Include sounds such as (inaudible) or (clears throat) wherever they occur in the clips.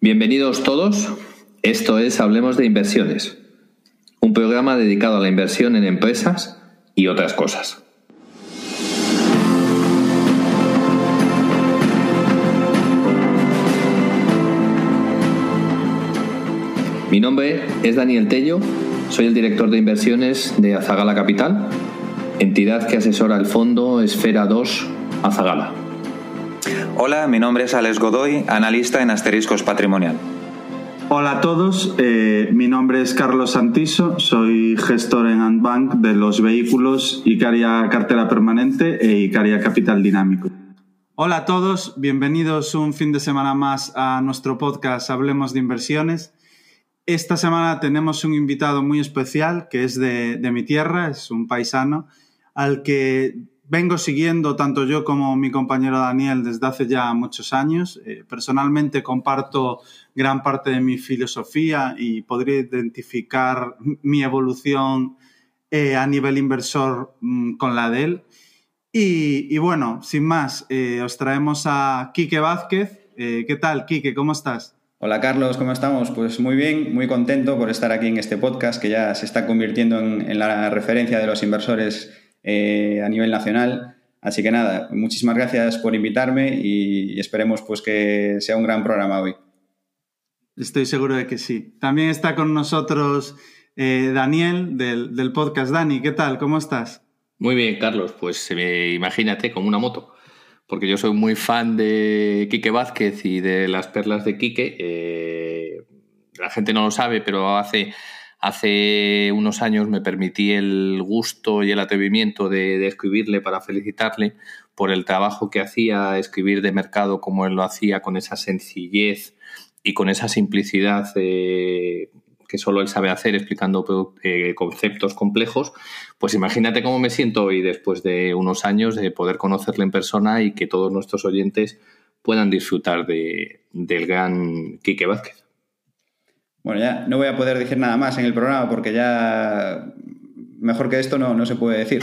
Bienvenidos todos. Esto es Hablemos de Inversiones, un programa dedicado a la inversión en empresas y otras cosas. Mi nombre es Daniel Tello, soy el director de inversiones de Azagala Capital, entidad que asesora el fondo Esfera 2 Azagala. Hola, mi nombre es Alex Godoy, analista en Asteriscos Patrimonial. Hola a todos, eh, mi nombre es Carlos Santiso, soy gestor en Antbank de los vehículos Icaria Cartera Permanente e Icaria Capital Dinámico. Hola a todos, bienvenidos un fin de semana más a nuestro podcast Hablemos de Inversiones. Esta semana tenemos un invitado muy especial que es de, de mi tierra, es un paisano al que vengo siguiendo tanto yo como mi compañero Daniel desde hace ya muchos años. Eh, personalmente comparto gran parte de mi filosofía y podría identificar mi evolución eh, a nivel inversor mm, con la de él. Y, bueno, sin más, eh, os traemos a Quique Vázquez. ¿Qué tal, Quique? ¿Cómo estás? Hola Carlos, ¿cómo estamos? Pues muy bien, muy contento por estar aquí en este podcast que ya se está convirtiendo en, en la referencia de los inversores eh, a nivel nacional. Así que nada, muchísimas gracias por invitarme y esperemos pues que sea un gran programa hoy. Estoy seguro de que sí. También está con nosotros eh, Daniel del, podcast. Dani, ¿qué tal? ¿Cómo estás? Muy bien, Carlos. Pues eh, imagínate, como una moto. Porque yo soy muy fan de Quique Vázquez y de las perlas de Quique. la gente no lo sabe, pero hace Hace unos años me permití el gusto y el atrevimiento de, escribirle para felicitarle por el trabajo que hacía, escribir de mercado como él lo hacía, con esa sencillez y con esa simplicidad eh, que solo él sabe hacer explicando eh, conceptos complejos, pues imagínate cómo me siento hoy después de unos años de poder conocerle en persona y que todos nuestros oyentes puedan disfrutar de, del gran Quique Vázquez. Bueno, ya no voy a poder decir nada más en el programa porque ya mejor que esto no, no se puede decir.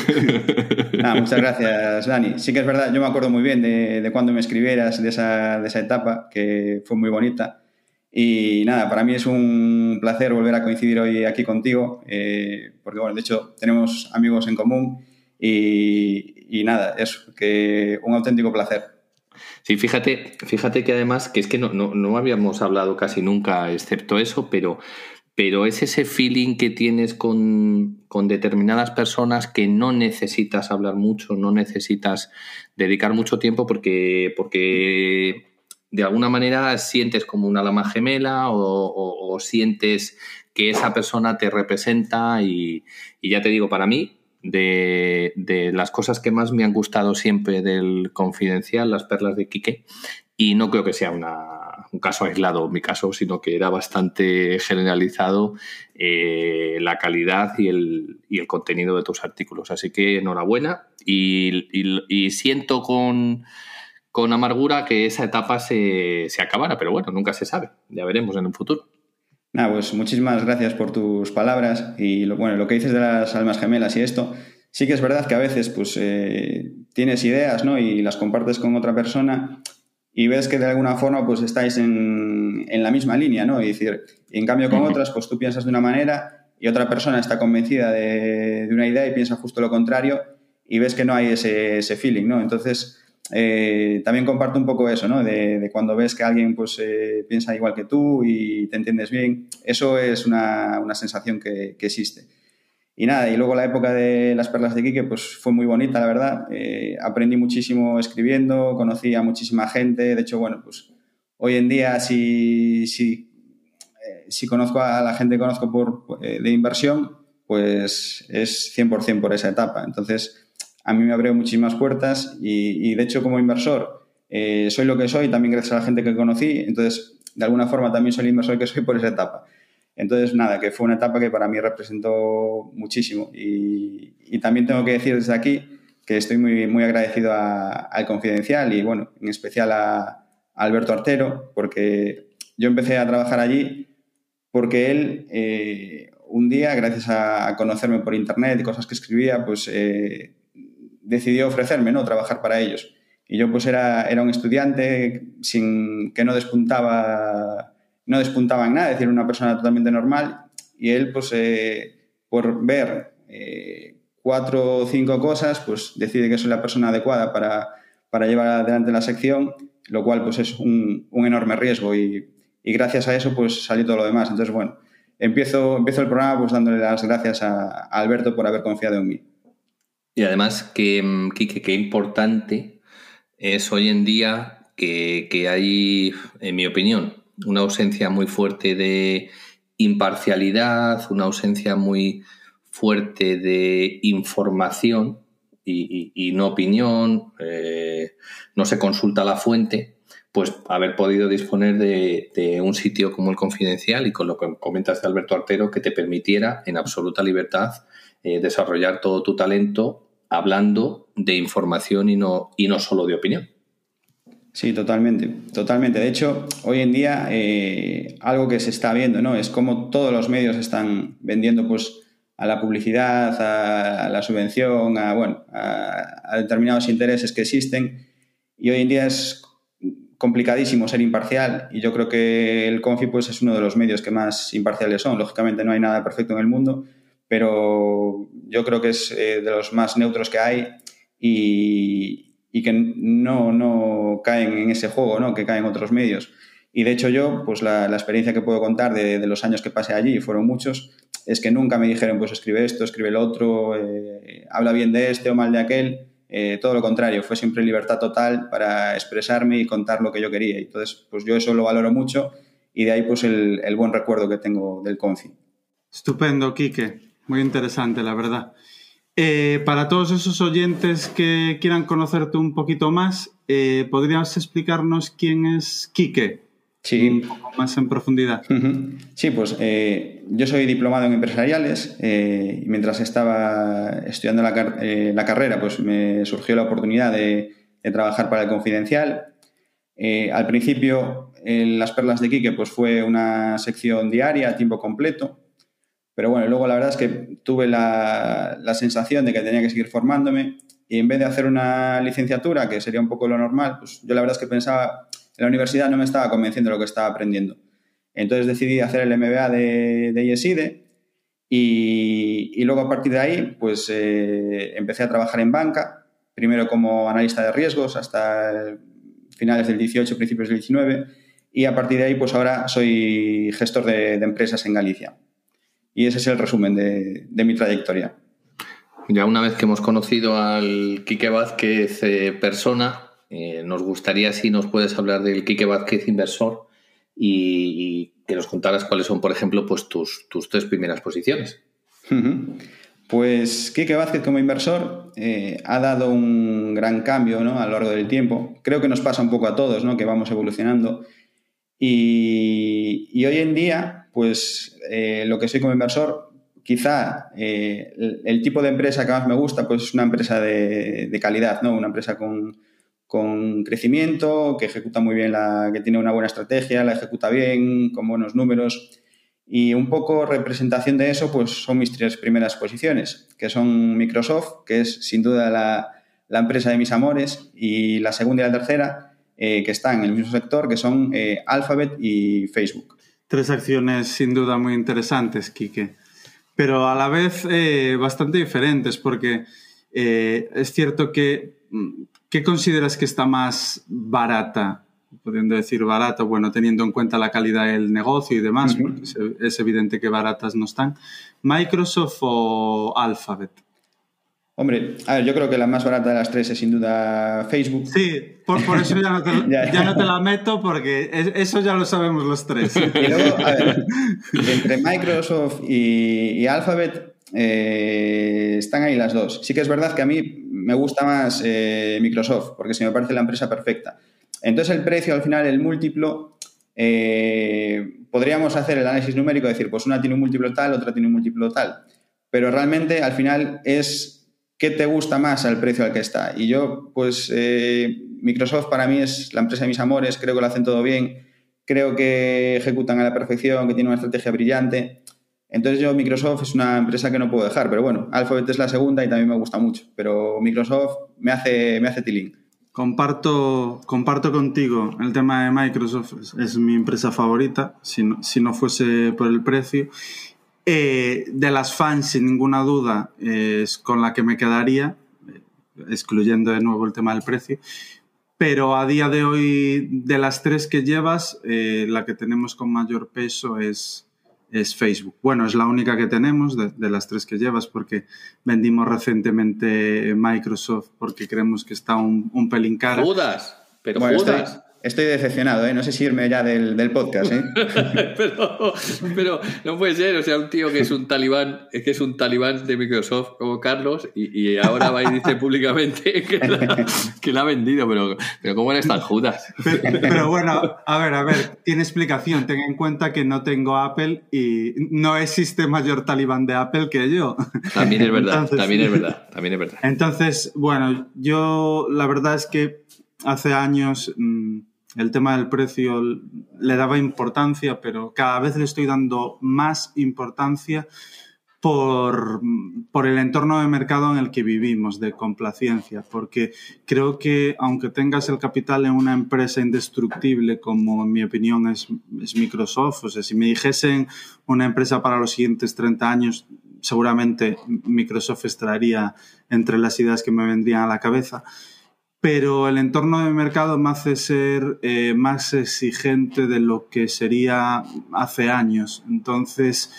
(laughs) nada, muchas gracias, Dani. Sí que es verdad, yo me acuerdo muy bien de, de cuando me escribieras de esa, de esa etapa, que fue muy bonita. Y nada, para mí es un placer volver a coincidir hoy aquí contigo, eh, porque bueno, de hecho tenemos amigos en común y, y nada, eso, que un auténtico placer. Sí, fíjate, fíjate que además, que es que no, no, no habíamos hablado casi nunca, excepto eso, pero, pero es ese feeling que tienes con, con, determinadas personas que no necesitas hablar mucho, no necesitas dedicar mucho tiempo porque, porque de alguna manera sientes como una lama gemela o, o, sientes que esa persona te representa y, y ya te digo, para mí de, las cosas que más me han gustado siempre del Confidencial, las perlas de Quique, y no creo que sea un caso aislado mi caso, sino que era bastante generalizado eh, la calidad y el, y el, contenido de tus artículos. Así que enhorabuena y, siento con, con, amargura que esa etapa se, se acabara, pero bueno, nunca se sabe, ya veremos en un futuro. Nada, pues muchísimas gracias por tus palabras y lo, bueno, lo que dices de las almas gemelas y esto, sí que es verdad que a veces pues eh, tienes ideas ¿no? y las compartes con otra persona y ves que de alguna forma pues estáis en, en la misma línea, ¿no? Y decir, en cambio con otras pues tú piensas de una manera y otra persona está convencida de, de una idea y piensa justo lo contrario y ves que no hay ese, ese feeling, ¿no? Entonces, eh, también comparto un poco eso, ¿no? De, cuando ves que alguien pues, eh, piensa igual que tú y te entiendes bien, eso es una, una sensación que, que, existe. Y nada, y luego la época de las perlas de Quique pues fue muy bonita, la verdad. Eh, aprendí muchísimo escribiendo, conocí a muchísima gente. De hecho, bueno, pues hoy en día si, si, si conozco a la gente que conozco por, de inversión, pues es 100% por esa etapa. Entonces, a mí me abrió muchísimas puertas y, de hecho como inversor eh, soy lo que soy también gracias a la gente que conocí, entonces de alguna forma también soy el inversor que soy por esa etapa. Entonces, nada, que fue una etapa que para mí representó muchísimo y, y también tengo que decir desde aquí que estoy muy, muy agradecido al Confidencial y, bueno, en especial a, Alberto Artero, porque yo empecé a trabajar allí porque él eh, un día, gracias a, conocerme por internet y cosas que escribía, pues eh, decidió ofrecerme, ¿no? Trabajar para ellos. Y yo pues era, era un estudiante sin, que no despuntaba, no despuntaba en nada, es decir, una persona totalmente normal. Y él pues eh, por ver eh, cuatro o cinco cosas, pues decide que soy la persona adecuada para, para llevar adelante la sección, lo cual pues es un, un enorme riesgo y, gracias a eso pues salió todo lo demás. Entonces, bueno, empiezo, empiezo el programa pues dándole las gracias a Alberto por haber confiado en mí. Y además, que, Kike, qué importante es hoy en día que, que, hay, en mi opinión, una ausencia muy fuerte de imparcialidad, una ausencia muy fuerte de información y, y, y no opinión, eh, no se consulta la fuente, pues haber podido disponer de, de, un sitio como el Confidencial y con lo que comentas de Alberto Artero que te permitiera en absoluta libertad eh, desarrollar todo tu talento hablando de información y no, y no solo de opinión. Sí, totalmente, totalmente. De hecho, hoy en día eh, algo que se está viendo, ¿no? Es como todos los medios están vendiendo, pues, a la publicidad, a, la subvención, a, bueno, a, determinados intereses que existen. Y hoy en día es complicadísimo ser imparcial y yo creo que el Confi pues, es uno de los medios que más imparciales son. Lógicamente no hay nada perfecto en el mundo, pero yo creo que es eh, de los más neutros que hay y, que no, no, caen en ese juego, ¿no? que caen otros medios. Y de hecho yo, pues la, la experiencia que puedo contar de, de, los años que pasé allí, fueron muchos, es que nunca me dijeron, pues escribe esto, escribe el otro, eh, habla bien de este o mal de aquel. Eh, todo lo contrario, fue siempre libertad total para expresarme y contar lo que yo quería. Entonces, pues yo eso lo valoro mucho y de ahí pues el, el buen recuerdo que tengo del Confi. Estupendo, Quique. Muy interesante, la verdad. Eh, para todos esos oyentes que quieran conocerte un poquito más, eh, ¿podrías explicarnos quién es Quique? Sí. Un poco más en profundidad. Uh -huh. Sí, pues eh, yo soy diplomado en empresariales eh, y mientras estaba estudiando la, car la, carrera, pues me surgió la oportunidad de, de trabajar para el Confidencial. Al principio, Las Perlas de Quique pues fue una sección diaria a tiempo completo pero bueno, luego la verdad es que tuve la, la, sensación de que tenía que seguir formándome y en vez de hacer una licenciatura, que sería un poco lo normal, pues yo la verdad es que pensaba, en la universidad no me estaba convenciendo de lo que estaba aprendiendo. Entonces decidí hacer el MBA de, de IESIDE y, y, luego a partir de ahí pues eh, empecé a trabajar en banca, primero como analista de riesgos hasta finales del 18, principios del 19 y a partir de ahí pues ahora soy gestor de, de empresas en Galicia. Y ese es el resumen de, de mi trayectoria. Ya una vez que hemos conocido al Quique Vázquez eh, persona, eh, nos gustaría si nos puedes hablar del Quique Vázquez inversor y, y, que nos contaras cuáles son, por ejemplo, pues tus, tus tres primeras posiciones. Uh -huh. Pues Quique Vázquez como inversor eh, ha dado un gran cambio ¿no? a lo largo del tiempo. Creo que nos pasa un poco a todos, ¿no? que vamos evolucionando. Y, y hoy en día pues eh, lo que soy como inversor, quizá eh, el, tipo de empresa que más me gusta, pues es una empresa de, calidad, ¿no? Una empresa con, con, crecimiento, que ejecuta muy bien, la, que tiene una buena estrategia, la ejecuta bien, con buenos números. Y un poco representación de eso, pues son mis tres primeras posiciones, que son Microsoft, que es sin duda la, la empresa de mis amores, y la segunda y la tercera, eh, que están en el mismo sector, que son Alphabet y Facebook tres acciones sin duda muy interesantes, Quique, pero a la vez eh, bastante diferentes, porque eh, es cierto que, mm, ¿qué consideras que está más barata? Pudiendo decir barata, bueno, teniendo en cuenta la calidad del negocio y demás, uh -huh. porque es, es evidente que baratas no están. ¿Microsoft o Alphabet? Hombre, a ver, yo creo que la más barata de las tres es sin duda Facebook. Sí, por, por eso ya no, te, (laughs) ya, ya no, te, la meto porque eso ya lo sabemos los tres. y luego, a ver, entre Microsoft y, y Alphabet eh, están ahí las dos. Sí que es verdad que a mí me gusta más eh, Microsoft porque se me parece la empresa perfecta. Entonces el precio, al final, el múltiplo, eh, podríamos hacer el análisis numérico, decir, pues una tiene un múltiplo tal, otra tiene un múltiplo tal. Pero realmente, al final, es ¿qué te gusta más al precio al que está? Y yo, pues, eh, Microsoft para mí es la empresa de mis amores, creo que lo hacen todo bien, creo que ejecutan a la perfección, que tiene una estrategia brillante. Entonces yo, Microsoft es una empresa que no puedo dejar, pero bueno, Alphabet es la segunda y también me gusta mucho, pero Microsoft me hace, me hace tilín. Comparto, comparto contigo el tema de Microsoft, es, mi empresa favorita, si no, fuese por el precio. Eh, de las fans, sin ninguna duda, es con la que me quedaría, excluyendo de nuevo el tema del precio. Pero a día de hoy, de las tres que llevas, eh, la que tenemos con mayor peso es, es Facebook. Bueno, es la única que tenemos de, de, las tres que llevas porque vendimos recientemente Microsoft porque creemos que está un, un pelín cara. Judas, pero bueno, Judas. Estoy decepcionado, ¿eh? No sé si irme ya del, del podcast, ¿eh? (laughs) pero, pero, no puede ser, o sea, un tío que es un talibán, es que es un talibán de Microsoft como Carlos y, y ahora va y dice (laughs) públicamente que la, que la ha vendido, pero, pero ¿cómo eres tan Judas? Pero, pero, bueno, a ver, a ver, tiene explicación. Ten en cuenta que no tengo Apple y no existe mayor talibán de Apple que yo. También es verdad, entonces, también es verdad, también es verdad. Entonces, bueno, yo la verdad es que hace años... Mmm, el tema del precio le daba importancia, pero cada vez le estoy dando más importancia por, por, el entorno de mercado en el que vivimos, de complacencia, porque creo que aunque tengas el capital en una empresa indestructible, como en mi opinión es, es Microsoft, o sea, si me dijesen una empresa para los siguientes 30 años, seguramente Microsoft estaría entre las ideas que me vendrían a la cabeza pero el entorno de mercado me hace ser eh, más exigente de lo que sería hace años. Entonces,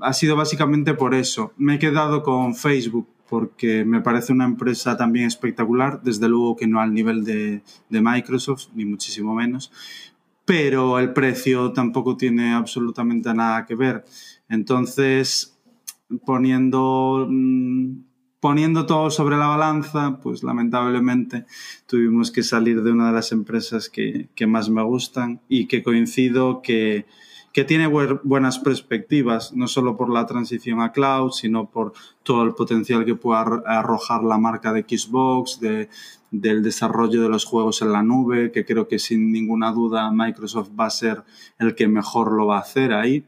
ha sido básicamente por eso. Me he quedado con Facebook porque me parece una empresa también espectacular, desde luego que no al nivel de, Microsoft, ni muchísimo menos, pero el precio tampoco tiene absolutamente nada que ver. Entonces, poniendo mmm, poniendo todo sobre la balanza, pues lamentablemente tuvimos que salir de una de las empresas que, que más me gustan y que coincido que, que tiene buenas perspectivas, no solo por la transición a cloud, sino por todo el potencial que puede arrojar la marca de Xbox, de, del desarrollo de los juegos en la nube, que creo que sin ninguna duda Microsoft va a ser el que mejor lo va a hacer ahí.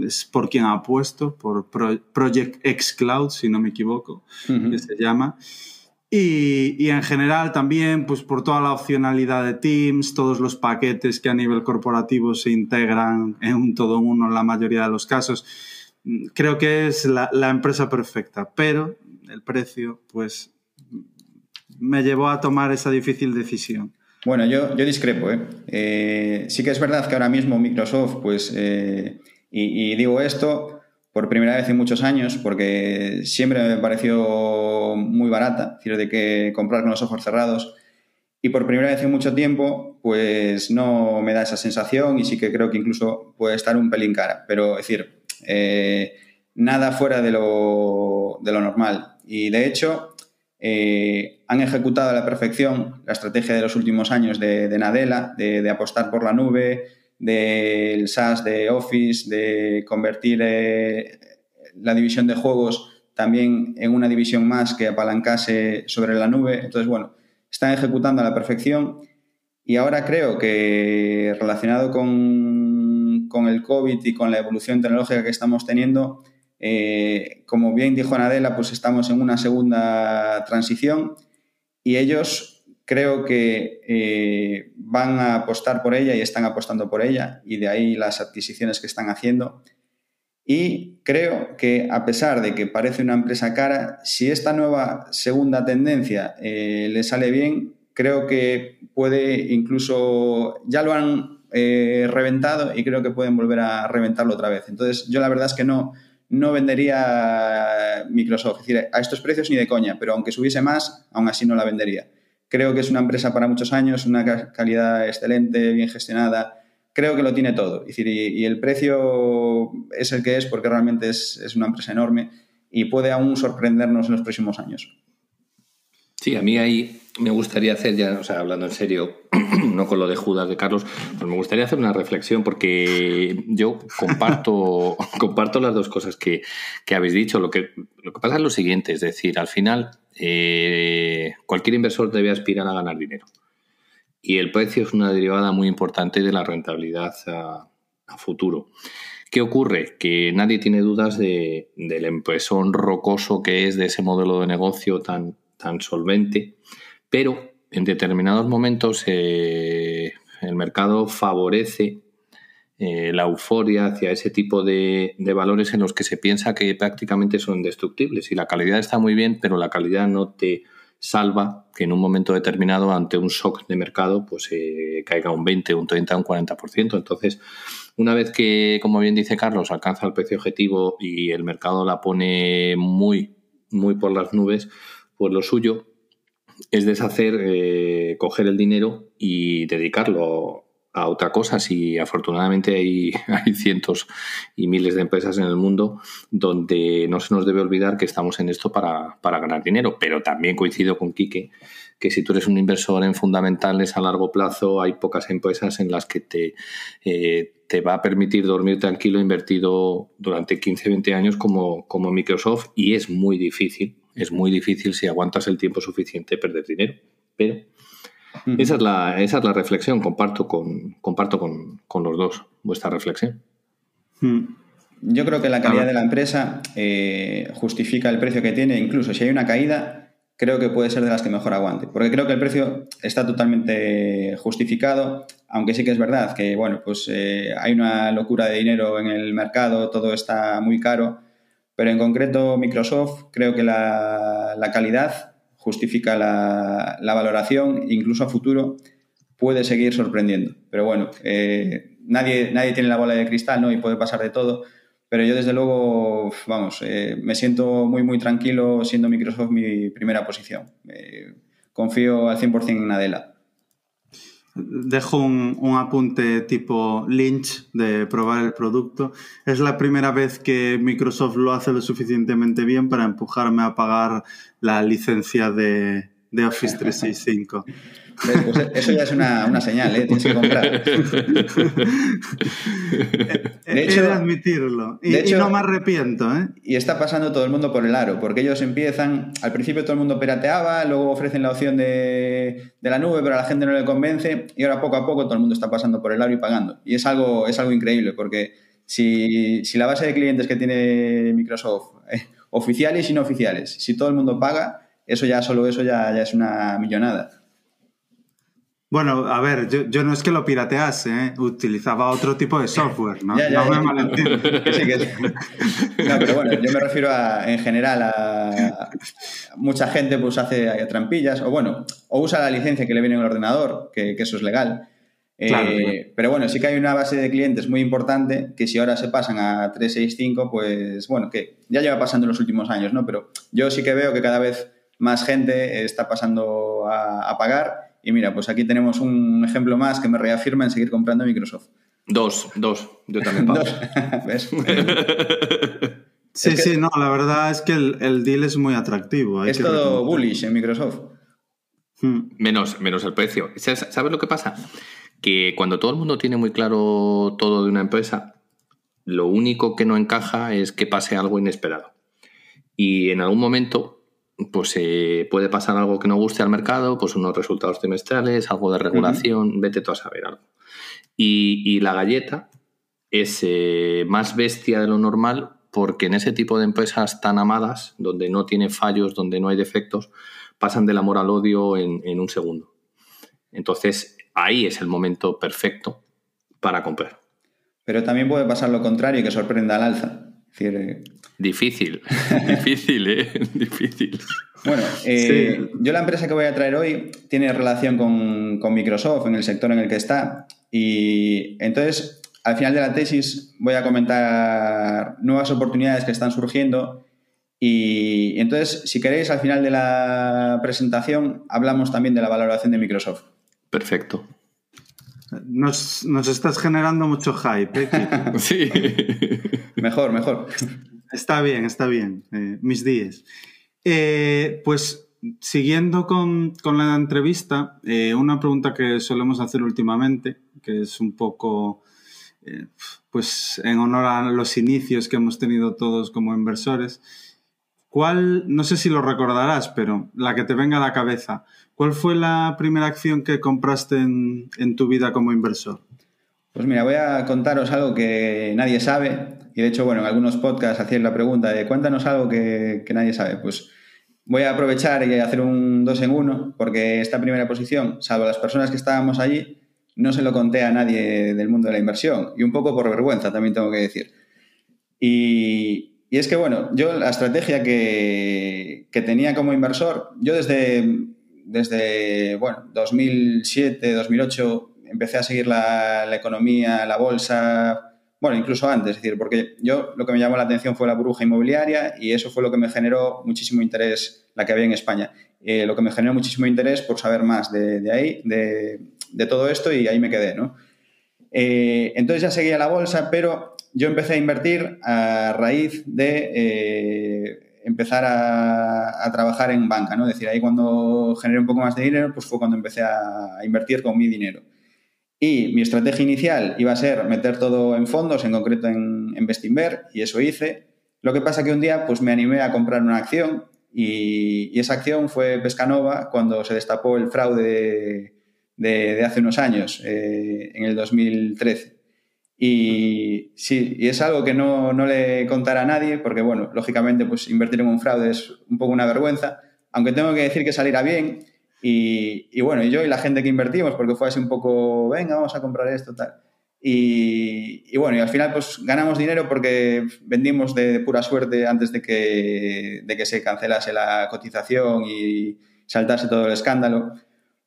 Es por quien ha puesto, por Project X Cloud, si no me equivoco, uh -huh. que se llama. Y, y, en general también, pues por toda la opcionalidad de Teams, todos los paquetes que a nivel corporativo se integran en un todo uno en la mayoría de los casos, creo que es la, la empresa perfecta, pero el precio, pues me llevó a tomar esa difícil decisión. Bueno, yo, yo discrepo. ¿eh? Eh, sí que es verdad que ahora mismo Microsoft, pues, eh, y, digo esto por primera vez en muchos años, porque siempre me pareció muy barata, decir, de que comprar con los ojos cerrados. Y por primera vez en mucho tiempo, pues no me da esa sensación y sí que creo que incluso puede estar un pelín cara. Pero, es decir, nada fuera de lo, de lo normal. Y de hecho, eh, han ejecutado a la perfección la estrategia de los últimos años de, de Nadella, de, de, apostar por la nube, del SaaS de Office, de convertir eh, la división de juegos también en una división más que apalancase sobre la nube. Entonces, bueno, están ejecutando a la perfección y ahora creo que relacionado con, con el COVID y con la evolución tecnológica que estamos teniendo, eh, como bien dijo Nadella, pues estamos en una segunda transición y ellos creo que eh, van a apostar por ella y están apostando por ella y de ahí las adquisiciones que están haciendo. Y creo que a pesar de que parece una empresa cara, si esta nueva segunda tendencia eh, le sale bien, creo que puede incluso, ya lo han eh, reventado y creo que pueden volver a reventarlo otra vez. Entonces yo la verdad es que no, no vendería Microsoft. Es decir, a estos precios ni de coña, pero aunque subiese más, aún así no la vendería. Creo que es una empresa para muchos años, una calidad excelente, bien gestionada. Creo que lo tiene todo. Es decir, y, el precio es el que es porque realmente es, es, una empresa enorme y puede aún sorprendernos en los próximos años. Sí, a mí ahí me gustaría hacer ya, o sea, hablando en serio, (clears throat) no con lo de Judas de Carlos, pues me gustaría hacer una reflexión porque yo comparto, (laughs) comparto las dos cosas que, que, habéis dicho. Lo que, lo que pasa es lo siguiente, es decir, al final eh, cualquier inversor debe aspirar a ganar dinero. Y el precio es una derivada muy importante de la rentabilidad a, a futuro. ¿Qué ocurre? Que nadie tiene dudas de, del empresón rocoso que es de ese modelo de negocio tan, tan solvente, pero en determinados momentos el mercado favorece la euforia hacia ese tipo de, valores en los que se piensa que prácticamente son indestructibles. Y la calidad está muy bien, pero la calidad no te salva que en un momento determinado, ante un shock de mercado, pues eh, caiga un 20, un 30, un 40%. Entonces, una vez que, como bien dice Carlos, alcanza el precio objetivo y el mercado la pone muy, muy por las nubes, pues lo suyo es deshacer, eh, coger el dinero y dedicarlo a otra cosa. Si afortunadamente hay, (laughs) hay, cientos y miles de empresas en el mundo donde no se nos debe olvidar que estamos en esto para, para ganar dinero. Pero también coincido con Quique que si tú eres un inversor en fundamentales a largo plazo, hay pocas empresas en las que te, eh, te va a permitir dormir tranquilo invertido durante 15, 20 años como, como Microsoft y es muy difícil, es muy difícil si aguantas el tiempo suficiente perder dinero. Pero esa es la, esa es la reflexión, comparto con, comparto con, con los dos vuestra reflexión. Yo creo que la calidad de la empresa eh, justifica el precio que tiene, incluso si hay una caída, creo que puede ser de las que mejor aguante, porque creo que el precio está totalmente justificado, aunque sí que es verdad que, bueno, pues eh, hay una locura de dinero en el mercado, todo está muy caro, pero en concreto Microsoft creo que la, la calidad justifica la, valoración, incluso a futuro puede seguir sorprendiendo. Pero bueno, eh, nadie, nadie tiene la bola de cristal ¿no? y puede pasar de todo. Pero yo desde luego, vamos, eh, me siento muy, muy tranquilo siendo Microsoft mi primera posición. Eh, confío al 100% en Adela. Dejo un, apunte tipo Lynch de probar el producto. Es la primera vez que Microsoft lo hace lo suficientemente bien para empujarme a pagar la licencia de, de Office (laughs) 365. Pues eso ya es una, señal, ¿eh? tienes que comprar. (laughs) De hecho, He de admitirlo. Y, no me arrepiento. ¿eh? Y está pasando todo el mundo por el aro, porque ellos empiezan, al principio todo el mundo pirateaba, luego ofrecen la opción de, la nube, pero a la gente no le convence, y ahora poco a poco todo el mundo está pasando por el aro y pagando. Y es algo, es algo increíble, porque si, la base de clientes que tiene Microsoft, eh, oficiales y no oficiales, si todo el mundo paga, eso ya, solo eso ya, ya es una millonada. Bueno, a ver, yo, no es que lo piratease, ¿eh? utilizaba otro tipo de software, ¿no? (laughs) no me malentiendo. (laughs) No, pero bueno, yo me refiero a, en general a mucha gente pues hace trampillas, o bueno, o usa la licencia que le viene en el ordenador, que, eso es legal. Eh, pero bueno, sí que hay una base de clientes muy importante que si ahora se pasan a 365, pues bueno, que ya lleva pasando en los últimos años, ¿no? Pero yo sí que veo que cada vez más gente está pasando a, a pagar y mira, pues aquí tenemos un ejemplo más que me reafirma en seguir comprando Microsoft. Dos, dos. Yo también pago. (laughs) ¿Ves? (laughs) sí, sí, no, la verdad es que el, deal es muy atractivo. es todo bullish en Microsoft. Hmm. Menos, menos el precio. ¿Sabes lo que pasa? Que cuando todo el mundo tiene muy claro todo de una empresa, lo único que no encaja es que pase algo inesperado. Y en algún momento pues eh, puede pasar algo que no guste al mercado, pues unos resultados trimestrales, algo de regulación, vete tú a saber algo. Y, la galleta es eh, más bestia de lo normal porque en ese tipo de empresas tan amadas, donde no tiene fallos, donde no hay defectos, pasan del amor al odio en, en un segundo. Entonces, ahí es el momento perfecto para comprar. Pero también puede pasar lo contrario, que sorprenda al alza. Difícil, (laughs) difícil, ¿eh? (laughs) Difícil. Bueno, eh, yo la empresa que voy a traer hoy tiene relación con, Microsoft en el sector en el que está y entonces al final de la tesis voy a comentar nuevas oportunidades que están surgiendo y entonces si queréis al final de la presentación hablamos también de la valoración de Microsoft. Perfecto. Nos, estás generando mucho hype. ¿eh? (laughs) sí. Mejor, mejor. Está bien, está bien. Eh, mis días. Eh, pues siguiendo con, la entrevista, una pregunta que solemos hacer últimamente, que es un poco, pues en honor a los inicios que hemos tenido todos como inversores. ¿Cuál, no sé si lo recordarás, pero la que te venga a la cabeza, ¿Cuál fue la primera acción que compraste en, tu vida como inversor? Pues mira, voy a contaros algo que nadie sabe. Y de hecho, bueno, en algunos podcasts hacían la pregunta de cuéntanos algo que, nadie sabe. Pues voy a aprovechar y hacer un dos en uno, porque esta primera posición, salvo las personas que estábamos allí, no se lo conté a nadie del mundo de la inversión. Y un poco por vergüenza, también tengo que decir. Y, es que, bueno, yo la estrategia que, tenía como inversor, yo desde, desde bueno, 2007, 2008, empecé a seguir la, la economía, la bolsa, bueno, incluso antes, es decir, porque yo lo que me llamó la atención fue la burbuja inmobiliaria y eso fue lo que me generó muchísimo interés, la que había en España. Eh, lo que me generó muchísimo interés por saber más de, ahí, de, todo esto y ahí me quedé, ¿no? Eh, entonces ya seguía la bolsa, pero yo empecé a invertir a raíz de eh, empezar a, trabajar en banca, ¿no? Es decir, ahí cuando generé un poco más de dinero, pues fue cuando empecé a invertir con mi dinero. Y mi estrategia inicial iba a ser meter todo en fondos, en concreto en, en y eso hice. Lo que pasa que un día pues, me animé a comprar una acción y, esa acción fue Pescanova cuando se destapó el fraude de, hace unos años, eh, en el 2013. Y sí, y es algo que no, no, le contará a nadie, porque, bueno, lógicamente, pues invertir en un fraude es un poco una vergüenza, aunque tengo que decir que saliera bien. Y, bueno, y yo y la gente que invertimos, porque fue así un poco, venga, vamos a comprar esto, tal. Y, bueno, y al final pues ganamos dinero porque vendimos de pura suerte antes de que, de que se cancelase la cotización y saltase todo el escándalo.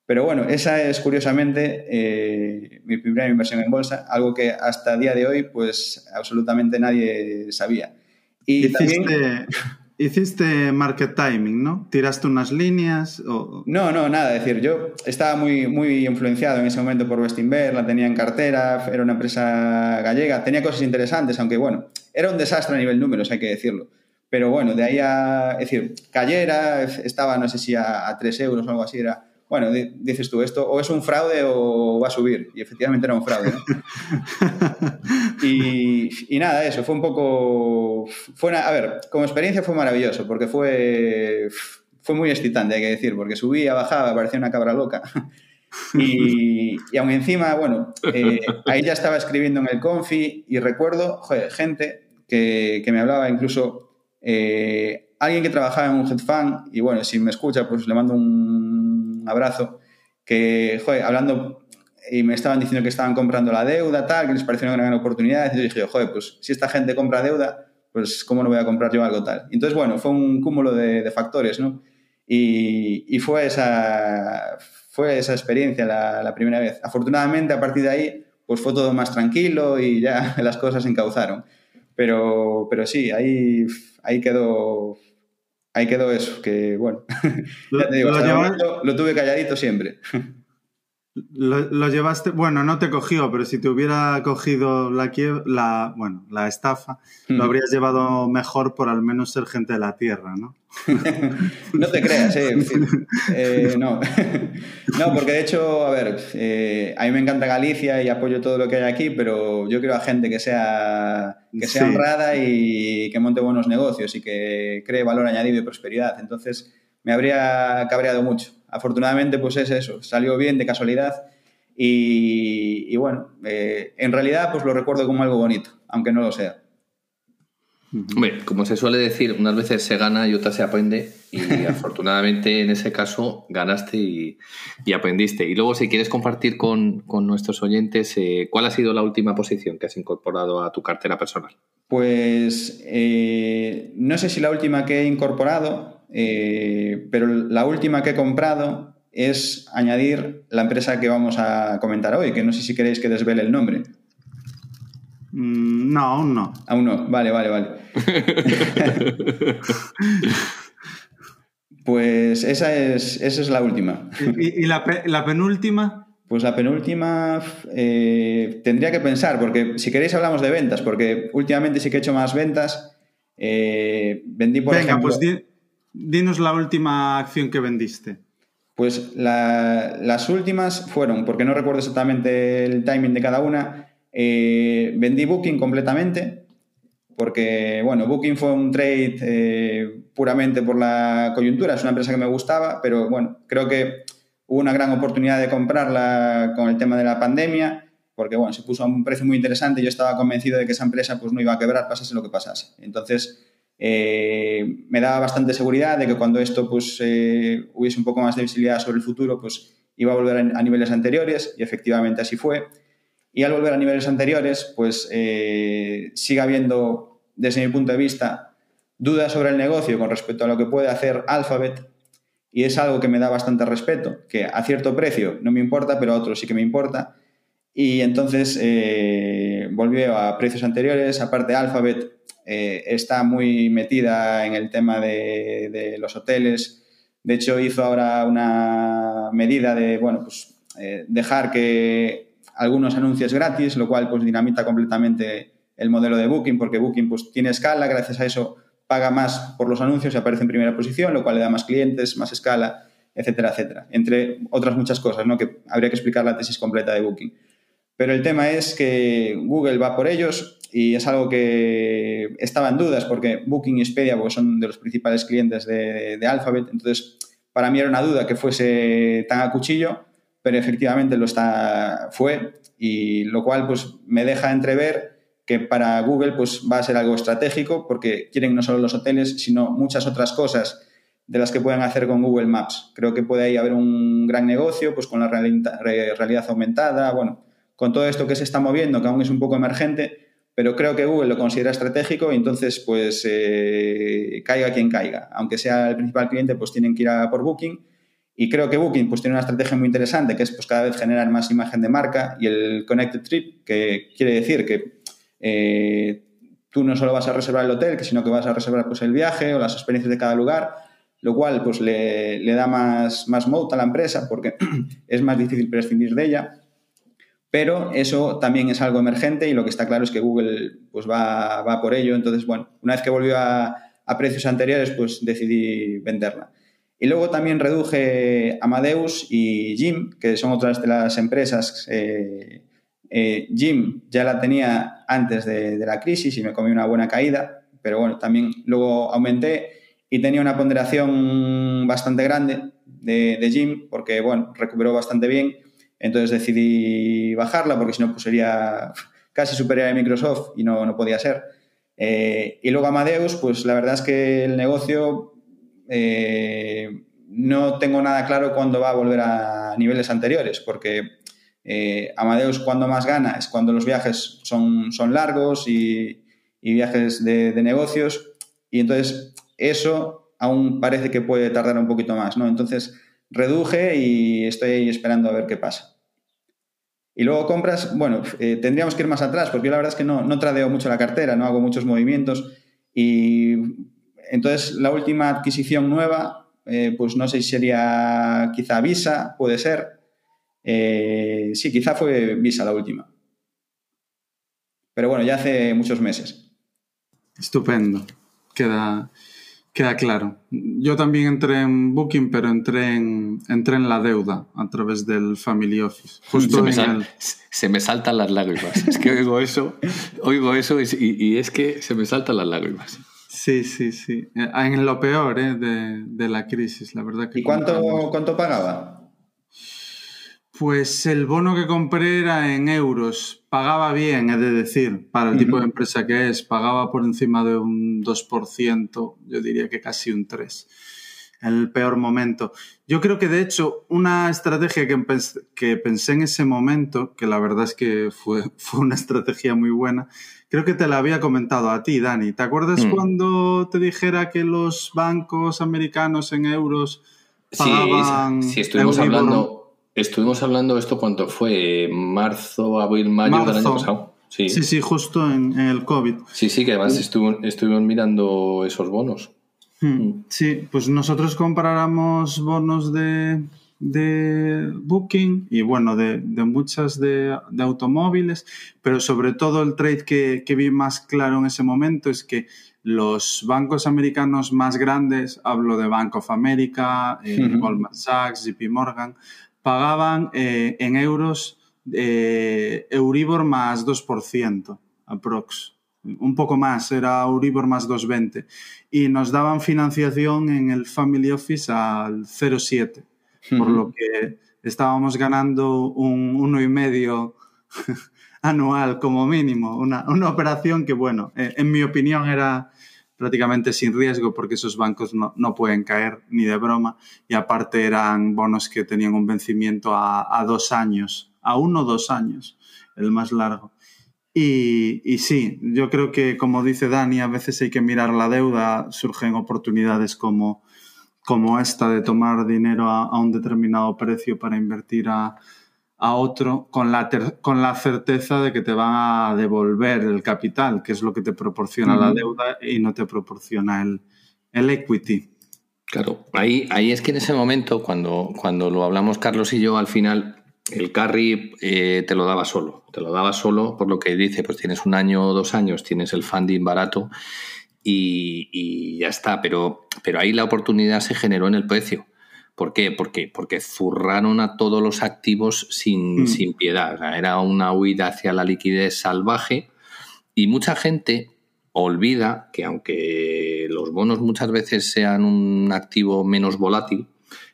Pero bueno, esa es curiosamente eh, mi primera inversión en bolsa, algo que hasta el día de hoy pues absolutamente nadie sabía. Y también... (laughs) Hiciste market timing, ¿no? ¿Tiraste unas líneas? O... No, no, nada. Es decir, yo estaba muy, muy influenciado en ese momento por Westinberg, la tenía en cartera, era una empresa gallega, tenía cosas interesantes, aunque bueno, era un desastre a nivel números, hay que decirlo. Pero bueno, de ahí a, es decir, cayera, estaba, no sé si a, a 3 euros o algo así, era bueno, dices tú, esto o es un fraude o va a subir. Y efectivamente era un fraude. (laughs) y, nada, eso, fue un poco... Fue a ver, como experiencia fue maravilloso, porque fue, fue muy excitante, hay que decir, porque subía, bajaba, parecía una cabra loca. Y, y aún encima, bueno, eh, ahí ya estaba escribiendo en el Confi y recuerdo, joder, gente que, que me hablaba incluso... Eh, alguien que trabajaba en un hedge fund, y bueno, si me escucha, pues le mando un abrazo, que, joder, hablando, y me estaban diciendo que estaban comprando la deuda, tal, que les pareció una gran oportunidad, yo dije, joder, pues si esta gente compra deuda, pues ¿cómo no voy a comprar yo algo tal? Entonces, bueno, fue un cúmulo de, factores, ¿no? Y, fue, esa, fue esa experiencia la, la primera vez. Afortunadamente, a partir de ahí, pues fue todo más tranquilo y ya (laughs) las cosas se encauzaron. Pero, pero sí, ahí, ahí quedó ahí quedó eso, que bueno, (laughs) ya te digo, lo, tuve calladito siempre. (laughs) Lo, llevaste, bueno, no te cogió, pero si te hubiera cogido la, la, bueno, la estafa, lo habrías llevado mejor por al menos ser gente de la tierra, ¿no? (laughs) no te creas, eh, eh no. (laughs) no, porque de hecho, a ver, eh, a mí me encanta Galicia y apoyo todo lo que hay aquí, pero yo quiero a gente que sea, que sea honrada y que monte buenos negocios y que cree valor añadido y prosperidad. Entonces, me habría cabreado mucho afortunadamente, pues es eso, salió bien de casualidad y, bueno, eh, en realidad pues lo recuerdo como algo bonito, aunque no lo sea. Hombre, como se suele decir, unas veces se gana y otras se aprende y (laughs) afortunadamente en ese caso ganaste y, aprendiste. Y luego si quieres compartir con, nuestros oyentes, eh, ¿cuál ha sido la última posición que has incorporado a tu cartera personal? Pues eh, no sé si la última que he incorporado, eh, pero la última que he comprado es añadir la empresa que vamos a comentar hoy, que no sé si queréis que desvele el nombre. Mm, no, aún no. Aún no, vale, vale, vale. (laughs) pues esa es, esa es la última. ¿Y, la, penúltima? Pues la penúltima eh, tendría que pensar, porque si queréis hablamos de ventas, porque últimamente sí que he hecho más ventas. Eh, vendí, por Venga, pues Dinos la última acción que vendiste. Pues las últimas fueron, porque no recuerdo exactamente el timing de cada una, eh, vendí Booking completamente, porque, bueno, Booking fue un trade eh, puramente por la coyuntura, es una empresa que me gustaba, pero bueno, creo que hubo una gran oportunidad de comprarla con el tema de la pandemia, porque, bueno, se puso a un precio muy interesante yo estaba convencido de que esa empresa pues no iba a quebrar, pasase lo que pasase. Entonces, eh, me daba bastante seguridad de que cuando esto pues, eh, hubiese un poco más de visibilidad sobre el futuro, pues iba a volver a, niveles anteriores y efectivamente así fue. Y al volver a niveles anteriores, pues eh, sigue habiendo, desde mi punto de vista, dudas sobre el negocio con respecto a lo que puede hacer Alphabet y es algo que me da bastante respeto, que a cierto precio no me importa, pero a otro sí que me importa. Y entonces volvió a precios anteriores, aparte Alphabet eh, está muy metida en el tema de, los hoteles. De hecho, hizo ahora una medida de, bueno, pues eh, dejar que algunos anuncios gratis, lo cual pues dinamita completamente el modelo de Booking, porque Booking pues tiene escala, gracias a eso paga más por los anuncios y aparece en primera posición, lo cual le da más clientes, más escala, etcétera, etcétera. Entre otras muchas cosas, ¿no? Que habría que explicar la tesis completa de Booking. Pero el tema es que Google va por ellos y es algo que estaba en dudas porque Booking y Expedia pues, son de los principales clientes de, Alphabet. Entonces, para mí era una duda que fuese tan a cuchillo, pero efectivamente lo está, fue. Y lo cual pues, me deja entrever que para Google pues, va a ser algo estratégico porque quieren no solo los hoteles, sino muchas otras cosas de las que pueden hacer con Google Maps. Creo que puede ahí haber un gran negocio pues, con la realidad aumentada, bueno, con todo esto que se está moviendo, que aún es un poco emergente, pero creo que Google lo considera estratégico y entonces, pues, eh, caiga quien caiga. Aunque sea el principal cliente, pues tienen que ir a por Booking. Y creo que Booking pues, tiene una estrategia muy interesante, que es pues, cada vez generar más imagen de marca y el Connected Trip, que quiere decir que eh, tú no solo vas a reservar el hotel, sino que vas a reservar pues, el viaje o las experiencias de cada lugar, lo cual pues, le, da más, más a la empresa porque (clears throat) es más difícil prescindir de ella. Pero eso también es algo emergente y lo que está claro es que Google pues va, va por ello. Entonces, bueno, una vez que volvió a, precios anteriores, pues decidí venderla. Y luego también reduje Amadeus y Jim, que son otras de las empresas. Eh, eh, Jim ya la tenía antes de, la crisis y me comí una buena caída, pero bueno, también luego aumenté y tenía una ponderación bastante grande de, de Jim porque, bueno, recuperó bastante bien entonces decidí bajarla porque si no pues sería (laughs) casi superior a Microsoft y no, no podía ser. Eh, y luego Amadeus, pues la verdad es que el negocio eh, no tengo nada claro cuándo va a volver a niveles anteriores, porque eh, Amadeus cuando más gana es cuando los viajes son, son largos y, viajes de, de, negocios, y entonces eso aún parece que puede tardar un poquito más, ¿no? Entonces reduje y estoy esperando a ver qué pasa. Y luego compras, bueno, eh, tendríamos que ir más atrás, porque yo la verdad es que no, no tradeo mucho la cartera, no hago muchos movimientos. Y entonces la última adquisición nueva, eh, pues no sé si sería quizá Visa, puede ser. Eh, sí, quizá fue Visa la última. Pero bueno, ya hace muchos meses. Estupendo. Queda, Queda claro. Yo también entré en Booking, pero entré en, entré en la deuda a través del Family Office. (laughs) Justo se, me, el... se me saltan las lágrimas. Es que oigo eso, oigo eso y, y, es que se me saltan las lágrimas. Sí, sí, sí. Eh, en lo peor eh, de, de, la crisis, la verdad que... ¿Y cuánto, cuánto pagaba? Pues el bono que compré era en euros. Pagaba bien, he de decir, para el tipo de empresa que es. Pagaba por encima de un 2%, yo diría que casi un 3%. En el peor momento. Yo creo que, de hecho, una estrategia que, pensé, que pensé en ese momento, que la verdad es que fue, (laughs) fue una estrategia muy buena, creo que te la había comentado a ti, Dani. ¿Te acuerdas mm. cuando te dijera que los bancos americanos en euros pagaban... Sí, sí estuvimos hablando Estuvimos hablando de esto cuando fue marzo, abril, mayo del año pasado. Sí, sí, sí justo en, el COVID. Sí, sí, que además estuvimos mirando esos bonos. Hmm. Mm. Sí, pues nosotros compráramos bonos de, de Booking y bueno, de, de muchas de, de, automóviles, pero sobre todo el trade que, que, vi más claro en ese momento es que los bancos americanos más grandes, hablo de Bank of America, eh, Goldman Sachs, JP Morgan, pagaban eh, en euros eh, Euribor más 2%, aprox. Un poco más, era Euribor más 2,20. Y nos daban financiación en el Family Office al 0,7, por lo que estábamos ganando un 1,5 (laughs) anual como mínimo. Una, una, operación que, bueno, eh, en mi opinión era prácticamente sin riesgo porque esos bancos no, no, pueden caer ni de broma y aparte eran bonos que tenían un vencimiento a, a dos años, a uno o dos años, el más largo. Y, y, sí, yo creo que como dice Dani, a veces hay que mirar la deuda, surgen oportunidades como, como esta de tomar dinero a, a un determinado precio para invertir a, a otro con la, con la certeza de que te van a devolver el capital, que es lo que te proporciona la deuda y no te proporciona el, el equity. Claro, ahí, ahí es que en ese momento, cuando, cuando lo hablamos Carlos y yo, al final el carry eh, te lo daba solo. Te lo daba solo por lo que dice, pues tienes un año o dos años, tienes el funding barato y, y ya está. Pero, pero ahí la oportunidad se generó en el precio. ¿Por qué? Porque, porque zurraron a todos los activos sin, mm. sin piedad. era una huida hacia la liquidez salvaje y mucha gente olvida que aunque los bonos muchas veces sean un activo menos volátil,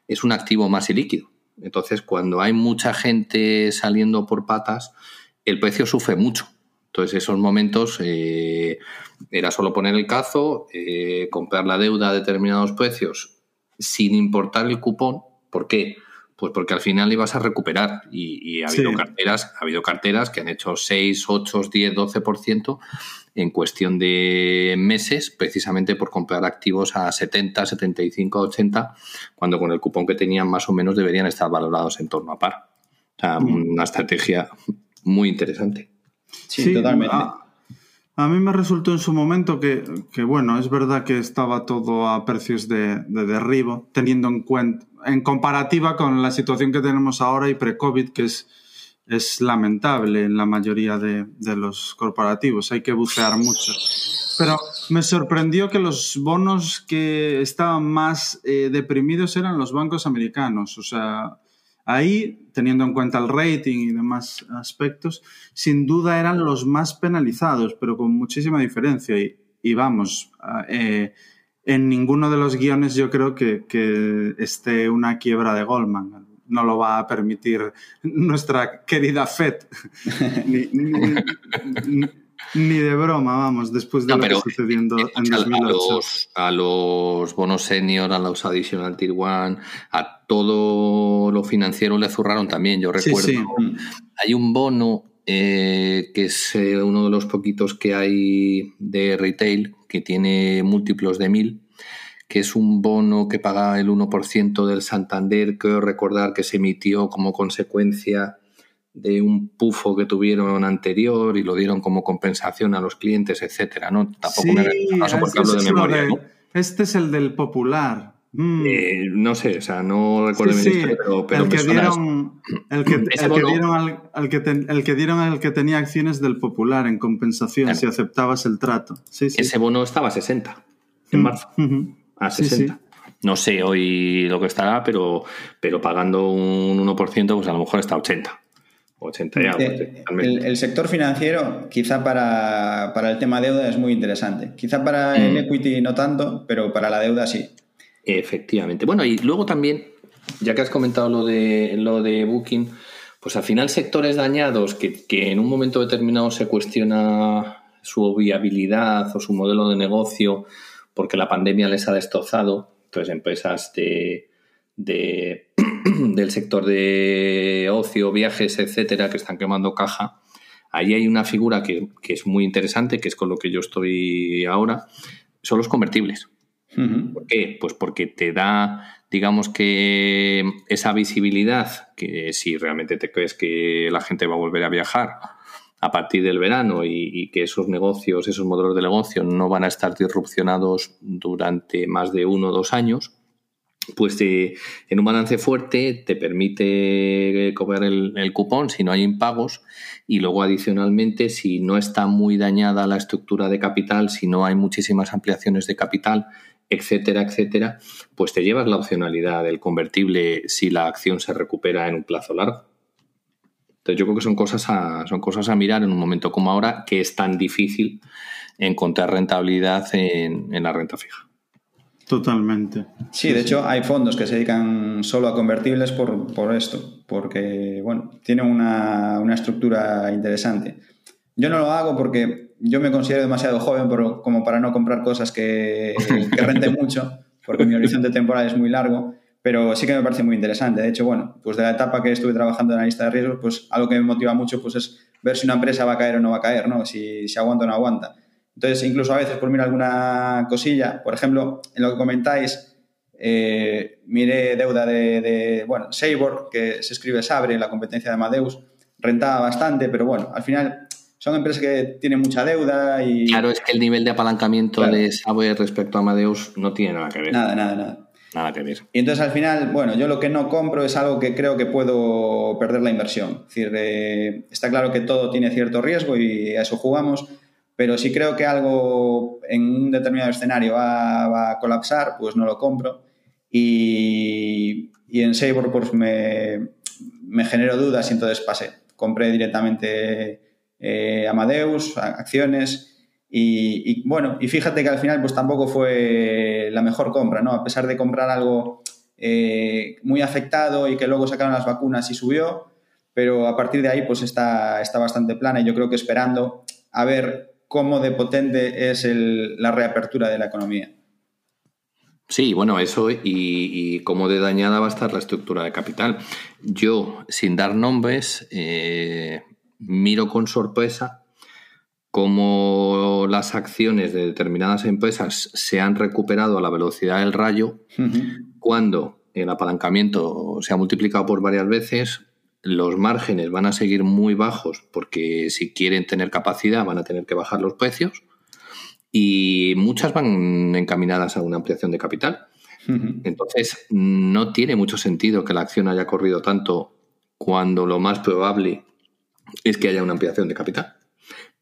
es un activo más ilíquido. Entonces, cuando hay mucha gente saliendo por patas, el precio sufre mucho. Entonces, esos momentos eh, era solo poner el cazo, eh, comprar la deuda a determinados precios sin importar el cupón. ¿Por qué? Pues porque al final ibas a recuperar y, ha, habido carteras, ha habido carteras que han hecho 6, 8, 10, 12% en cuestión de meses, precisamente por comprar activos a 70, 75, 80, cuando con el cupón que tenían más o menos deberían estar valorados en torno a par. O sea, mm. una estrategia muy interesante. Sí, totalmente. A mí me resultó en su momento que, que, bueno, es verdad que estaba todo a precios de, de, derribo, teniendo en cuenta, en comparativa con la situación que tenemos ahora y pre-COVID, que es, es lamentable en la mayoría de, de, los corporativos, hay que bucear mucho. Pero me sorprendió que los bonos que estaban más eh, deprimidos eran los bancos americanos, o sea, Ahí, teniendo en cuenta el rating y demás aspectos, sin duda eran los más penalizados, pero con muchísima diferencia. Y, vamos, eh, en ninguno de los guiones yo creo que, que esté una quiebra de Goldman. No lo va a permitir nuestra querida FED. (laughs) ni, ni, ni de broma, vamos, después de lo que está sucediendo en 2008. A los, bonos senior, a los additional tier one, a todo lo financiero le zurraron también. Yo recuerdo, hay un bono eh, que es eh, uno de los poquitos que hay de retail, que tiene múltiplos de mil, que es un bono que paga el 1% del Santander, creo recordar que se emitió como consecuencia de un pufo que tuvieron anterior y lo dieron como compensación a los clientes, etcétera, ¿no? Tampoco me paso porque hablo de memoria, Este es el del popular. Mm. Eh, no sé, o sea, no recuerdo sí, sí. pero, pero el que dieron, el que, (clears throat) el que dieron al, al que ten, el que dieron al que tenía acciones del popular en compensación claro. si aceptabas el trato. Sí, sí. Ese bono estaba a 60 en marzo. Uh -huh. A 60. No sé hoy lo que estará, pero, pero pagando un 1%, pues a lo mejor está a 80. 80 ya, eh, el, el, sector financiero, quizá para, para, el tema deuda es muy interesante. Quizá para mm. el equity no tanto, pero para la deuda sí. Efectivamente. Bueno, y luego también, ya que has comentado lo de, lo de Booking, pues al final sectores dañados que, que en un momento determinado se cuestiona su viabilidad o su modelo de negocio porque la pandemia les ha destrozado, entonces empresas de, de (clears throat) del sector de ocio, viajes, etcétera, que están quemando caja, ahí hay una figura que, que, es muy interesante, que es con lo que yo estoy ahora, son los convertibles. Uh -huh. ¿Por qué? Pues porque te da, digamos que esa visibilidad, que si realmente te crees que la gente va a volver a viajar a partir del verano y, y que esos negocios, esos modelos de negocio no van a estar disrupcionados durante más de uno o dos años, pues te, en un balance fuerte te permite cobrar el, cupón si no hay impagos y luego adicionalmente si no está muy dañada la estructura de capital, si no hay muchísimas ampliaciones de capital, etcétera, etcétera, pues te llevas la opcionalidad del convertible si la acción se recupera en un plazo largo. Entonces yo creo que son cosas a, son cosas a mirar en un momento como ahora que es tan difícil encontrar rentabilidad en, en la renta fija. Totalmente. Sí, de hecho hay fondos que se dedican solo a convertibles por, por esto, porque bueno, tienen una, una, estructura interesante. Yo no lo hago porque yo me considero demasiado joven como para no comprar cosas que, que renten (laughs) mucho, porque mi horizonte temporal es muy largo, pero sí que me parece muy interesante. De hecho, bueno, pues de la etapa que estuve trabajando en la lista de riesgos, pues algo que me motiva mucho pues es ver si una empresa va a caer o no va a caer, ¿no? Si, si aguanta o no aguanta. Entonces, incluso a veces por mirar alguna cosilla, por ejemplo, en lo que comentáis, eh, miré deuda de, de, bueno, Sabor, que se escribe Sabre, la competencia de Amadeus, rentaba bastante, pero bueno, al final son empresas que tienen mucha deuda y... Claro, es que el nivel de apalancamiento de Sabre respecto a Amadeus no tiene nada que ver. Nada, nada, nada. Nada que ver. Y entonces al final, bueno, yo lo que no compro es algo que creo que puedo perder la inversión. Es decir, eh, está claro que todo tiene cierto riesgo y a eso jugamos, pero si creo que algo en un determinado escenario va, a colapsar, pues no lo compro. Y, en Sabor pues me, me generó dudas y entonces pasé. Compré directamente eh, Amadeus, acciones. Y, bueno, y fíjate que al final pues tampoco fue la mejor compra, ¿no? A pesar de comprar algo eh, muy afectado y que luego sacaron las vacunas y subió, pero a partir de ahí pues está, está bastante plana y yo creo que esperando a ver cómo de potente es la reapertura de la economía. Sí, bueno, eso y, cómo de dañada va a estar la estructura de capital. Yo, sin dar nombres, eh, miro con sorpresa cómo las acciones de determinadas empresas se han recuperado a la velocidad del rayo cuando el apalancamiento se ha multiplicado por varias veces, los márgenes van a seguir muy bajos porque si quieren tener capacidad van a tener que bajar los precios y muchas van encaminadas a una ampliación de capital. Entonces, no tiene mucho sentido que la acción haya corrido tanto cuando lo más probable es que haya una ampliación de capital.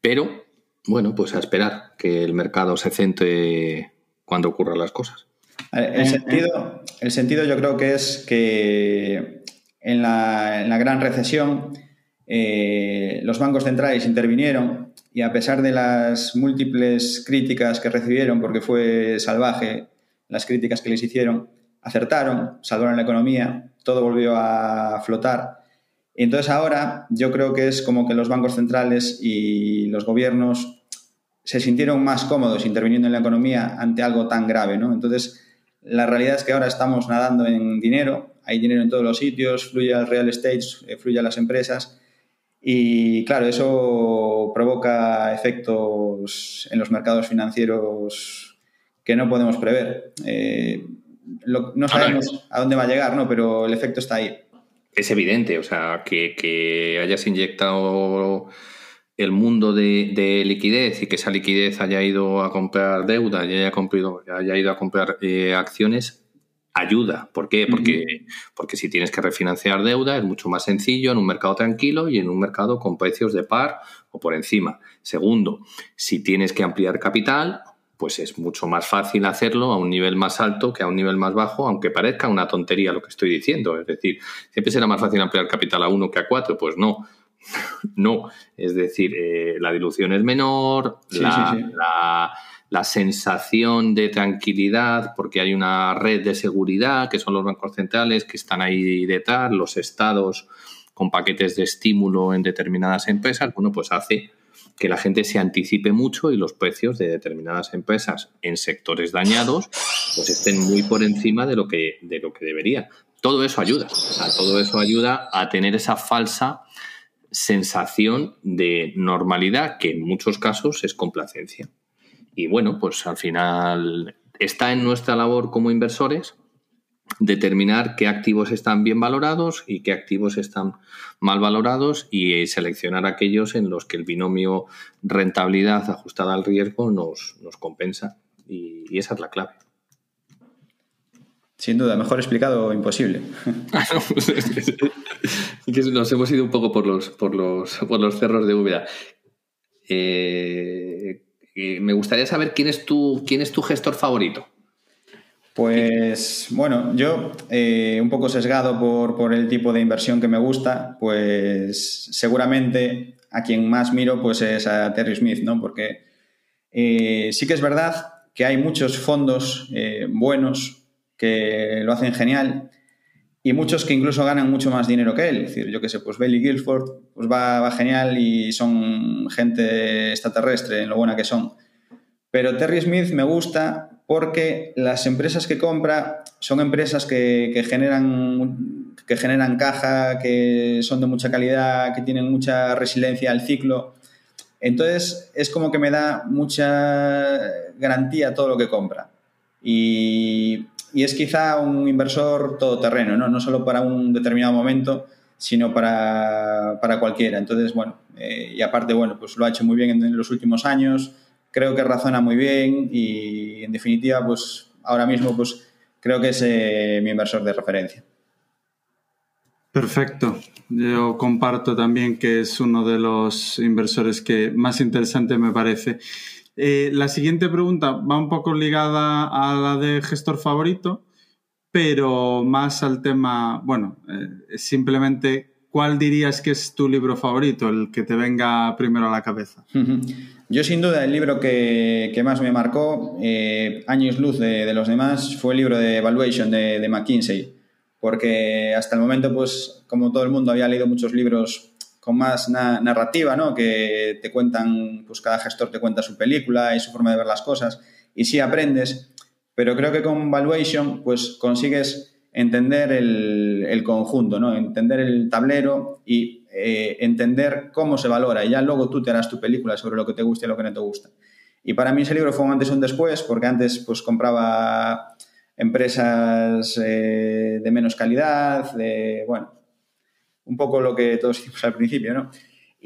Pero, bueno, pues a esperar que el mercado se centre cuando ocurran las cosas. El sentido, el sentido yo creo que es que en la, gran recesión, eh, los bancos centrales intervinieron y a pesar de las múltiples críticas que recibieron, porque fue salvaje las críticas que les hicieron, acertaron, salvaron la economía, todo volvió a flotar. Entonces ahora yo creo que es como que los bancos centrales y los gobiernos se sintieron más cómodos interviniendo en la economía ante algo tan grave, ¿no? Entonces, la realidad es que ahora estamos nadando en dinero, hay dinero en todos los sitios, fluye al real estate, eh, fluye a las empresas. Y claro, eso provoca efectos en los mercados financieros que no podemos prever. Eh, no sabemos a dónde va a llegar, ¿no? pero el efecto está ahí. Es evidente, o sea, que, hayas inyectado el mundo de, liquidez y que esa liquidez haya ido a comprar deuda y haya, haya ido a comprar eh, acciones ayuda. ¿Por qué? Porque, porque si tienes que refinanciar deuda es mucho más sencillo en un mercado tranquilo y en un mercado con precios de par o por encima. Segundo, si tienes que ampliar capital, pues es mucho más fácil hacerlo a un nivel más alto que a un nivel más bajo, aunque parezca una tontería lo que estoy diciendo. Es decir, siempre será más fácil ampliar capital a uno que a cuatro. Pues no. (laughs) no. Es decir, eh, la dilución es menor, la la sensación de tranquilidad porque hay una red de seguridad que son los bancos centrales que están ahí detrás, los estados con paquetes de estímulo en determinadas empresas, bueno, pues hace que la gente se anticipe mucho y los precios de determinadas empresas en sectores dañados pues estén muy por encima de lo que, de lo que debería. Todo eso ayuda, todo eso ayuda a tener esa falsa sensación de normalidad que en muchos casos es complacencia. Y bueno, pues al final está en nuestra labor como inversores determinar qué activos están bien valorados y qué activos están mal valorados y seleccionar aquellos en los que el binomio rentabilidad ajustada al riesgo nos, nos compensa. Y, esa es la clave. Sin duda, mejor explicado imposible. (laughs) nos hemos ido un poco por los, por los, por los cerros de Úbeda. Eh, me gustaría saber quién es tu, quién es tu gestor favorito. Pues bueno, yo eh, un poco sesgado por, el tipo de inversión que me gusta, pues seguramente a quien más miro pues es a Terry Smith, ¿no? Porque eh, sí que es verdad que hay muchos fondos eh, buenos que lo hacen genial, y muchos que incluso ganan mucho más dinero que él. Es decir, yo que sé, pues Bailey Guilford pues va, va genial y son gente extraterrestre en lo buena que son. Pero Terry Smith me gusta porque las empresas que compra son empresas que, que, generan, que generan caja, que son de mucha calidad, que tienen mucha resiliencia al ciclo. Entonces es como que me da mucha garantía todo lo que compra. Y y es quizá un inversor todoterreno, ¿no? no solo para un determinado momento, sino para, para cualquiera. Entonces, bueno, eh, y aparte, bueno, pues lo ha hecho muy bien en, los últimos años, creo que razona muy bien y en definitiva, pues ahora mismo, pues creo que es eh, mi inversor de referencia. Perfecto. Yo comparto también que es uno de los inversores que más interesante me parece. Eh, la siguiente pregunta va un poco ligada a la de gestor favorito, pero más al tema, bueno, eh, simplemente, ¿cuál dirías que es tu libro favorito, el que te venga primero a la cabeza? (laughs) Yo sin duda el libro que, más me marcó, eh, años luz de, los demás, fue el libro de Evaluation de, de McKinsey, porque hasta el momento, pues como todo el mundo había leído muchos libros con más narrativa, ¿no? Que te cuentan, pues cada gestor te cuenta su película y su forma de ver las cosas y sí aprendes, pero creo que con Valuation pues consigues entender el, conjunto, ¿no? Entender el tablero y eh, entender cómo se valora y ya luego tú te harás tu película sobre lo que te gusta y lo que no te gusta. Y para mí ese libro fue un antes y un después, porque antes pues compraba empresas eh, de menos calidad, de, bueno, un poco lo que todos hicimos al principio, ¿no?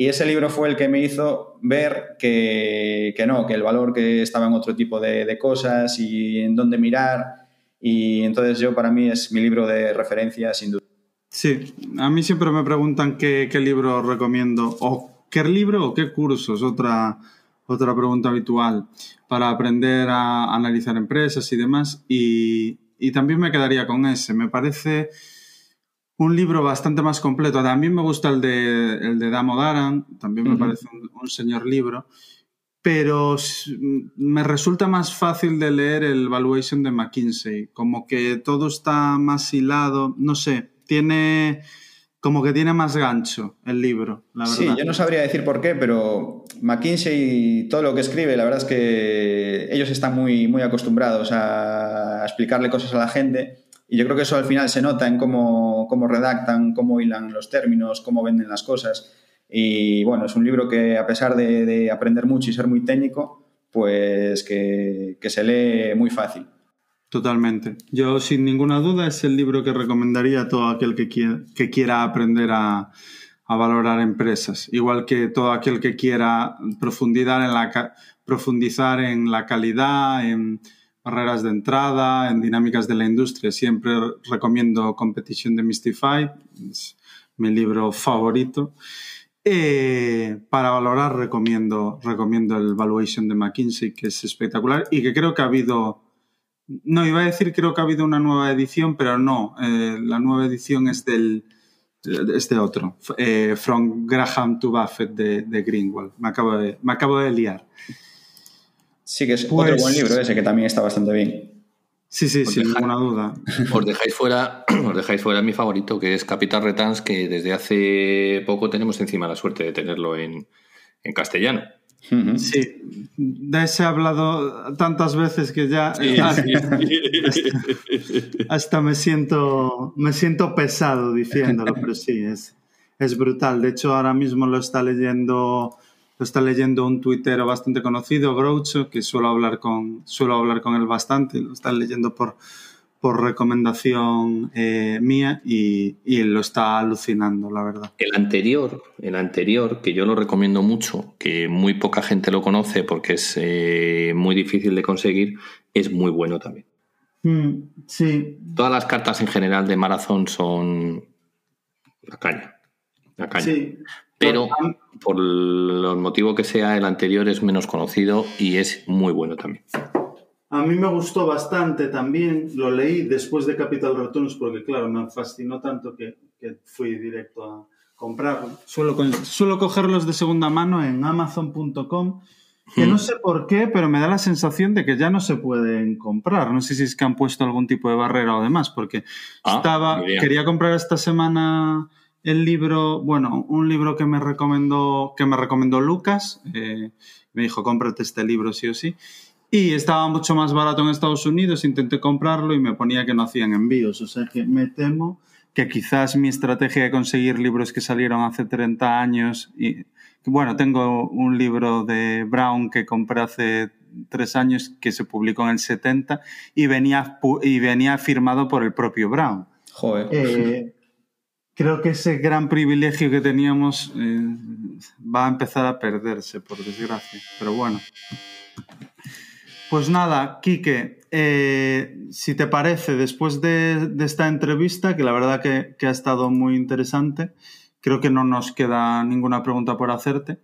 Y ese libro fue el que me hizo ver que, no, que el valor que estaba en otro tipo de, cosas y en dónde mirar. Y entonces yo para mí es mi libro de referencia sin duda. Sí, a mí siempre me preguntan qué, libro recomiendo o qué libro o qué cursos, otra, otra pregunta habitual para aprender a analizar empresas y demás. Y, y también me quedaría con ese. Me parece un libro bastante más completo. También me gusta el de, el de Damo Daran, también me parece un, señor libro, pero me resulta más fácil de leer el Valuation de McKinsey, como que todo está más hilado, no sé, tiene como que tiene más gancho el libro, la verdad. Sí, yo no sabría decir por qué, pero McKinsey, todo lo que escribe, la verdad es que ellos están muy, muy acostumbrados a explicarle cosas a la gente y yo creo que eso al final se nota en cómo, cómo redactan, cómo hilan los términos, cómo venden las cosas. Y bueno, es un libro que a pesar de, aprender mucho y ser muy técnico, pues que, que, se lee muy fácil. Totalmente. Yo sin ninguna duda es el libro que recomendaría a todo aquel que quiera, que quiera aprender a, a, valorar empresas. Igual que todo aquel que quiera profundizar en la, profundizar en la calidad, en barreras de entrada, en dinámicas de la industria. Siempre recomiendo Competition de Mystify, es mi libro favorito. Eh, para valorar recomiendo, recomiendo el Valuation de McKinsey, que es espectacular y que creo que ha habido, no iba a decir creo que ha habido una nueva edición, pero no, eh, la nueva edición es del es de otro, eh, From Graham to Buffett de, de Greenwald. Me acabo de, me acabo de liar. Sí, que es otro buen pues libro ese que también está bastante bien. Sí, sí, sin ninguna duda. (laughs) Os dejáis, fuera, (clears throat) os dejáis fuera mi favorito, que es Capital Returns, que desde hace poco tenemos encima la suerte de tenerlo en, castellano. Sí, de ese he hablado tantas veces que ya (laughs) hasta, me siento me siento pesado diciéndolo, pero sí, es, es brutal. De hecho, ahora mismo lo está leyendo lo está leyendo un tuitero bastante conocido, Groucho, que suelo hablar con, suelo hablar con él bastante, lo está leyendo por, por recomendación eh, mía y, y, lo está alucinando, la verdad. El anterior, el anterior, que yo lo recomiendo mucho, que muy poca gente lo conoce porque es eh, muy difícil de conseguir, es muy bueno también. Mm, sí. Todas las cartas en general de Maratón son la caña. La caña. Sí. Pero por el motivo que sea, el anterior es menos conocido y es muy bueno también. A mí me gustó bastante también, lo leí después de Capital Returns porque claro, me fascinó tanto que, fui directo a comprarlo. Suelo, suelo cogerlos de segunda mano en amazon.com que Mm. no sé por qué, pero me da la sensación de que ya no se pueden comprar. No sé si es que han puesto algún tipo de barrera o demás, porque Ah, estaba, quería comprar esta semana el libro, bueno, un libro que me recomendó, que me recomendó Lucas, eh, me dijo cómprate este libro sí o sí, y estaba mucho más barato en Estados Unidos, intenté comprarlo y me ponía que no hacían envíos, o sea que me temo que quizás mi estrategia de conseguir libros que salieron hace 30 años y bueno, tengo un libro de Brown que compré hace tres años que se publicó en el 70 y venía, y venía firmado por el propio Brown. Joder. Eh, creo que ese gran privilegio que teníamos eh, va a empezar a perderse, por desgracia. Pero bueno. Pues nada, Quique, eh, si te parece, después de, de esta entrevista, que la verdad que, que ha estado muy interesante, creo que no nos queda ninguna pregunta por hacerte.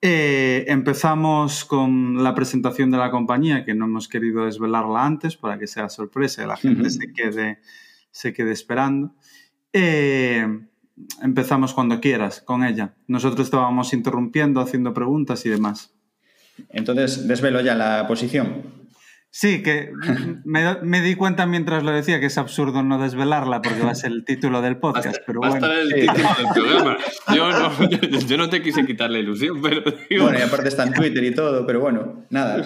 Eh, empezamos con la presentación de la compañía, que no hemos querido desvelarla antes para que sea sorpresa y la gente se, quede, se quede esperando. Eh, empezamos cuando quieras con ella. Nosotros estábamos interrumpiendo, haciendo preguntas y demás. Entonces, desvelo ya la posición. Sí, que (laughs) me, me di cuenta mientras lo decía que es absurdo no desvelarla porque va a ser el título del podcast, pero Va a bueno. estar el título del programa. Yo no, yo, yo no te quise quitar la ilusión, pero digo, Bueno, y aparte está en Twitter y todo, pero bueno, nada.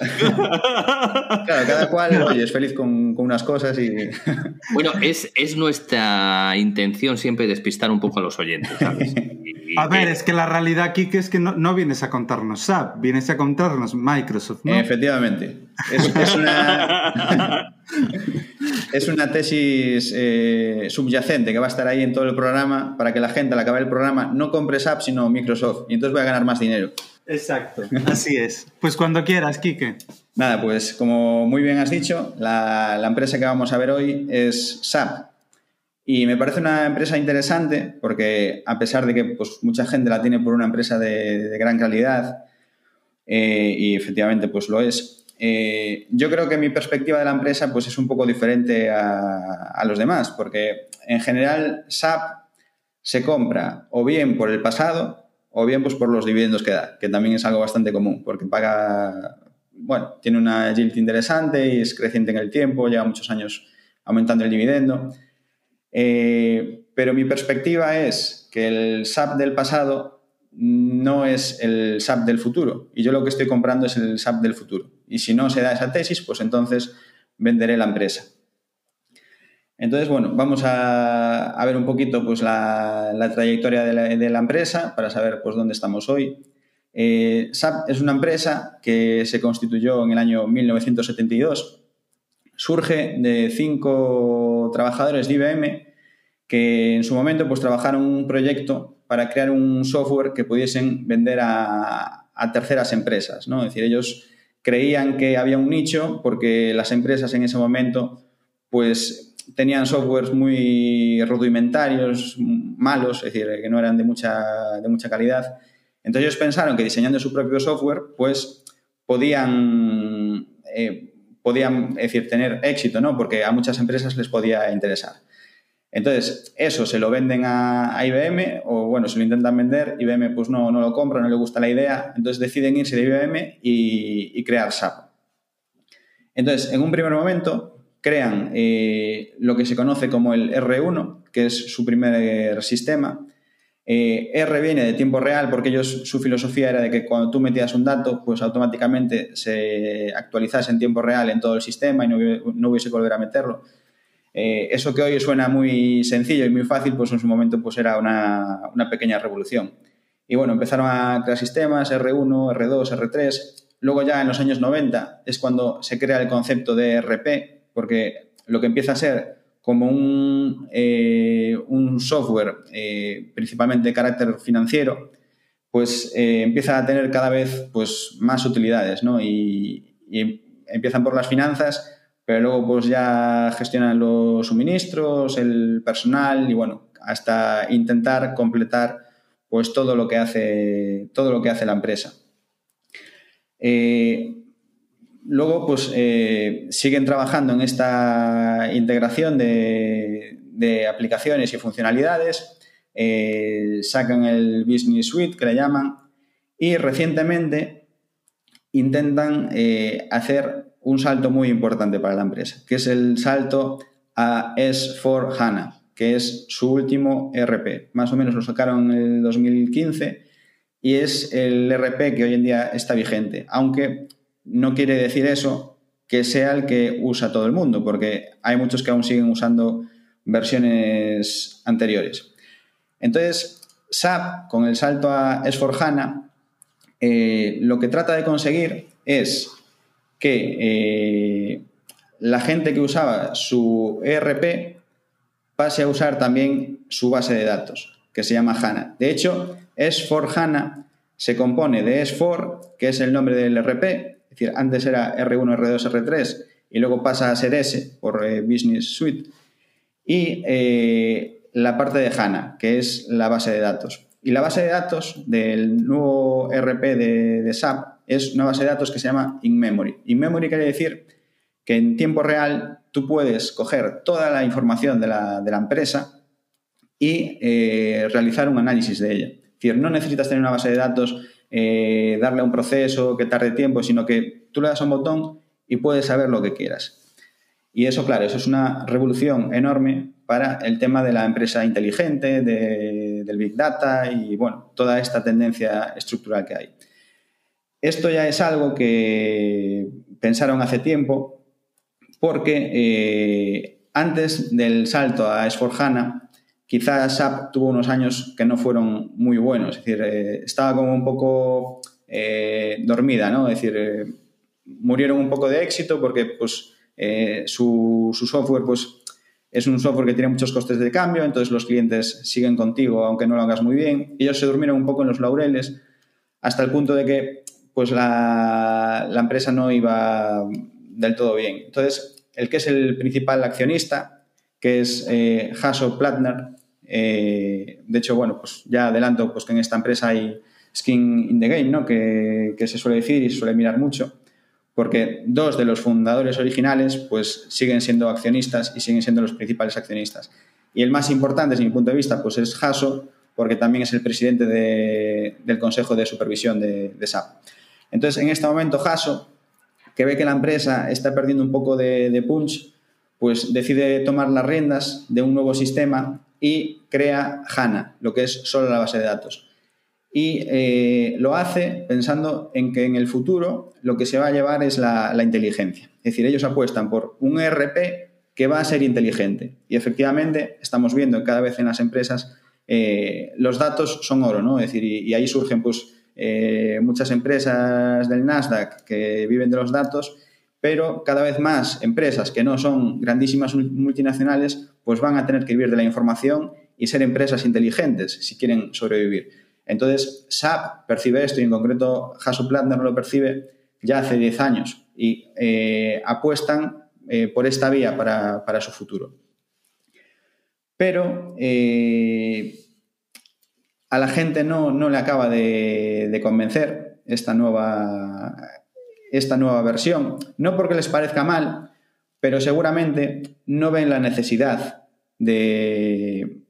Claro, cada cual, oye, es feliz con, con unas cosas y... (laughs) Bueno, es, es nuestra intención siempre despistar un poco a los oyentes, ¿sabes? A ver, es que la realidad aquí que es que no, no vienes a contarnos SAP, vienes a contarnos Microsoft, ¿no? Efectivamente. Es, es una, (laughs) es una tesis eh, subyacente que va a estar ahí en todo el programa para que la gente al acabar el programa no compre SAP sino Microsoft y entonces voy a ganar más dinero. Exacto, así es. Pues cuando quieras, Quique. Nada, pues como muy bien has dicho, la, la empresa que vamos a ver hoy es SAP. Y me parece una empresa interesante porque a pesar de que pues, mucha gente la tiene por una empresa de, de gran calidad, eh, y efectivamente pues lo es, eh, yo creo que mi perspectiva de la empresa pues, es un poco diferente a, los demás, porque en general SAP se compra o bien por el pasado o bien pues, por los dividendos que da, que también es algo bastante común, porque paga, bueno, tiene una yield interesante y es creciente en el tiempo, lleva muchos años aumentando el dividendo. Eh, pero mi perspectiva es que el SAP del pasado no es el SAP del futuro. Y yo lo que estoy comprando es el SAP del futuro. Y si no se da esa tesis, pues entonces venderé la empresa. Entonces, bueno, vamos a, ver un poquito pues, la, trayectoria de la, de la, empresa para saber pues, dónde estamos hoy. Eh, SAP es una empresa que se constituyó en el año 1972. Surge de cinco trabajadores de IBM que en su momento pues, trabajaron un proyecto para crear un software que pudiesen vender a, terceras empresas. ¿no? Es decir, ellos creían que había un nicho porque las empresas en ese momento pues, tenían softwares muy rudimentarios, malos, es decir, que no eran de mucha, de mucha calidad. Entonces ellos pensaron que diseñando su propio software pues, podían, eh, podían es decir, tener éxito, ¿no? porque a muchas empresas les podía interesar. Entonces, eso se lo venden a, IBM o, bueno, se lo intentan vender, IBM pues no, no lo compra, no le gusta la idea, entonces deciden irse de IBM y, crear SAP. Entonces, en un primer momento, crean eh, lo que se conoce como el R1, que es su primer sistema. Eh, R viene de tiempo real porque ellos, su filosofía era de que cuando tú metías un dato, pues automáticamente se actualizase en tiempo real en todo el sistema y no, no hubiese que volver a meterlo. Eh, eso que hoy suena muy sencillo y muy fácil, pues en su momento pues era una, una, pequeña revolución. Y bueno, empezaron a crear sistemas R1, R2, R3. Luego ya en los años 90 es cuando se crea el concepto de RP, porque lo que empieza a ser como un, eh, un software eh, principalmente de carácter financiero, pues empieza a tener cada vez pues, más utilidades, ¿no? Y, y empiezan por las finanzas, pero luego pues ya gestionan los suministros, el personal y bueno, hasta intentar completar pues todo lo que hace, todo lo que hace la empresa. Eh, luego pues eh, siguen trabajando en esta integración de, de aplicaciones y funcionalidades, eh, sacan el Business Suite que le llaman y recientemente intentan hacer un salto muy importante para la empresa, que es el salto a S4 HANA, que es su último ERP. Más o menos lo sacaron en el 2015 y es el ERP que hoy en día está vigente, aunque no quiere decir eso que sea el que usa todo el mundo, porque hay muchos que aún siguen usando versiones anteriores. Entonces, SAP, con el salto a S4 HANA, eh, lo que trata de conseguir es que eh, la gente que usaba su ERP pase a usar también su base de datos, que se llama HANA. De hecho, S4 HANA se compone de S4, que es el nombre del ERP, es decir, antes era R1, R2, R3, y luego pasa a ser S por eh, Business Suite, y la parte de HANA, que es la base de datos. Y la base de datos del nuevo RP de, SAP es una base de datos que se llama in-memory. In-memory quiere decir que en tiempo real tú puedes coger toda la información de la, empresa y eh, realizar un análisis de ella. Es decir, no necesitas tener una base de datos, eh, darle un proceso que tarde tiempo, sino que tú le das un botón y puedes saber lo que quieras. Y eso, claro, eso es una revolución enorme para el tema de la empresa inteligente, del Big Data y, bueno, toda esta tendencia estructural que hay. Esto ya es algo que pensaron hace tiempo porque eh, antes del salto a S4HANA, quizás SAP tuvo unos años que no fueron muy buenos, es decir, eh, estaba como un poco eh, dormida, ¿no? Es decir, murieron un poco de éxito porque pues, su, su, software pues, es un software que tiene muchos costes de cambio, entonces los clientes siguen contigo aunque no lo hagas muy bien. Ellos se durmieron un poco en los laureles hasta el punto de que pues la, empresa no iba del todo bien. Entonces, el que es el principal accionista, que es eh, Hasso Plattner, eh, de hecho, bueno, pues ya adelanto pues que en esta empresa hay skin in the game, ¿no? Que, que se suele decir y se suele mirar mucho porque dos de los fundadores originales pues siguen siendo accionistas y siguen siendo los principales accionistas. Y el más importante, desde mi punto de vista, pues es Hasso, porque también es el presidente del Consejo de Supervisión de, SAP. Entonces, en este momento, Hasso, que ve que la empresa está perdiendo un poco de, punch, pues decide tomar las riendas de un nuevo sistema y crea HANA, lo que es solo la base de datos y eh, lo hace pensando en que en el futuro lo que se va a llevar es la, inteligencia. Es decir, ellos apuestan por un ERP que va a ser inteligente. Y efectivamente estamos viendo cada vez en las empresas eh, los datos son oro, ¿no? Es decir, y, ahí surgen pues eh, muchas empresas del Nasdaq que viven de los datos, pero cada vez más empresas que no son grandísimas multinacionales pues van a tener que vivir de la información y ser empresas inteligentes si quieren sobrevivir. Entonces, SAP percibe esto y en concreto no lo percibe ya hace 10 años y eh, apuestan eh, por esta vía para, su futuro. Pero a la gente no, le acaba de, convencer esta nueva, esta nueva versión, no porque les parezca mal, pero seguramente no ven la necesidad de,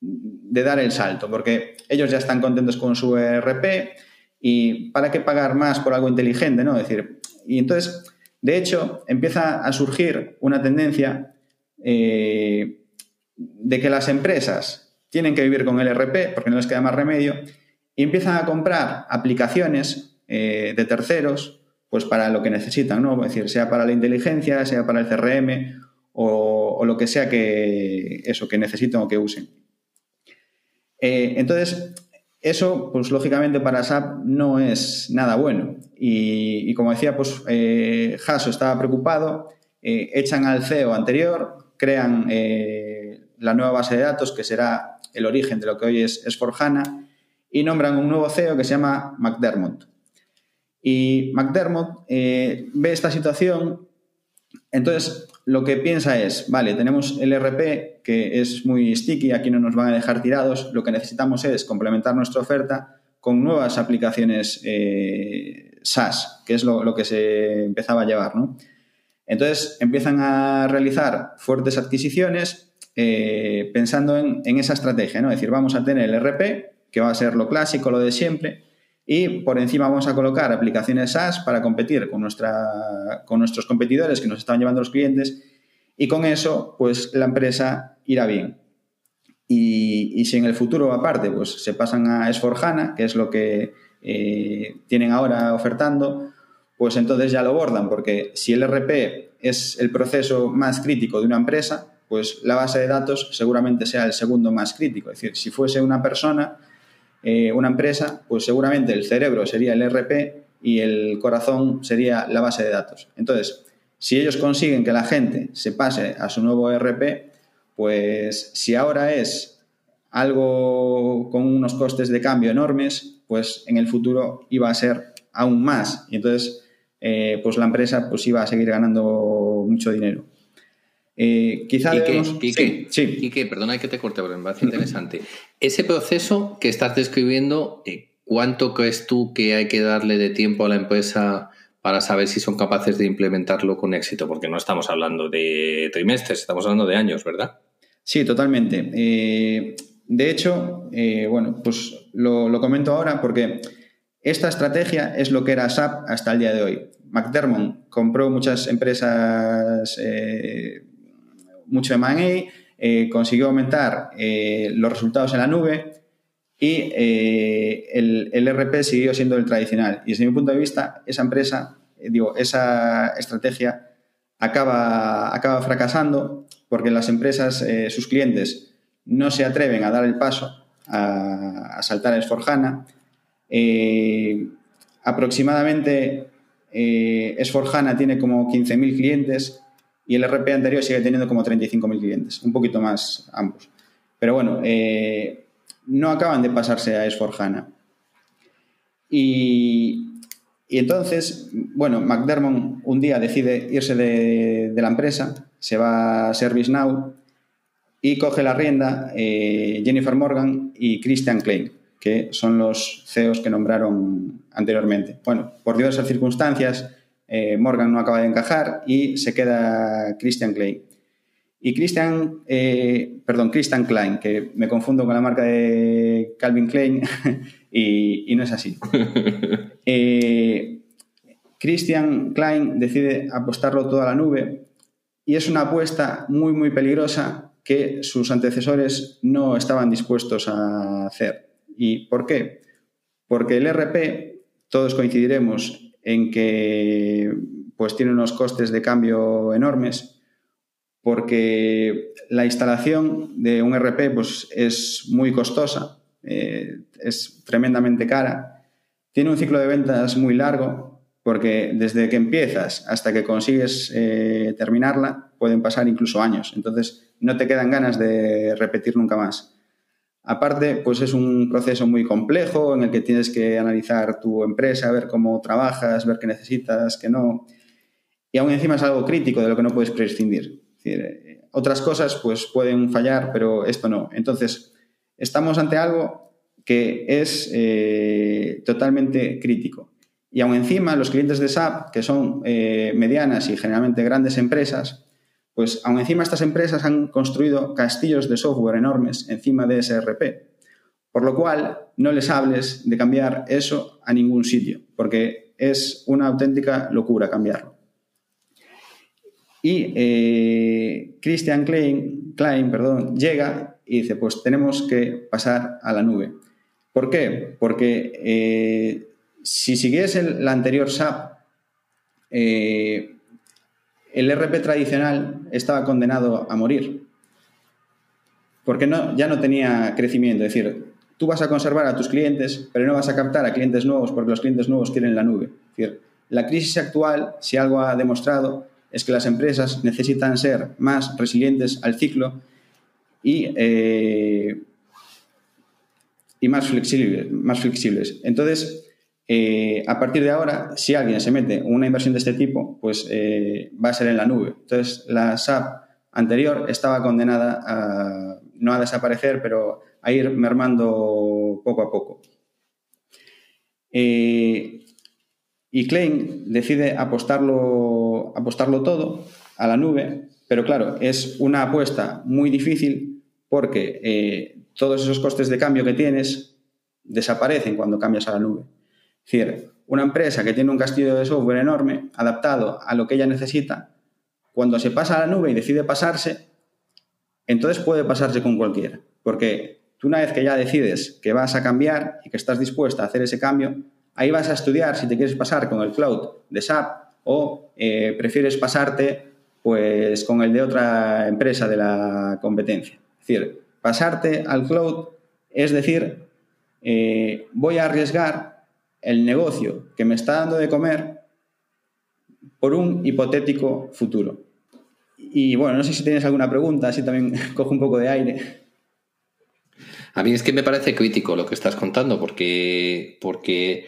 dar el salto, porque ellos ya están contentos con su ERP y ¿para qué pagar más por algo inteligente? ¿no? decir, y entonces, de hecho, empieza a surgir una tendencia eh, de que las empresas tienen que vivir con el ERP porque no les queda más remedio y empiezan a comprar aplicaciones eh, de terceros pues para lo que necesitan, ¿no? Es decir, sea para la inteligencia, sea para el CRM o, lo que sea que eso que necesiten o que usen. Eh, entonces, eso, pues lógicamente para SAP no es nada bueno. Y, como decía, pues eh, estaba preocupado, eh, echan al CEO anterior, crean la nueva base de datos que será el origen de lo que hoy es, HANA y nombran un nuevo CEO que se llama McDermott. Y McDermott ve esta situación entonces, lo que piensa es, vale, tenemos el RP que es muy sticky, aquí no nos van a dejar tirados, lo que necesitamos es complementar nuestra oferta con nuevas aplicaciones eh, SaaS, que es lo, que se empezaba a llevar, ¿no? Entonces, empiezan a realizar fuertes adquisiciones eh, pensando en, esa estrategia, ¿no? Es decir, vamos a tener el RP, que va a ser lo clásico, lo de siempre, y por encima vamos a colocar aplicaciones SaaS para competir con, nuestra, con nuestros competidores que nos están llevando los clientes y con eso pues la empresa irá bien. Y, si en el futuro aparte pues se pasan a S4HANA, que es lo que eh, tienen ahora ofertando, pues entonces ya lo bordan, porque si el RP es el proceso más crítico de una empresa, pues la base de datos seguramente sea el segundo más crítico. Es decir, si fuese una persona, eh, una empresa, pues seguramente el cerebro sería el RP y el corazón sería la base de datos. Entonces, si ellos consiguen que la gente se pase a su nuevo RP, pues si ahora es algo con unos costes de cambio enormes, pues en el futuro iba a ser aún más. Y entonces, eh, pues la empresa pues iba a seguir ganando mucho dinero. Eh, quizá ¿Y, qué, perdona que te corte, pero me parece interesante. Ese proceso que estás describiendo, eh, ¿cuánto crees tú que hay que darle de tiempo a la empresa para saber si son capaces de implementarlo con éxito? Porque no estamos hablando de trimestres, estamos hablando de años, ¿verdad? Sí, totalmente. Eh, de hecho, bueno, pues lo, lo, comento ahora porque esta estrategia es lo que era SAP hasta el día de hoy. McDermott compró muchas empresas mucho M&A, eh, consiguió aumentar eh, los resultados en la nube y eh, el, el, RP siguió siendo el tradicional. Y desde mi punto de vista, esa empresa, digo, esa estrategia acaba, acaba fracasando porque las empresas, sus clientes, no se atreven a dar el paso a, saltar a Esforjana. aproximadamente Esforjana tiene como 15.000 clientes y el RP anterior sigue teniendo como 35.000 clientes, un poquito más ambos. Pero bueno, eh, no acaban de pasarse a S4HANA. Y, entonces, bueno, McDermott un día decide irse de, la empresa, se va a ServiceNow y coge la rienda eh, Jennifer Morgan y Christian Klein, que son los CEOs que nombraron anteriormente. Bueno, por diversas circunstancias, eh, Morgan no acaba de encajar y se queda Christian Klein. Y Christian, eh, perdón, Christian Klein, que me confundo con la marca de Calvin Klein (laughs) y, no es así. (laughs) Eh, Christian Klein decide apostarlo todo a la nube y es una apuesta muy, muy peligrosa que sus antecesores no estaban dispuestos a hacer. ¿Y por qué? Porque el RP, todos coincidiremos en que pues tiene unos costes de cambio enormes porque la instalación de un RP pues, es muy costosa, eh, es tremendamente cara, tiene un ciclo de ventas muy largo porque desde que empiezas hasta que consigues eh, terminarla pueden pasar incluso años, entonces no te quedan ganas de repetir nunca más. Aparte, pues es un proceso muy complejo en el que tienes que analizar tu empresa, ver cómo trabajas, ver qué necesitas, qué no. Y aún encima es algo crítico de lo que no puedes prescindir. Eh, otras cosas pues pueden fallar, pero esto no. Entonces, estamos ante algo que es eh, totalmente crítico. Y aún encima, los clientes de SAP, que son eh, medianas y generalmente grandes empresas, pues aún encima estas empresas han construido castillos de software enormes encima de ese RP. Por lo cual, no les hables de cambiar eso a ningún sitio, porque es una auténtica locura cambiarlo. Y eh, Christian Klein, Klein perdón, llega y dice, pues tenemos que pasar a la nube. ¿Por qué? Porque eh, si siguiese la anterior SAP, eh, el RP tradicional estaba condenado a morir, porque ya no tenía crecimiento. Es decir, tú vas a conservar a tus clientes, pero no vas a captar a clientes nuevos porque los clientes nuevos quieren la nube. La crisis actual, si algo ha demostrado, es que las empresas necesitan ser más resilientes al ciclo y, eh, más, más flexibles. Entonces, eh, a partir de ahora, si alguien se mete una inversión de este tipo, pues eh, va a ser en la nube. Entonces, la SAP anterior estaba condenada a, no a desaparecer, pero a ir mermando poco a poco. Eh, y Klein decide apostarlo, apostarlo todo a la nube, pero claro, es una apuesta muy difícil porque todos esos costes de cambio que tienes desaparecen cuando cambias a la nube. Decir, una empresa que tiene un castillo de software enorme, adaptado a lo que ella necesita, cuando se pasa a la nube y decide pasarse, entonces puede pasarse con cualquiera. Porque tú una vez que ya decides que vas a cambiar y que estás dispuesta a hacer ese cambio, ahí vas a estudiar si te quieres pasar con el cloud de SAP o eh, prefieres pasarte pues con el de otra empresa de la competencia. Es decir, pasarte al cloud es decir, eh, voy a arriesgar el negocio que me está dando de comer por un hipotético futuro. Y bueno, no sé si tienes alguna pregunta, así también (laughs) cojo un poco de aire. A mí es que me parece crítico lo que estás contando, porque, porque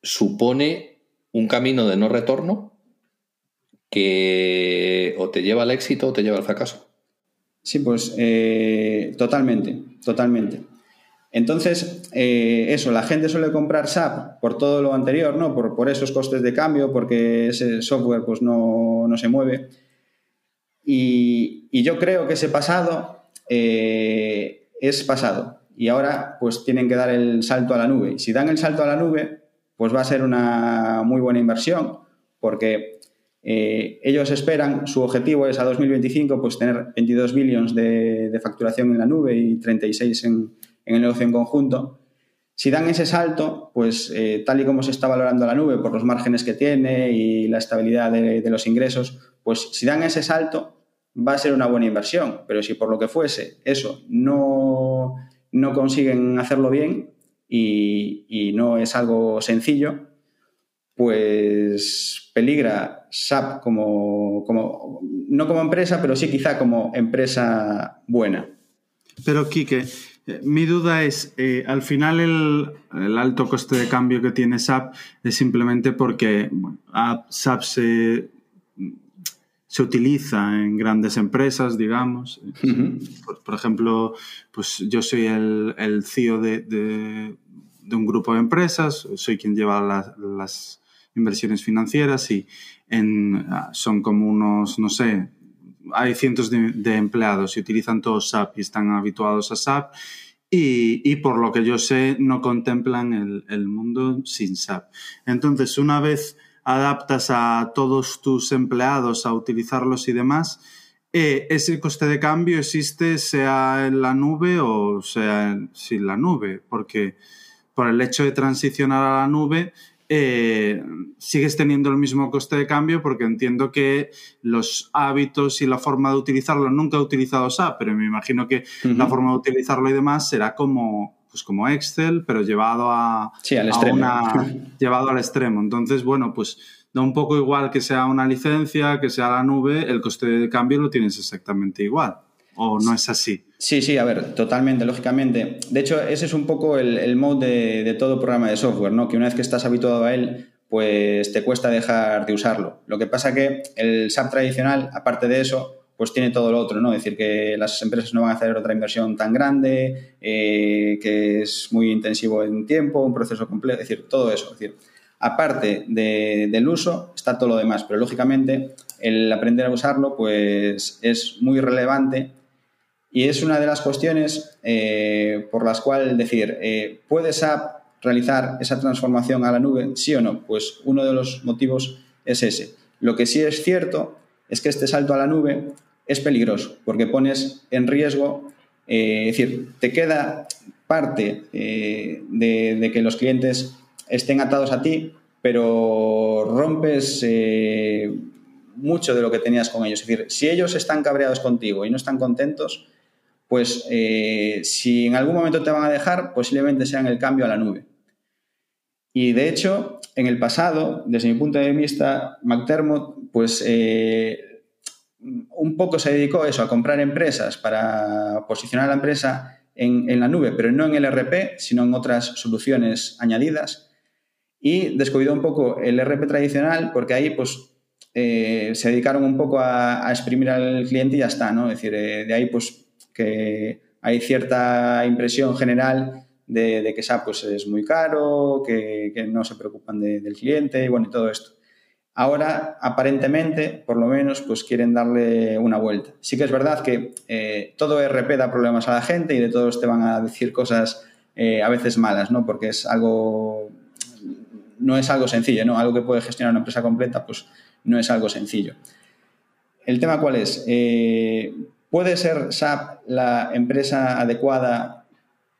supone un camino de no retorno que o te lleva al éxito o te lleva al fracaso. Sí, pues eh, totalmente, totalmente. Entonces, eh, eso, la gente suele comprar SAP por todo lo anterior, ¿no? Por, esos costes de cambio, porque ese software pues, no, se mueve. Y, yo creo que ese pasado eh, es pasado. Y ahora, pues tienen que dar el salto a la nube. Y si dan el salto a la nube, pues va a ser una muy buena inversión, porque eh, ellos esperan, su objetivo es a 2025, pues tener 22 billones de, de facturación en la nube y 36 en en el negocio en conjunto. Si dan ese salto, pues eh, tal y como se está valorando la nube por los márgenes que tiene y la estabilidad de, los ingresos, pues si dan ese salto va a ser una buena inversión. Pero si por lo que fuese eso no, no consiguen hacerlo bien y, no es algo sencillo, pues peligra SAP como, como, no como empresa, pero sí quizá como empresa buena. Pero Quique, mi duda es, eh, al final el, alto coste de cambio que tiene SAP es simplemente porque SAP se, se, utiliza en grandes empresas, digamos. por, ejemplo, pues yo soy el, el CEO de, de, un grupo de empresas, soy quien lleva las, inversiones financieras y en, ah, son como unos, no sé, hay cientos de, empleados y utilizan todo SAP y están habituados a SAP y, por lo que yo sé no contemplan el, mundo sin SAP. Entonces, una vez adaptas a todos tus empleados a utilizarlos y demás, eh, ese coste de cambio existe sea en la nube o sea sin la nube, porque por el hecho de transicionar a la nube eh, sigues teniendo el mismo coste de cambio porque entiendo que los hábitos y la forma de utilizarlo, nunca he utilizado SAP, pero me imagino que la forma de utilizarlo y demás será como, pues como Excel, pero llevado a, al extremo. (laughs) llevado al extremo. Entonces, bueno, pues da un poco igual que sea una licencia, que sea la nube, el coste de cambio lo tienes exactamente igual. ¿O no es así? Sí, sí, a ver, totalmente, lógicamente. De hecho, ese es un poco el, el de, todo programa de software, ¿no? Que una vez que estás habituado a él, pues te cuesta dejar de usarlo. Lo que pasa que el SAP tradicional, aparte de eso, pues tiene todo lo otro, ¿no? Es decir, que las empresas no van a hacer otra inversión tan grande, eh, que es muy intensivo en tiempo, un proceso complejo, es decir, todo eso. Es decir, aparte del uso, está todo lo demás, pero lógicamente el aprender a usarlo, pues es muy relevante y es una de las cuestiones eh, por las cuales decir, eh, ¿puede realizar esa transformación a la nube? Sí o no. Pues uno de los motivos es ese. Lo que sí es cierto es que este salto a la nube es peligroso porque pones en riesgo, eh, es decir, te queda parte de, que los clientes estén atados a ti, pero rompes mucho de lo que tenías con ellos. Es decir, si ellos están cabreados contigo y no están contentos, pues eh, si en algún momento te van a dejar, posiblemente sean el cambio a la nube. Y de hecho, en el pasado, desde mi punto de vista, McDermott, pues eh, un poco se dedicó a eso, a comprar empresas para posicionar a la empresa en, la nube, pero no en el RP, sino en otras soluciones añadidas. Y descuidó un poco el RP tradicional porque ahí pues eh, se dedicaron un poco a, exprimir al cliente y ya está, ¿no? Es decir, de ahí pues que hay cierta impresión general de, que SAP pues, es muy caro, que, no se preocupan del cliente y bueno, y todo esto. Ahora, aparentemente, por lo menos, pues quieren darle una vuelta. Sí que es verdad que eh, todo RP da problemas a la gente y de todos te van a decir cosas eh, a veces malas, ¿no? Porque es algo no es algo sencillo, ¿no? Algo que puede gestionar una empresa completa, pues no es algo sencillo. ¿El tema cuál es? Eh, ¿Puede ser SAP la empresa adecuada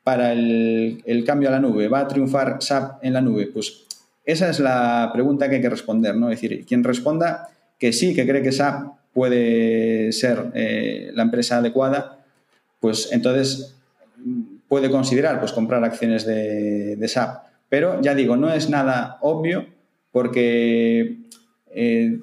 para el, cambio a la nube? ¿Va a triunfar SAP en la nube? Pues esa es la pregunta que hay que responder, ¿no? Es decir, quien responda que sí, que cree que SAP puede ser eh, la empresa adecuada, pues entonces puede considerar pues, comprar acciones de, SAP. Pero ya digo, no es nada obvio porque eh,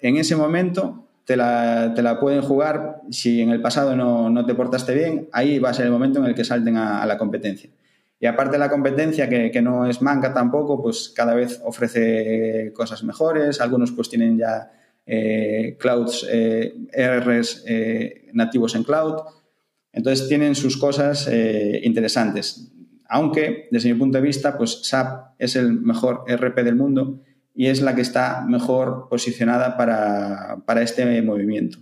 en ese momento te la, te la, pueden jugar. Si en el pasado no, no, te portaste bien, ahí va a ser el momento en el que salten a, la competencia. Y aparte la competencia, que, que, no es manca tampoco, pues cada vez ofrece cosas mejores. Algunos pues tienen ya eh, clouds, eh, RRs eh, nativos en cloud. Entonces tienen sus cosas eh, interesantes. Aunque, desde mi punto de vista, pues SAP es el mejor RP del mundo y es la que está mejor posicionada para, para este movimiento.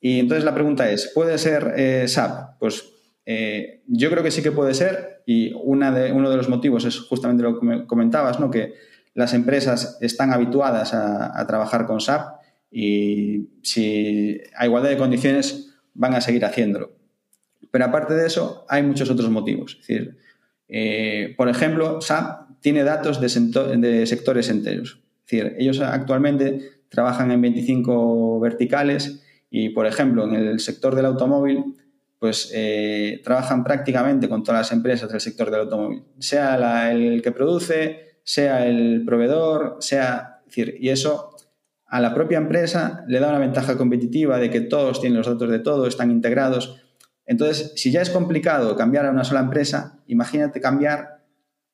Y entonces la pregunta es, ¿puede ser eh, SAP? Pues eh, yo creo que sí que puede ser y una de, uno de los motivos es justamente lo que comentabas, ¿no? que las empresas están habituadas a, trabajar con SAP y si a igualdad de condiciones van a seguir haciéndolo. Pero aparte de eso, hay muchos otros motivos. Es decir, eh, por ejemplo, SAP tiene datos de, sectores enteros. Es decir, ellos actualmente trabajan en 25 verticales y, por ejemplo, en el sector del automóvil, pues eh, trabajan prácticamente con todas las empresas del sector del automóvil, sea el que produce, sea el proveedor, sea... decir, y eso a la propia empresa le da una ventaja competitiva de que todos tienen los datos de todo, están integrados entonces, si ya es complicado cambiar a una sola empresa, imagínate cambiar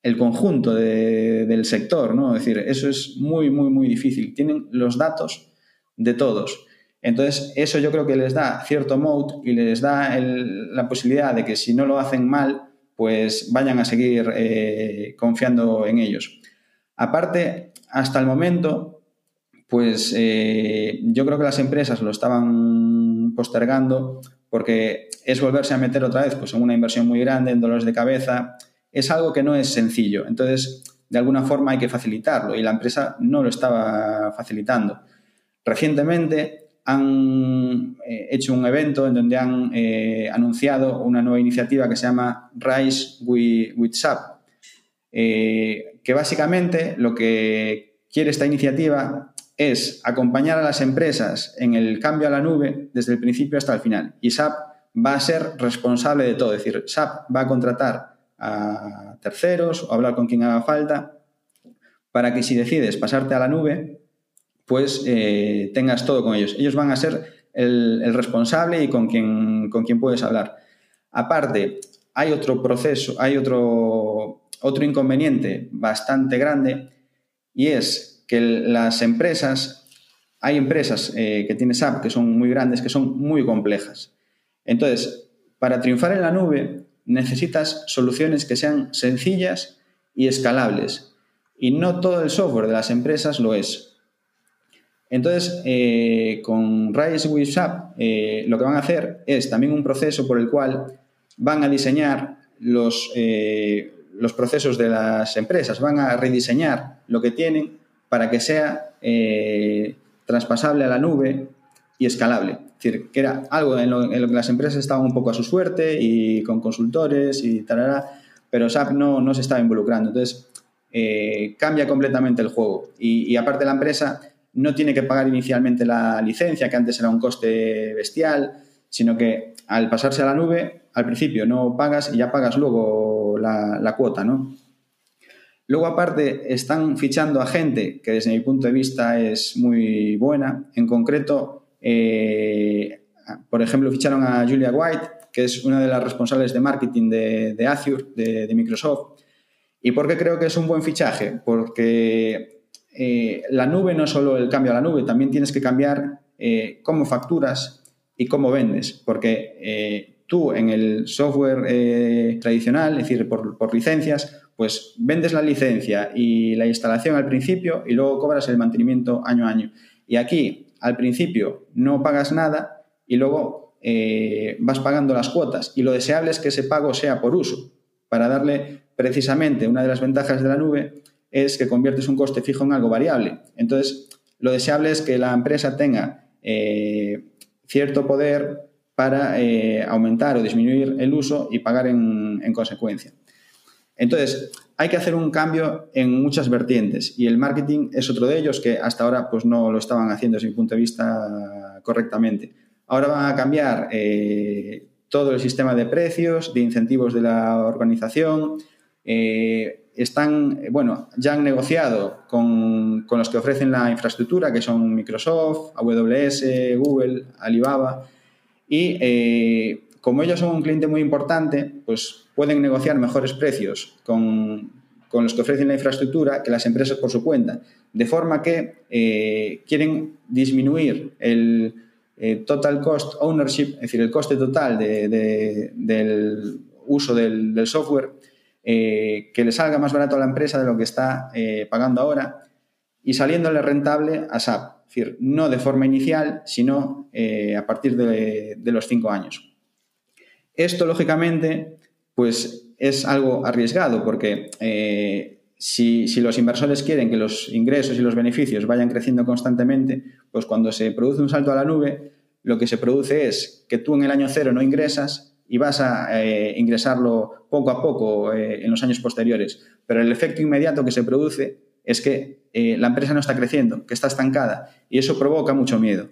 el conjunto del sector, ¿no? Es decir, eso es muy, muy, muy difícil. Tienen los datos de todos. Entonces, eso yo creo que les da cierto mode y les da la posibilidad de que si no lo hacen mal, pues vayan a seguir eh, confiando en ellos. Aparte, hasta el momento, pues eh, yo creo que las empresas lo estaban postergando porque es volverse a meter otra vez pues, en una inversión muy grande, en dolores de cabeza, es algo que no es sencillo. Entonces, de alguna forma hay que facilitarlo y la empresa no lo estaba facilitando. Recientemente han eh, hecho un evento en donde han eh, anunciado una nueva iniciativa que se llama Rise with, SAP, eh, que básicamente lo que quiere esta iniciativa es acompañar a las empresas en el cambio a la nube desde el principio hasta el final. Y SAP va a ser responsable de todo. Es decir, SAP va a contratar a terceros o hablar con quien haga falta para que si decides pasarte a la nube, pues eh, tengas todo con ellos. Ellos van a ser el, responsable y con quien, con quien puedes hablar. Aparte, hay otro proceso, hay otro, otro inconveniente bastante grande y es que las empresas, hay empresas eh, que tienen SAP que son muy grandes, que son muy complejas. Entonces, para triunfar en la nube necesitas soluciones que sean sencillas y escalables. Y no todo el software de las empresas lo es. Entonces, eh, con Rise with eh, lo que van a hacer es también un proceso por el cual van a diseñar los, los procesos de las empresas, van a rediseñar lo que tienen para que sea eh, traspasable a la nube y escalable. Decir, que era algo en lo, que las empresas estaban un poco a su suerte y con consultores y tal, pero SAP no, no se estaba involucrando. Entonces, eh, cambia completamente el juego. Y, aparte la empresa no tiene que pagar inicialmente la licencia, que antes era un coste bestial, sino que al pasarse a la nube, al principio no pagas y ya pagas luego la, la cuota, ¿no? Luego, aparte, están fichando a gente que desde mi punto de vista es muy buena. En concreto, eh, por ejemplo, ficharon a Julia White, que es una de las responsables de marketing de, Azure, de, Microsoft. ¿Y por qué creo que es un buen fichaje? Porque eh, la nube no es solo el cambio a la nube, también tienes que cambiar eh, cómo facturas y cómo vendes. Porque tú en el software tradicional, es decir, por licencias, pues vendes la licencia y la instalación al principio y luego cobras el mantenimiento año a año. Y aquí, al principio, no pagas nada y luego eh, vas pagando las cuotas. Y lo deseable es que ese pago sea por uso, para darle precisamente una de las ventajas de la nube es que conviertes un coste fijo en algo variable. Entonces, lo deseable es que la empresa tenga eh, cierto poder para eh, aumentar o disminuir el uso y pagar en, en, consecuencia. Entonces, hay que hacer un cambio en muchas vertientes y el marketing es otro de ellos que hasta ahora pues, no lo estaban haciendo desde mi punto de vista correctamente. Ahora van a cambiar eh, todo el sistema de precios, de incentivos de la organización. Eh, están, bueno, ya han negociado con, con, los que ofrecen la infraestructura, que son Microsoft, AWS, Google, Alibaba, y eh, como ellos son un cliente muy importante, pues pueden negociar mejores precios con, los que ofrecen la infraestructura que las empresas por su cuenta, de forma que eh, quieren disminuir el eh, total cost ownership, es decir, el coste total de, de, del uso del, software, eh, que le salga más barato a la empresa de lo que está pagando ahora y saliéndole rentable a SAP. Es decir, no de forma inicial, sino a partir de, los cinco años. Esto, lógicamente, pues es algo arriesgado porque eh, si, los inversores quieren que los ingresos y los beneficios vayan creciendo constantemente, pues cuando se produce un salto a la nube, lo que se produce es que tú en el año cero no ingresas y vas a eh, ingresarlo poco a poco eh, en los años posteriores. Pero el efecto inmediato que se produce es que la empresa no está creciendo, que está estancada y eso provoca mucho miedo.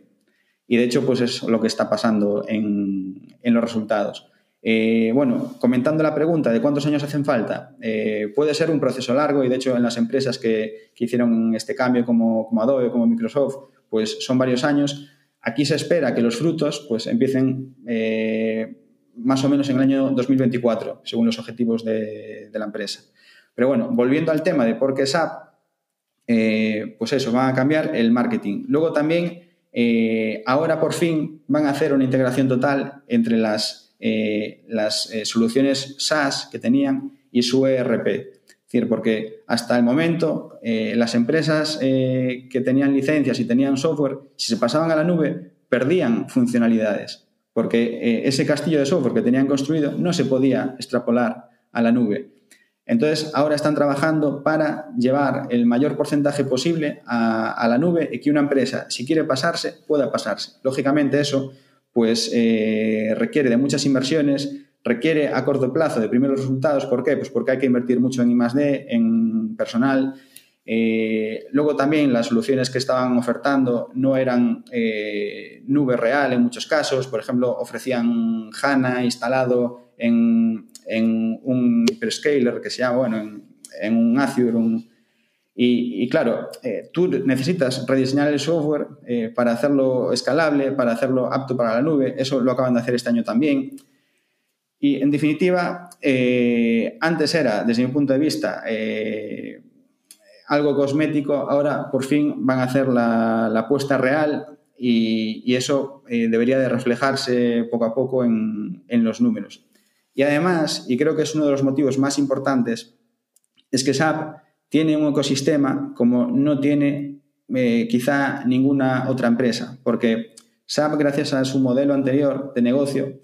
Y de hecho, pues es lo que está pasando en, en los resultados. Eh, bueno, comentando la pregunta de cuántos años hacen falta, eh, puede ser un proceso largo y de hecho en las empresas que, que hicieron este cambio como, como, Adobe, como Microsoft, pues son varios años. Aquí se espera que los frutos pues empiecen eh, más o menos en el año 2024, según los objetivos de, la empresa. Pero bueno, volviendo al tema de por qué SAP, pues eso, van a cambiar el marketing. Luego también, ahora por fin van a hacer una integración total entre las, eh, las soluciones SaaS que tenían y su ERP. Porque hasta el momento las empresas que tenían licencias y tenían software, si se pasaban a la nube, perdían funcionalidades porque eh, ese castillo de software que tenían construido no se podía extrapolar a la nube. Entonces, ahora están trabajando para llevar el mayor porcentaje posible a la nube y que una empresa, si quiere pasarse, pueda pasarse. Lógicamente, eso pues, eh, requiere de muchas inversiones, requiere a corto plazo de primeros resultados. ¿Por qué? Pues porque hay que invertir mucho en I+.D., en personal, eh, luego también las soluciones que estaban ofertando no eran eh, nube real en muchos casos. Por ejemplo, ofrecían HANA instalado en, en un hyperscaler que se llama, bueno, en, en un Azure. Un, y, y, claro, eh, tú necesitas rediseñar el software eh, para hacerlo escalable, para hacerlo apto para la nube. Eso lo acaban de hacer este año también. Y en definitiva, eh, antes era, desde mi punto de vista, eh, algo cosmético, ahora por fin van a hacer la, la apuesta real y, y eso eh, debería de reflejarse poco a poco en, en, los números. Y además, y creo que es uno de los motivos más importantes, es que SAP tiene un ecosistema como no tiene eh, quizá ninguna otra empresa, porque SAP, gracias a su modelo anterior de negocio,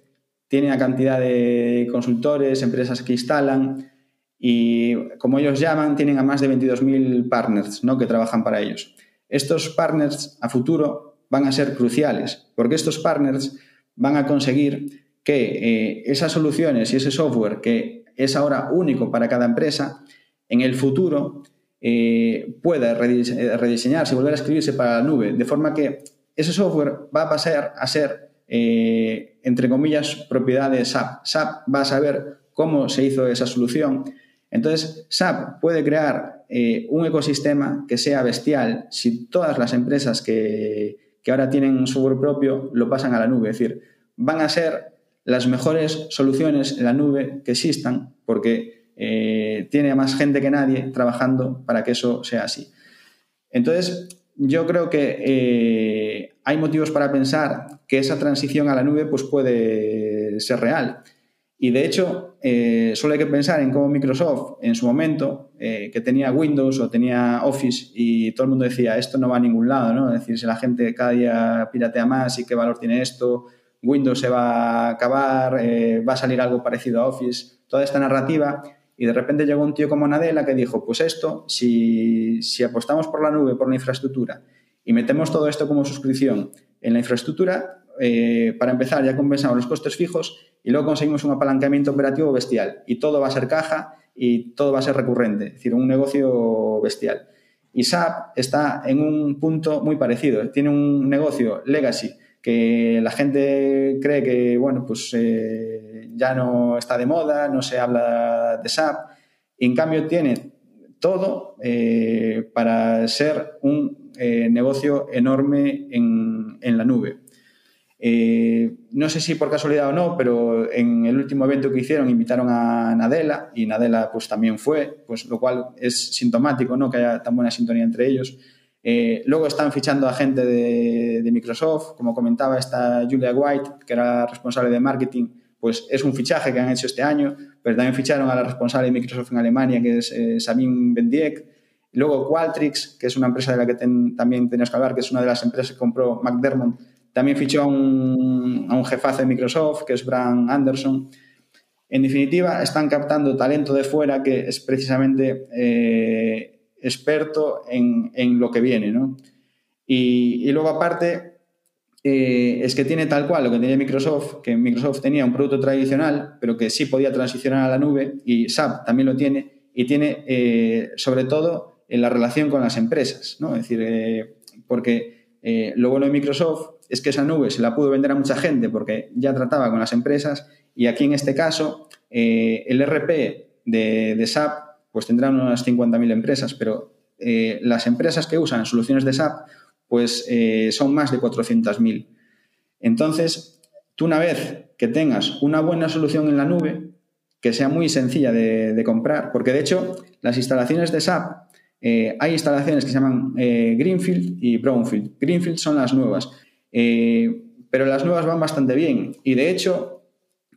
tiene una cantidad de consultores, empresas que instalan, y como ellos llaman, tienen a más de 22.000 partners ¿no? que trabajan para ellos. Estos partners a futuro van a ser cruciales, porque estos partners van a conseguir que eh, esas soluciones y ese software que es ahora único para cada empresa, en el futuro eh, pueda rediseñarse y volver a escribirse para la nube, de forma que ese software va a pasar a ser, eh, entre comillas, propiedad de SAP. SAP va a saber cómo se hizo esa solución, entonces, SAP puede crear eh, un ecosistema que sea bestial si todas las empresas que, que, ahora tienen un software propio lo pasan a la nube. Es decir, van a ser las mejores soluciones en la nube que existan porque eh, tiene a más gente que nadie trabajando para que eso sea así. Entonces, yo creo que eh, hay motivos para pensar que esa transición a la nube pues, puede ser real. Y de hecho, eh, solo hay que pensar en cómo Microsoft en su momento, que tenía Windows o tenía Office y todo el mundo decía, esto no va a ningún lado, ¿no? Es decir, si la gente cada día piratea más y qué valor tiene esto, Windows se va a acabar, va a salir algo parecido a Office, toda esta narrativa Y de repente llegó un tío como Nadella que dijo, pues esto, si, si apostamos por la nube, por la infraestructura, y metemos todo esto como suscripción en la infraestructura, eh, para empezar ya compensamos los costes fijos y luego conseguimos un apalancamiento operativo bestial. Y todo va a ser caja y todo va a ser recurrente, es decir, un negocio bestial. Y SAP está en un punto muy parecido. Tiene un negocio legacy que la gente cree que, bueno, pues eh, ya no está de moda, no se habla de SAP. En cambio tiene todo eh, para ser un eh, negocio enorme en, en la nube. Eh, no sé si por casualidad o no, pero en el último evento que hicieron invitaron a Nadella y Nadella pues también fue, pues lo cual es sintomático, ¿no? Que haya tan buena sintonía entre ellos. Eh, luego están fichando a gente de, de, Microsoft, como comentaba esta Julia White, que era responsable de marketing, pues es un fichaje que han hecho este año, pero también ficharon a la responsable de Microsoft en Alemania, que es eh, Sabine Bendiek. Luego Qualtrics, que es una empresa de la que también tenemos que hablar, que es una de las empresas que compró McDermott, también fichó a un, a un de Microsoft, que es Bran Anderson. En definitiva, están captando talento de fuera que es precisamente eh, experto en, en, lo que viene. ¿no? Y, y, luego, aparte, eh, es que tiene tal cual lo que tenía Microsoft, que Microsoft tenía un producto tradicional, pero que sí podía transicionar a la nube, y SAP también lo tiene, y tiene eh, sobre todo en la relación con las empresas. ¿no? Es decir, eh, porque lo bueno de Microsoft es que esa nube se la pudo vender a mucha gente porque ya trataba con las empresas y aquí en este caso eh, el RP de, de, SAP pues tendrán unas 50.000 empresas, pero eh, las empresas que usan soluciones de SAP pues eh, son más de 400.000. Entonces, tú una vez que tengas una buena solución en la nube, que sea muy sencilla de, comprar, porque de hecho las instalaciones de SAP, eh, hay instalaciones que se llaman eh, Greenfield y Brownfield. Greenfield son las nuevas. Pero las nuevas van bastante bien. Y de hecho,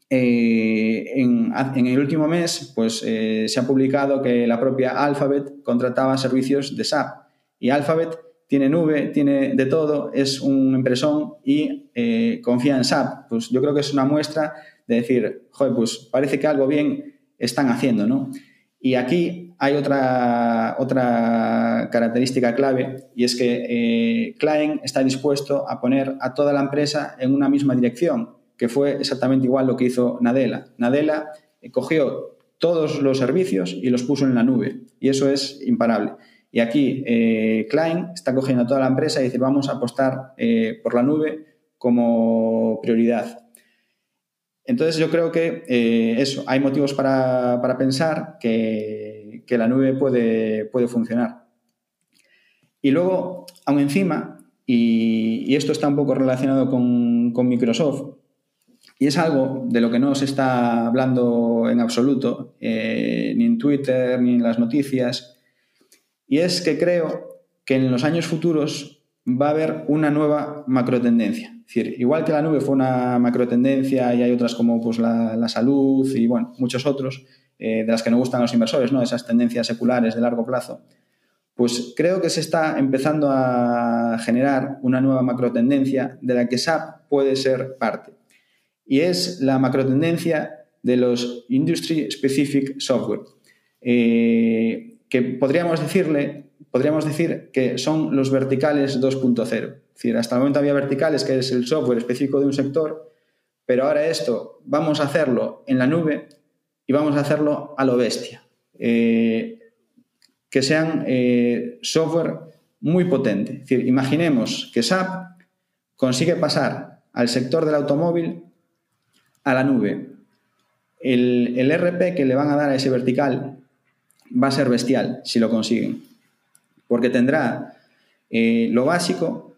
en, en, el último mes, pues se ha publicado que la propia Alphabet contrataba servicios de SAP. Y Alphabet tiene nube, tiene de todo, es un empresón y eh, confía en SAP. Pues yo creo que es una muestra de decir, joder, pues parece que algo bien están haciendo, ¿no? Y aquí hay otra, otra característica clave y es que eh, Klein está dispuesto a poner a toda la empresa en una misma dirección, que fue exactamente igual lo que hizo Nadella. Nadella eh, cogió todos los servicios y los puso en la nube y eso es imparable. Y aquí eh, Klein está cogiendo a toda la empresa y dice vamos a apostar eh, por la nube como prioridad. Entonces yo creo que eh, eso, hay motivos para, para pensar que, que, la nube puede, puede funcionar. Y luego, aún encima, y, esto está un poco relacionado con, con, Microsoft, y es algo de lo que no se está hablando en absoluto, ni en Twitter, ni en las noticias, y es que creo que en los años futuros va a haber una nueva macrotendencia. Es decir, igual que la nube fue una macrotendencia y hay otras como pues, la, salud y bueno, muchos otros, eh, de las que no gustan los inversores, ¿no? esas tendencias seculares de largo plazo, pues creo que se está empezando a generar una nueva macrotendencia de la que SAP puede ser parte. Y es la macrotendencia de los Industry Specific Software, eh, que podríamos decirle podríamos decir que son los verticales 2.0. Es decir, hasta el momento había verticales, que es el software específico de un sector, pero ahora esto vamos a hacerlo en la nube y vamos a hacerlo a lo bestia. Eh, que sean eh, software muy potente. Imaginemos que SAP consigue pasar al sector del automóvil a la nube. El, el RP que le van a dar a ese vertical va a ser bestial si lo consiguen porque tendrá eh, lo básico,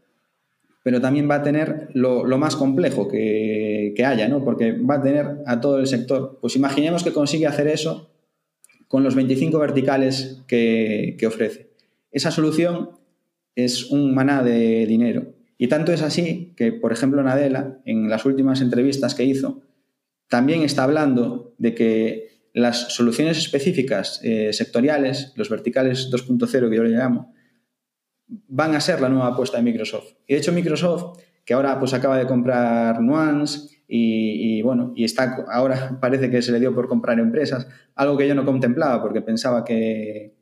pero también va a tener lo, lo más complejo que, que, haya, ¿no? porque va a tener a todo el sector. Pues imaginemos que consigue hacer eso con los 25 verticales que, que ofrece. Esa solución es un maná de dinero. Y tanto es así que, por ejemplo, Nadella, en las últimas entrevistas que hizo, también está hablando de que las soluciones específicas eh, sectoriales, los verticales 2.0 que yo le llamo, van a ser la nueva apuesta de Microsoft. Y de hecho Microsoft, que ahora pues acaba de comprar Nuance y, bueno, y está ahora (laughs) parece que se le dio por comprar empresas, algo que yo no contemplaba porque pensaba que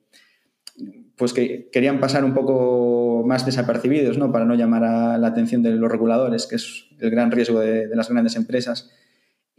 pues que querían pasar un poco más desapercibidos, ¿no? Para no llamar a la atención de los reguladores, que es el gran riesgo de, de las grandes empresas.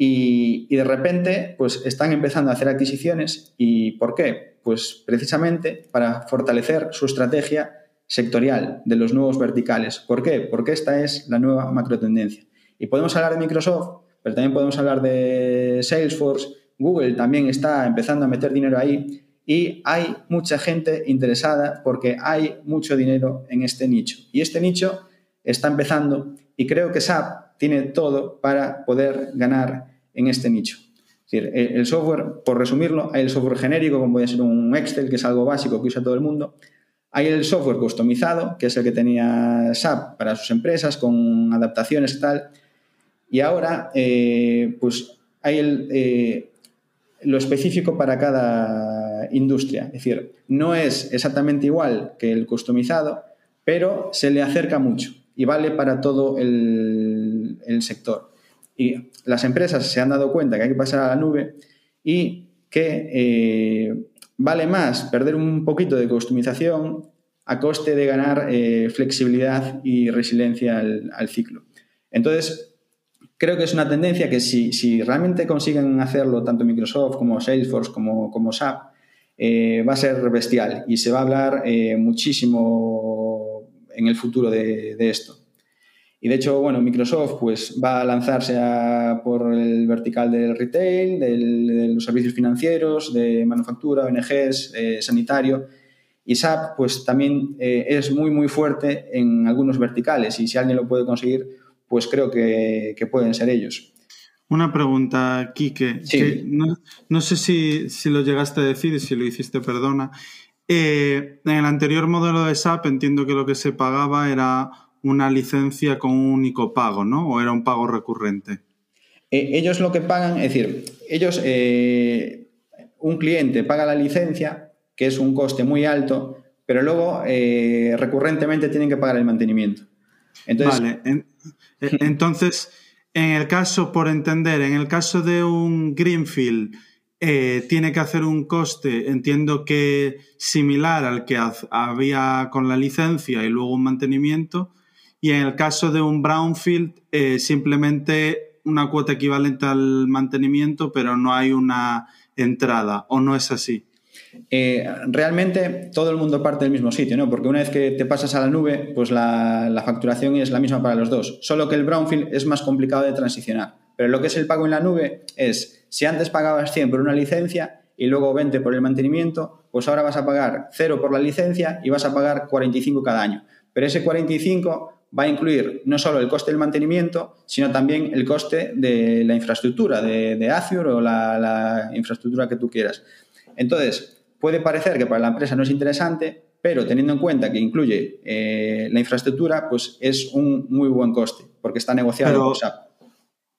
Y, y, de repente, pues están empezando a hacer adquisiciones. ¿Y por qué? Pues precisamente para fortalecer su estrategia sectorial de los nuevos verticales. ¿Por qué? Porque esta es la nueva macro tendencia. Y podemos hablar de Microsoft, pero también podemos hablar de Salesforce. Google también está empezando a meter dinero ahí y hay mucha gente interesada porque hay mucho dinero en este nicho. Y este nicho está empezando y creo que SAP tiene todo para poder ganar en este nicho. Es decir, el software, por resumirlo, hay el software genérico, como puede ser un Excel, que es algo básico que usa todo el mundo. Hay el software customizado, que es el que tenía SAP para sus empresas, con adaptaciones y tal. Y ahora, eh, pues hay eh, lo específico para cada industria. Es decir, no es exactamente igual que el customizado, pero se le acerca mucho y vale para todo el, sector. Y las empresas se han dado cuenta que hay que pasar a la nube y que eh, vale más perder un poquito de customización a coste de ganar eh, flexibilidad y resiliencia al, ciclo. Entonces, creo que es una tendencia que si, si, realmente consiguen hacerlo tanto Microsoft como Salesforce como, como SAP, eh, va a ser bestial y se va a hablar muchísimo en el futuro de, esto. Y de hecho, bueno, Microsoft pues, va a lanzarse a, por el vertical del retail, del, de los servicios financieros, de manufactura, ONGs, eh, sanitario. Y SAP pues, también eh, es muy, muy fuerte en algunos verticales y si alguien lo puede conseguir, pues creo que, que pueden ser ellos. Una pregunta, Quique. Sí. Que no, no, sé si, si, lo llegaste a decir y si lo hiciste, perdona. Eh, en el anterior modelo de SAP entiendo que lo que se pagaba era una licencia con un único pago, ¿no? ¿O era un pago recurrente? Eh, ellos lo que pagan, es decir, ellos, eh, un cliente paga la licencia, que es un coste muy alto, pero luego eh, recurrentemente tienen que pagar el mantenimiento. Entonces, vale, en, entonces, en el caso, por entender, en el caso de un Greenfield, eh, tiene que hacer un coste, entiendo que similar al que había con la licencia y luego un mantenimiento. Y en el caso de un Brownfield, eh, simplemente una cuota equivalente al mantenimiento, pero no hay una entrada, ¿o no es así? Eh, realmente todo el mundo parte del mismo sitio, ¿no? Porque una vez que te pasas a la nube, pues la, la, facturación es la misma para los dos. Solo que el brownfield es más complicado de transicionar. Pero lo que es el pago en la nube es, si antes pagabas 100 por una licencia y luego 20 por el mantenimiento, pues ahora vas a pagar 0 por la licencia y vas a pagar 45 cada año. Pero ese 45 va a incluir no solo el coste del mantenimiento, sino también el coste de la infraestructura, de, de Azure o la, la infraestructura que tú quieras. Entonces, Puede parecer que para la empresa no es interesante, pero teniendo en cuenta que incluye eh, la infraestructura, pues es un muy buen coste, porque está negociado pero, con SAP.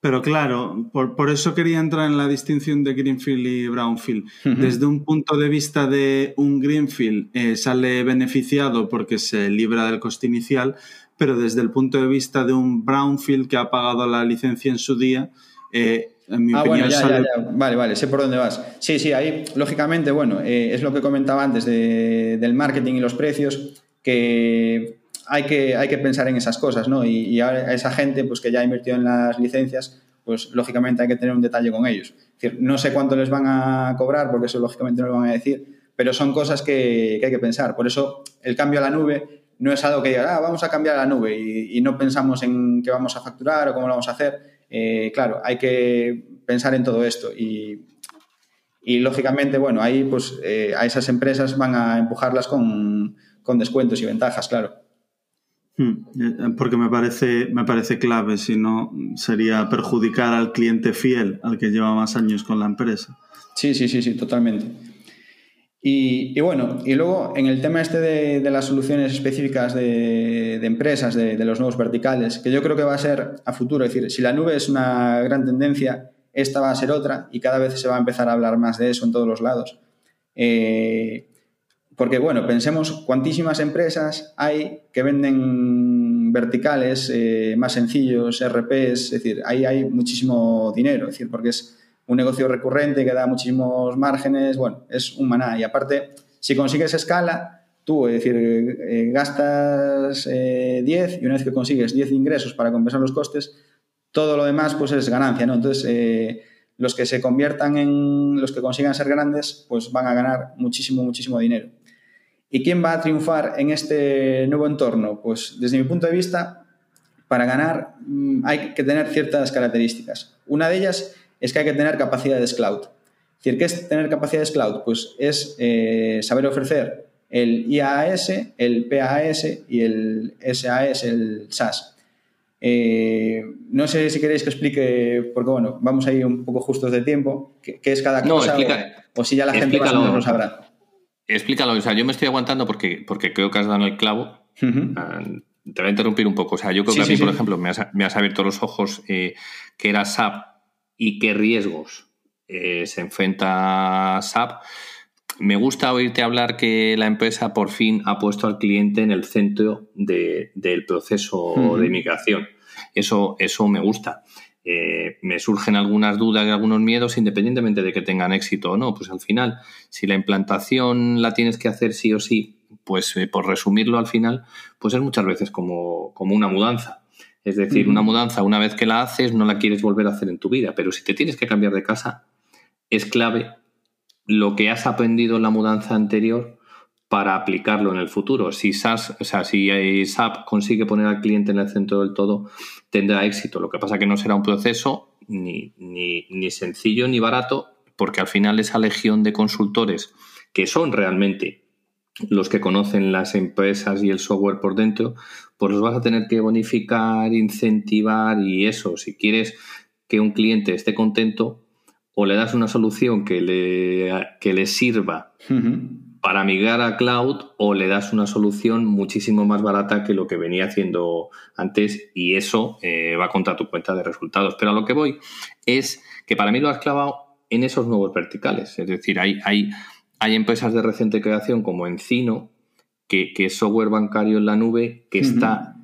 Pero claro, por, por, eso quería entrar en la distinción de Greenfield y Brownfield. Uh -huh. Desde un punto de vista de un Greenfield eh, sale beneficiado porque se libra del coste inicial, pero desde el punto de vista de un Brownfield que ha pagado la licencia en su día, eh, en mi ah, opinión, bueno, ya, sale... ya, ya. Vale, vale, sé por dónde vas. Sí, sí, ahí, lógicamente, bueno, eh, es lo que comentaba antes de, del marketing y los precios, que hay que, hay que pensar en esas cosas, ¿no? Y, y a esa gente pues, que ya ha invertido en las licencias, pues lógicamente hay que tener un detalle con ellos. Es decir, no sé cuánto les van a cobrar, porque eso lógicamente no lo van a decir, pero son cosas que, que hay que pensar. Por eso el cambio a la nube no es algo que diga, ah, vamos a cambiar a la nube y, y no pensamos en qué vamos a facturar o cómo lo vamos a hacer eh, claro, hay que pensar en todo esto y, y lógicamente, bueno, ahí pues eh, a esas empresas van a empujarlas con, con, descuentos y ventajas, claro. Hmm, porque me parece, me parece clave, si no sería perjudicar al cliente fiel, al que lleva más años con la empresa. Sí, sí, sí, sí, totalmente. Y, bueno, y luego en el tema este de, las soluciones específicas de, empresas, de, de, los nuevos verticales, que yo creo que va a ser a futuro, es decir, si la nube es una gran tendencia, esta va a ser otra y cada vez se va a empezar a hablar más de eso en todos los lados. Eh, porque bueno, pensemos cuantísimas empresas hay que venden verticales eh, más sencillos, RPs, es decir, ahí hay muchísimo dinero, es decir, porque es un negocio recurrente que da muchísimos márgenes, bueno, es un maná. Y aparte, si consigues escala, tú, es decir, eh, gastas 10 eh, y una vez que consigues 10 ingresos para compensar los costes, todo lo demás pues es ganancia, ¿no? Entonces, eh, los que se conviertan en, los que consigan ser grandes, pues van a ganar muchísimo, muchísimo dinero. ¿Y quién va a triunfar en este nuevo entorno? Pues desde mi punto de vista, para ganar mm, hay que tener ciertas características. Una de ellas es que hay que tener capacidades cloud. Es decir, ¿qué es tener capacidades cloud? Pues es saber ofrecer el IaaS, el PaaS y el SAS, el SaaS. Eh, no sé si queréis que explique, porque bueno, vamos a ir un poco justos de tiempo, qué, es cada cosa o, si ya la gente más o menos lo sabrá. Explícalo, o sea, yo me estoy aguantando porque, porque creo que has dado el clavo. Ah, te voy a interrumpir un poco. O sea, yo creo que a mí, por ejemplo, me has, abierto los ojos eh, que era SAP y qué riesgos eh, se enfrenta SAP me gusta oírte hablar que la empresa por fin ha puesto al cliente en el centro del proceso de migración. Eso, eso me gusta. Eh, me surgen algunas dudas y algunos miedos independientemente de que tengan éxito o no. Pues al final, si la implantación la tienes que hacer sí o sí, pues eh, por resumirlo al final, pues es muchas veces como, como una mudanza. Es decir, una mudanza, una vez que la haces, no la quieres volver a hacer en tu vida, pero si te tienes que cambiar de casa, es clave lo que has aprendido en la mudanza anterior para aplicarlo en el futuro. Si, SAS, o sea, si SAP consigue poner al cliente en el centro del todo, tendrá éxito. Lo que pasa es que no será un proceso ni, ni, ni sencillo ni barato, porque al final esa legión de consultores que son realmente los que conocen las empresas y el software por dentro, pues los vas a tener que bonificar, incentivar y eso. Si quieres que un cliente esté contento, o le das una solución que le, que le sirva para migrar a cloud o le das una solución muchísimo más barata que lo que venía haciendo antes y eso eh, va contra tu cuenta de resultados. Pero a lo que voy es que para mí lo has clavado en esos nuevos verticales. Es decir, hay, hay, hay empresas de reciente creación como Encino, que, que es software bancario en la nube, que está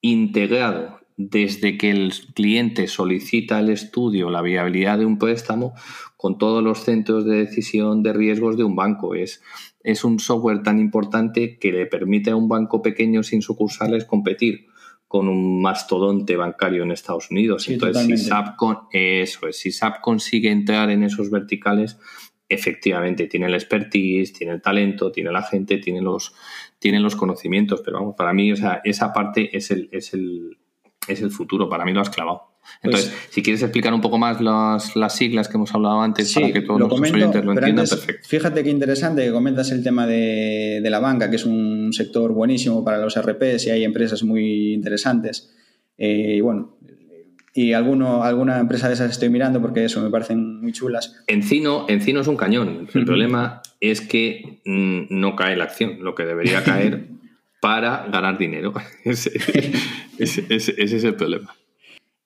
integrado desde que el cliente solicita el estudio, la viabilidad de un préstamo, con todos los centros de decisión de riesgos de un banco. Es, es un software tan importante que le permite a un banco pequeño sin sucursales competir con un mastodonte bancario en Estados Unidos. Entonces, si SAP, con, eso es, si SAP consigue entrar en esos verticales, efectivamente tiene el expertise, tiene el talento, tiene la gente, tiene los, tiene los conocimientos. Pero vamos, para mí, o sea, esa parte es el, es el, es el futuro, para mí lo has clavado. Pues Entonces, si quieres explicar un poco más las, las siglas que hemos hablado antes para que todos los oyentes lo entiendan, perfecto. Fíjate qué interesante que comentas el tema de, la banca, que es un sector buenísimo para los RPs y hay empresas muy interesantes. Eh, y bueno, y alguno, alguna empresa de esas estoy mirando porque eso me parecen muy chulas. Encino, Encino es un cañón. El problema es que mm, no cae la acción. Lo que debería (laughs) caer para ganar dinero. (laughs) ese, es el problema.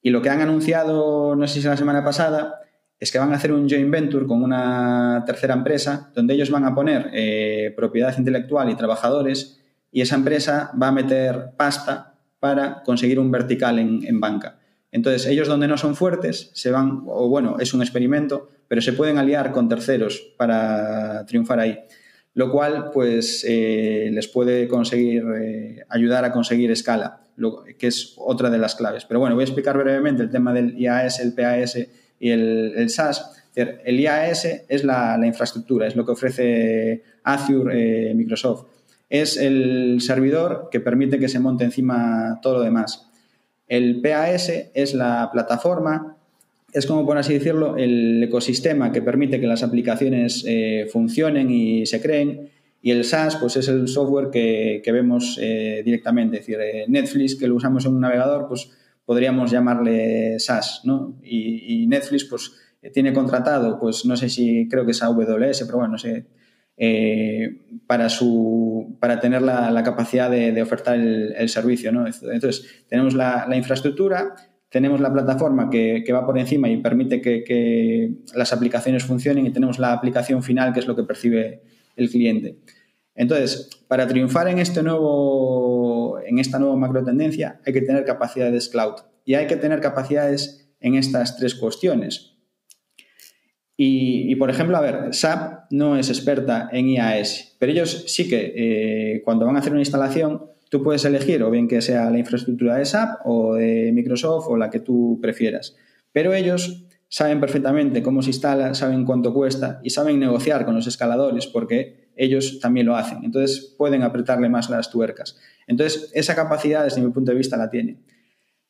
Y lo que han anunciado, no sé si la semana pasada, es que van a hacer un joint venture con una tercera empresa donde ellos van a poner eh, propiedad intelectual y trabajadores y esa empresa va a meter pasta para conseguir un vertical en, en banca. Entonces, ellos donde no son fuertes, se van, o bueno, es un experimento, pero se pueden aliar con terceros para triunfar ahí lo cual pues eh, les puede conseguir eh, ayudar a conseguir escala, que es otra de las claves. Pero bueno, voy a explicar brevemente el tema del IAS, el PAS y el, el SaaS. El IAS es la, infraestructura, es lo que ofrece Azure, eh, Microsoft. Es el servidor que permite que se monte encima todo lo demás. El PAS es la plataforma es como, por así decirlo, el ecosistema que permite que las aplicaciones eh, funcionen y se creen. Y el SaaS, pues es el software que, vemos eh, directamente. Es decir, eh, Netflix, que lo usamos en un navegador, pues podríamos llamarle SaaS, ¿no? Y, Netflix, pues tiene contratado, pues no sé si creo que es AWS, pero bueno, no sé, para, su, para tener la, capacidad de, ofertar el, servicio. ¿no? Entonces, tenemos la, la, infraestructura, tenemos la plataforma que, va por encima y permite que, las aplicaciones funcionen y tenemos la aplicación final que es lo que percibe el cliente. Entonces, para triunfar en este nuevo en esta nueva macro tendencia hay que tener capacidades cloud y hay que tener capacidades en estas tres cuestiones. Y, por ejemplo, a ver, SAP no es experta en IAS, pero ellos sí que eh, cuando van a hacer una instalación, tú puedes elegir o bien que sea la infraestructura de SAP o de Microsoft o la que tú prefieras. Pero ellos saben perfectamente cómo se instala, saben cuánto cuesta y saben negociar con los escaladores porque ellos también lo hacen. Entonces pueden apretarle más las tuercas. Entonces esa capacidad desde mi punto de vista la tienen.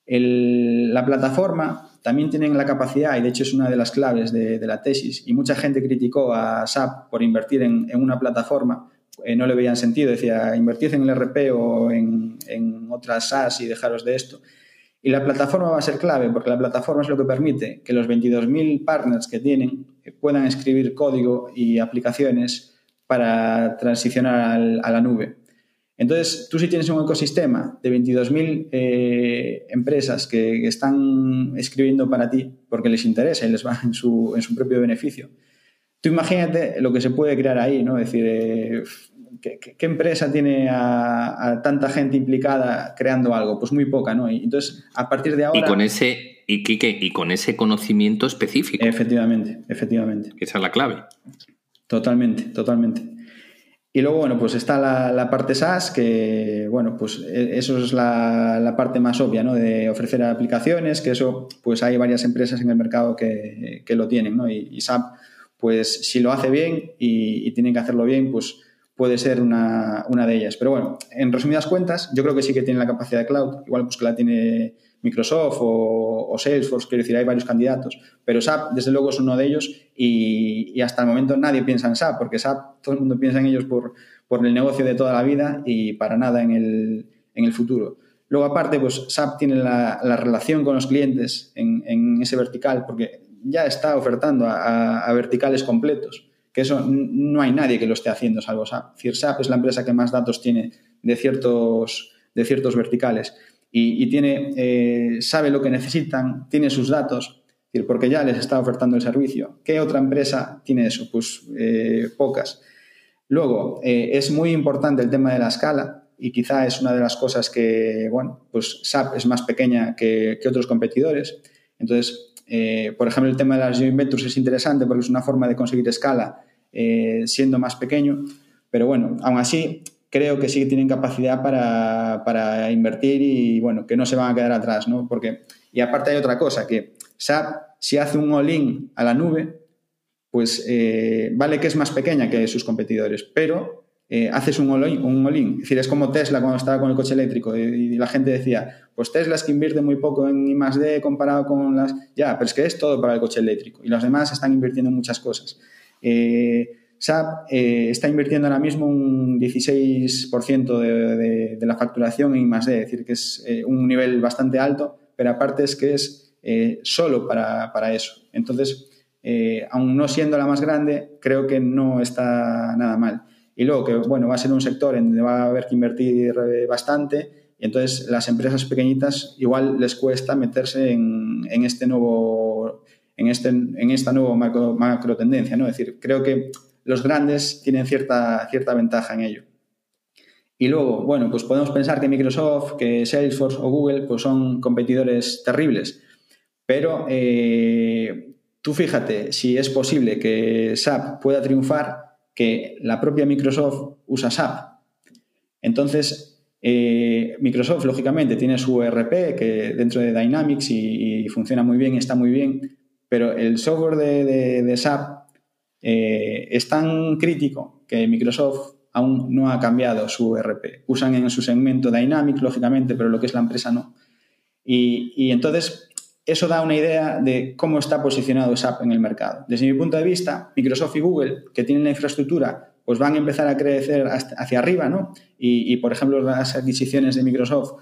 La plataforma también tienen la capacidad, y de hecho es una de las claves de, la tesis, y mucha gente criticó a SAP por invertir en, una plataforma, eh, no le veían sentido, decía, invertid en el RP o en, otras SaaS y dejaros de esto. Y la plataforma va a ser clave porque la plataforma es lo que permite que los 22.000 partners que tienen puedan escribir código y aplicaciones para transicionar a la nube. Entonces, tú si tienes un ecosistema de 22.000 eh, empresas que, están escribiendo para ti porque les interesa y les va en su, en su propio beneficio, tú imagínate lo que se puede crear ahí, ¿no? Es decir, eh, ¿qué, empresa tiene a, tanta gente implicada creando algo? Pues muy poca, ¿no? Y entonces, a partir de ahora... Y con ese, y, y con ese conocimiento específico. Efectivamente, efectivamente. Esa es la clave. Totalmente, totalmente. Y luego, bueno, pues está la, parte SaaS, que, bueno, pues e, eso es la, parte más obvia, ¿no? De ofrecer aplicaciones, que eso, pues hay varias empresas en el mercado que, lo tienen, ¿no? Y, SAP, pues si lo hace bien y, tienen que hacerlo bien, pues puede ser una, una, de ellas. Pero bueno, en resumidas cuentas, yo creo que sí que tiene la capacidad de cloud, igual pues que la tiene Microsoft o, Salesforce, quiero decir, hay varios candidatos, pero SAP desde luego es uno de ellos y, hasta el momento nadie piensa en SAP, porque SAP todo el mundo piensa en ellos por, por el negocio de toda la vida y para nada en el, en el futuro. Luego aparte, pues SAP tiene la, relación con los clientes en, ese vertical, porque ya está ofertando a, verticales completos, que eso no hay nadie que lo esté haciendo salvo SAP. Es decir, SAP es la empresa que más datos tiene de ciertos, de ciertos verticales y, tiene, eh, sabe lo que necesitan, tiene sus datos, porque ya les está ofertando el servicio. ¿Qué otra empresa tiene eso? Pues eh, pocas. Luego, eh, es muy importante el tema de la escala y quizá es una de las cosas que, bueno, pues SAP es más pequeña que, otros competidores. Entonces, por ejemplo, el tema de las joint ventures es interesante porque es una forma de conseguir escala siendo más pequeño, pero bueno, aún así creo que sí que tienen capacidad para, invertir y bueno, que no se van a quedar atrás, ¿no? Porque, y aparte hay otra cosa, que SAP, si hace un all-in a la nube, pues eh, vale que es más pequeña que sus competidores, pero eh, haces un all-in, un all Es decir, es como Tesla cuando estaba con el coche eléctrico y, la gente decía, pues Tesla es que invierte muy poco en I+.D. comparado con las... Ya, pero es que es todo para el coche eléctrico y los demás están invirtiendo en muchas cosas. Eh, SAP eh, está invirtiendo ahora mismo un 16% de, de, la facturación en I+.D., es decir, que es eh, un nivel bastante alto, pero aparte es que es eh, solo para, para, eso. Entonces, aún no siendo la más grande, creo que no está nada mal. Y luego que, bueno, va a ser un sector en donde va a haber que invertir bastante y entonces las empresas pequeñitas igual les cuesta meterse en, en este nuevo en, este, en esta nueva macro, macro tendencia, ¿no? Es decir, creo que los grandes tienen cierta, cierta ventaja en ello. Y luego, bueno, pues podemos pensar que Microsoft, que Salesforce o Google pues son competidores terribles. Pero eh, tú fíjate si es posible que SAP pueda triunfar, que la propia Microsoft usa SAP. Entonces, eh, Microsoft, lógicamente, tiene su ERP que dentro de Dynamics y, funciona muy bien, está muy bien, pero el software de, de SAP eh, es tan crítico que Microsoft aún no ha cambiado su ERP. Usan en su segmento Dynamics, lógicamente, pero lo que es la empresa no. Y, entonces, eso da una idea de cómo está posicionado SAP en el mercado. Desde mi punto de vista, Microsoft y Google, que tienen la infraestructura, pues van a empezar a crecer hacia arriba, ¿no? Y, por ejemplo, las adquisiciones de Microsoft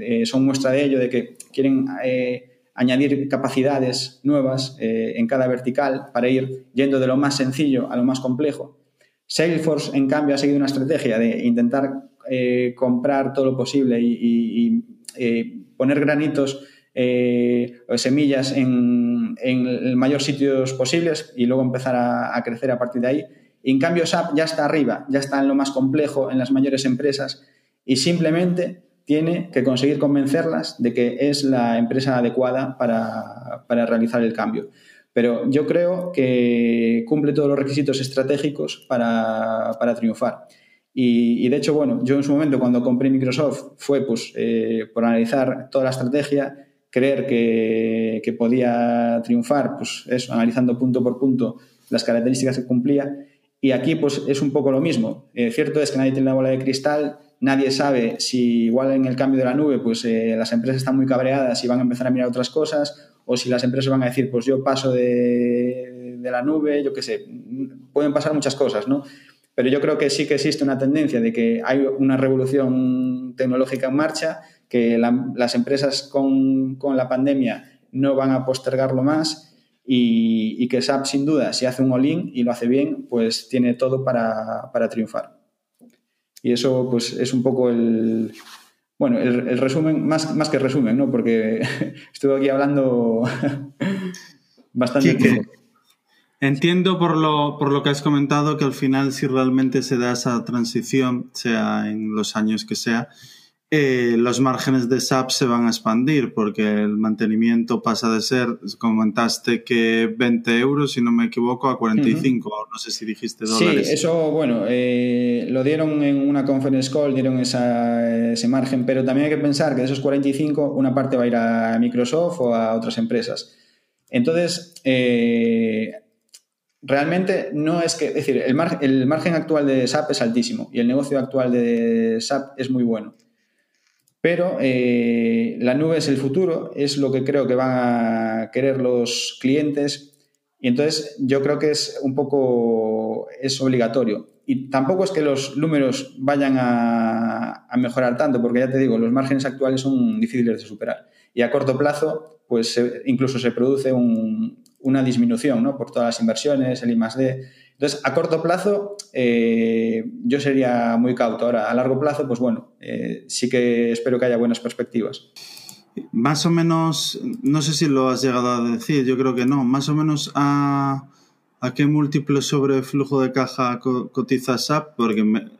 eh, son, muestra de ello, de que quieren eh, añadir capacidades nuevas eh, en cada vertical para ir yendo de lo más sencillo a lo más complejo. Salesforce, en cambio, ha seguido una estrategia de intentar eh, comprar todo lo posible y, eh, poner granitos o semillas en, en mayores sitios posibles y luego empezar a, a crecer a partir de ahí. en cambio, SAP ya está arriba, ya está en lo más complejo, en las mayores empresas y simplemente tiene que conseguir convencerlas de que es la empresa adecuada para, para realizar el cambio. Pero yo creo que cumple todos los requisitos estratégicos para, para triunfar. Y, de hecho, bueno, yo en su momento cuando compré Microsoft fue pues, eh, por analizar toda la estrategia, creer que, que, podía triunfar, pues eso, analizando punto por punto las características que cumplía. Y aquí pues es un poco lo mismo. Eh, cierto es que nadie tiene la bola de cristal, nadie sabe si igual en el cambio de la nube pues eh, las empresas están muy cabreadas y van a empezar a mirar otras cosas, o si las empresas van a decir pues yo paso de, de la nube, yo qué sé, pueden pasar muchas cosas, ¿no? Pero yo creo que sí que existe una tendencia de que hay una revolución tecnológica en marcha, que las empresas con, con, la pandemia no van a postergarlo más y, que SAP sin duda, si hace un all-in y lo hace bien, pues tiene todo para, para, triunfar. Y eso pues es un poco el, bueno, el, el resumen, más, más que resumen, ¿no? Porque (laughs) estuve aquí hablando (laughs) bastante tiempo. Entiendo por lo, por lo que has comentado que al final si realmente se da esa transición, sea en los años que sea, eh, los márgenes de SAP se van a expandir porque el mantenimiento pasa de ser, comentaste que 20 euros, si no me equivoco, a 45, uh -huh. no sé si dijiste dólares. Sí, eso, bueno, eh, lo dieron en una conference call, dieron esa, ese margen, pero también hay que pensar que de esos 45, una parte va a ir a Microsoft o a otras empresas. Entonces, eh, realmente no es que, es decir, el, mar, el, margen actual de SAP es altísimo y el negocio actual de SAP es muy bueno. Pero eh, la nube es el futuro, es lo que creo que van a querer los clientes y entonces yo creo que es un poco, es obligatorio. Y tampoco es que los números vayan a, mejorar tanto, porque ya te digo, los márgenes actuales son difíciles de superar. Y a corto plazo, pues incluso se produce un, una disminución ¿no? por todas las inversiones, el I D. Entonces, a corto plazo, eh, yo sería muy cauto. Ahora, a largo plazo, pues bueno, eh, sí que espero que haya buenas perspectivas. Más o menos, no sé si lo has llegado a decir, yo creo que no, más o menos a, a qué múltiplo sobre flujo de caja cotiza SAP, porque me,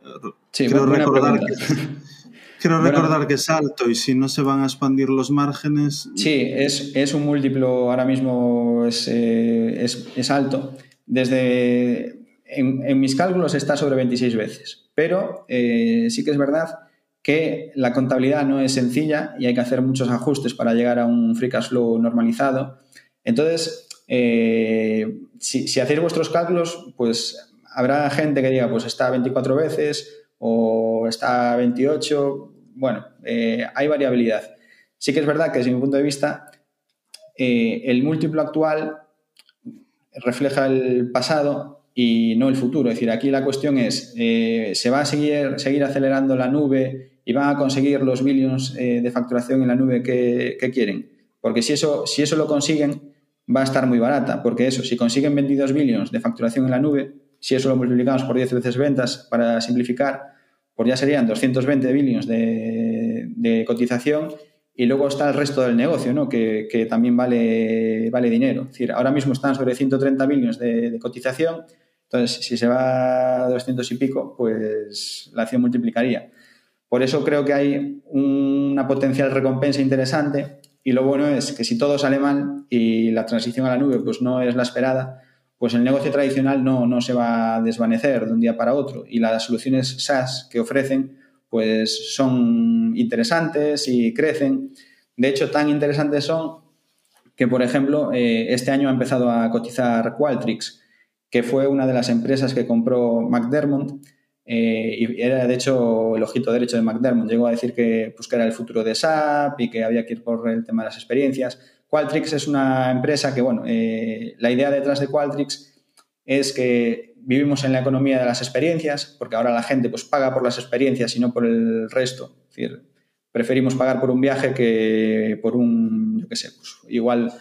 sí, creo recordar que, (laughs) Quiero recordar que es alto y si no se van a expandir los márgenes. Sí, es, es un múltiplo, ahora mismo es, eh, es, es alto. Desde. En, mis cálculos está sobre 26 veces. Pero eh, sí que es verdad que la contabilidad no es sencilla y hay que hacer muchos ajustes para llegar a un free cash flow normalizado. Entonces, eh, si, hacéis vuestros cálculos, pues habrá gente que diga, pues está 24 veces o está a 28. Bueno, eh, hay variabilidad. Sí que es verdad que desde mi punto de vista, el múltiplo actual refleja el pasado y no el futuro. Es decir, aquí la cuestión es, eh, ¿se va a seguir, seguir acelerando la nube y van a conseguir los billions eh, de facturación en la nube que, quieren? Porque si eso, si eso lo consiguen, va a estar muy barata. Porque eso, si consiguen 22 billions de facturación en la nube, si eso lo multiplicamos por 10 veces ventas para simplificar, pues ya serían 220 billions de cotización y luego está el resto del negocio, ¿no? que, que también vale, vale, dinero. Es decir, ahora mismo están sobre 130 billones de, de, cotización, entonces si se va a 200 y pico, pues la acción multiplicaría. Por eso creo que hay una potencial recompensa interesante y lo bueno es que si todo sale mal y la transición a la nube pues no es la esperada, pues el negocio tradicional no, no se va a desvanecer de un día para otro y las soluciones SaaS que ofrecen pues son interesantes y crecen. De hecho, tan interesantes son que, por ejemplo, eh, este año ha empezado a cotizar Qualtrics, que fue una de las empresas que compró McDermott eh, y era, de hecho, el ojito derecho de McDermott. Llegó a decir que, pues, que era el futuro de SAP y que había que ir por el tema de las experiencias. Qualtrics es una empresa que, bueno, eh, la idea detrás de Qualtrics es que vivimos en la economía de las experiencias, porque ahora la gente pues, paga por las experiencias y no por el resto. Es decir, preferimos pagar por un viaje que por un, yo qué sé, pues, igual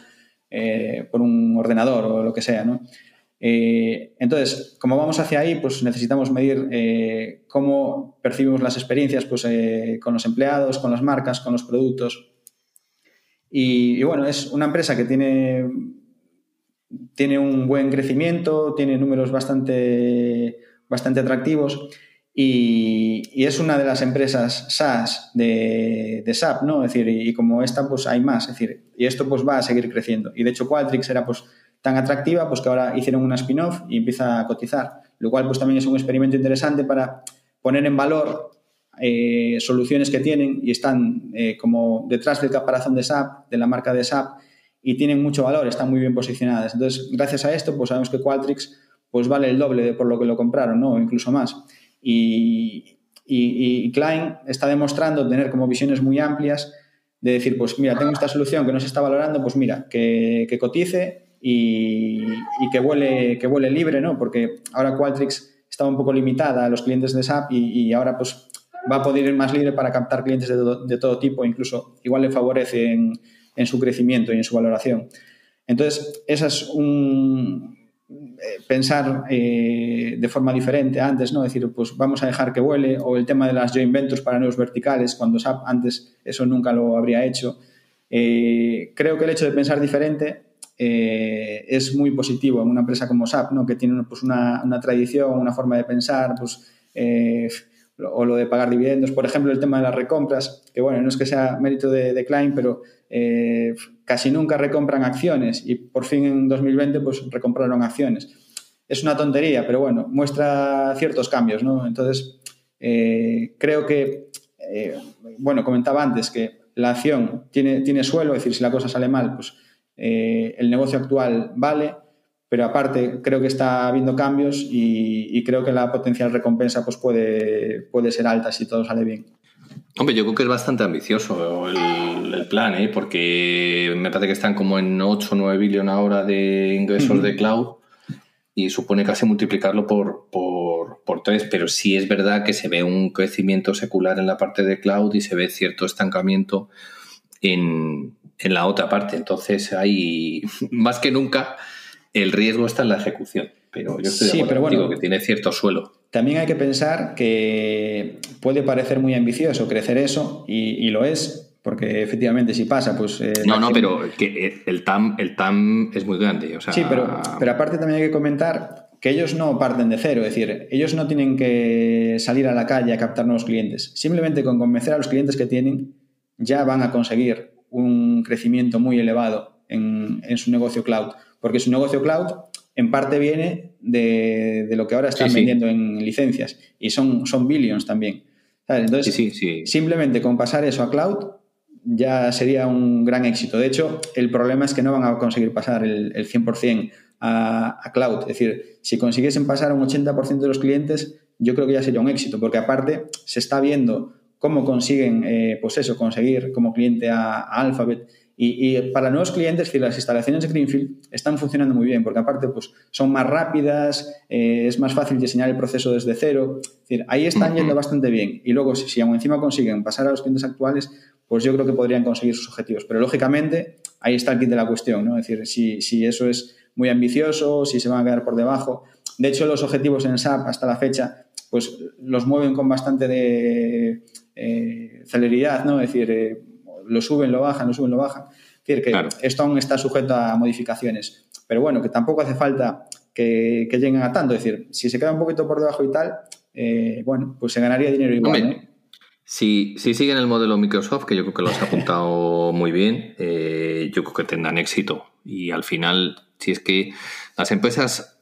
eh, por un ordenador o lo que sea, ¿no? Eh, entonces, como vamos hacia ahí, pues necesitamos medir eh, cómo percibimos las experiencias pues, con los empleados, con las marcas, con los productos. Y, bueno, es una empresa que tiene, tiene un buen crecimiento, tiene números bastante, bastante atractivos y, es una de las empresas SaaS de, de SAP, ¿no? Es decir, y, como esta, pues hay más, es decir, y esto pues va a seguir creciendo. Y de hecho Qualtrics era pues tan atractiva, pues que ahora hicieron una spin-off y empieza a cotizar, lo cual pues también es un experimento interesante para poner en valor eh, soluciones que tienen y están eh, como detrás del caparazón de SAP, de la marca de SAP, y tienen mucho valor, están muy bien posicionadas. Entonces, gracias a esto, pues sabemos que Qualtrics pues vale el doble de por lo que lo compraron, ¿no? O incluso más. Y, y, Klein está demostrando tener como visiones muy amplias de decir, pues mira, tengo esta solución que no se está valorando, pues mira, que, que cotice y, y, que, vuele, que vuele libre, ¿no? Porque ahora Qualtrics estaba un poco limitada a los clientes de SAP y, y ahora pues va a poder ir más libre para captar clientes de, de todo tipo, incluso igual le favorece en, su crecimiento y en su valoración. Entonces, esa es un, eh, pensar eh, de forma diferente antes, ¿no? Decir, pues vamos a dejar que vuele, o el tema de las joint ventures para nuevos verticales, cuando SAP antes eso nunca lo habría hecho. Eh, creo que el hecho de pensar diferente es muy positivo en una empresa como SAP, ¿no? que tiene pues, una, una, tradición, una forma de pensar, pues, o lo de pagar dividendos. Por ejemplo, el tema de las recompras, que bueno, no es que sea mérito de, de Klein, pero eh, casi nunca recompran acciones y por fin en 2020 pues recompraron acciones. Es una tontería, pero bueno, muestra ciertos cambios, ¿no? Entonces, eh, creo que, eh, bueno, comentaba antes que la acción tiene, tiene suelo, es decir, si la cosa sale mal, pues el negocio actual vale, pero aparte creo que está habiendo cambios y, y, creo que la potencial recompensa pues puede, puede ser alta si todo sale bien. Hombre, yo creo que es bastante ambicioso el, el plan, ¿eh? porque me parece que están como en 8 o 9 billones ahora de ingresos uh -huh. de cloud y supone casi multiplicarlo por, por, por 3, pero sí es verdad que se ve un crecimiento secular en la parte de cloud y se ve cierto estancamiento en, en la otra parte. Entonces hay, (laughs) más que nunca, el riesgo está en la ejecución, pero yo estoy de sí, pero bueno, que tiene cierto suelo. También hay que pensar que puede parecer muy ambicioso crecer eso, y, y lo es, porque efectivamente si pasa, pues... Eh, no, no, pero que el TAM, el TAM es muy grande. O sea... Sí, pero, pero aparte también hay que comentar que ellos no parten de cero, es decir, ellos no tienen que salir a la calle a captar nuevos clientes. Simplemente con convencer a los clientes que tienen ya van a conseguir un crecimiento muy elevado en, en su negocio cloud, porque su negocio cloud en parte viene de, de lo que ahora están sí, vendiendo sí. en licencias y son, son billions también. ¿sabes? Entonces, sí, simplemente con pasar eso a cloud ya sería un gran éxito. De hecho, el problema es que no van a conseguir pasar el, el 100% a, a, cloud. Es decir, si consiguiesen pasar un 80% de los clientes, yo creo que ya sería un éxito, porque aparte se está viendo cómo consiguen, eh, pues eso, conseguir como cliente a, a Alphabet y, y, para nuevos clientes, las instalaciones de Greenfield están funcionando muy bien, porque aparte pues, son más rápidas, eh, es más fácil diseñar el proceso desde cero. Es decir, ahí están yendo bastante bien. Y luego, si, si aún encima consiguen pasar a los clientes actuales, pues yo creo que podrían conseguir sus objetivos. Pero lógicamente, ahí está el kit de la cuestión, ¿no? Es decir, si, si eso es muy ambicioso, si se van a quedar por debajo. De hecho, los objetivos en SAP hasta la fecha, pues los mueven con bastante de eh, celeridad, ¿no? Es decir, eh, lo suben, lo bajan, lo suben, lo bajan. Es decir, que claro. esto aún está sujeto a modificaciones. Pero bueno, que tampoco hace falta que, que, lleguen a tanto. Es decir, si se queda un poquito por debajo y tal, eh, bueno, pues se ganaría dinero igual. Hombre, si, si, siguen el modelo Microsoft, que yo creo que lo has apuntado (laughs) muy bien, eh, yo creo que tendrán éxito. Y al final, si es que las empresas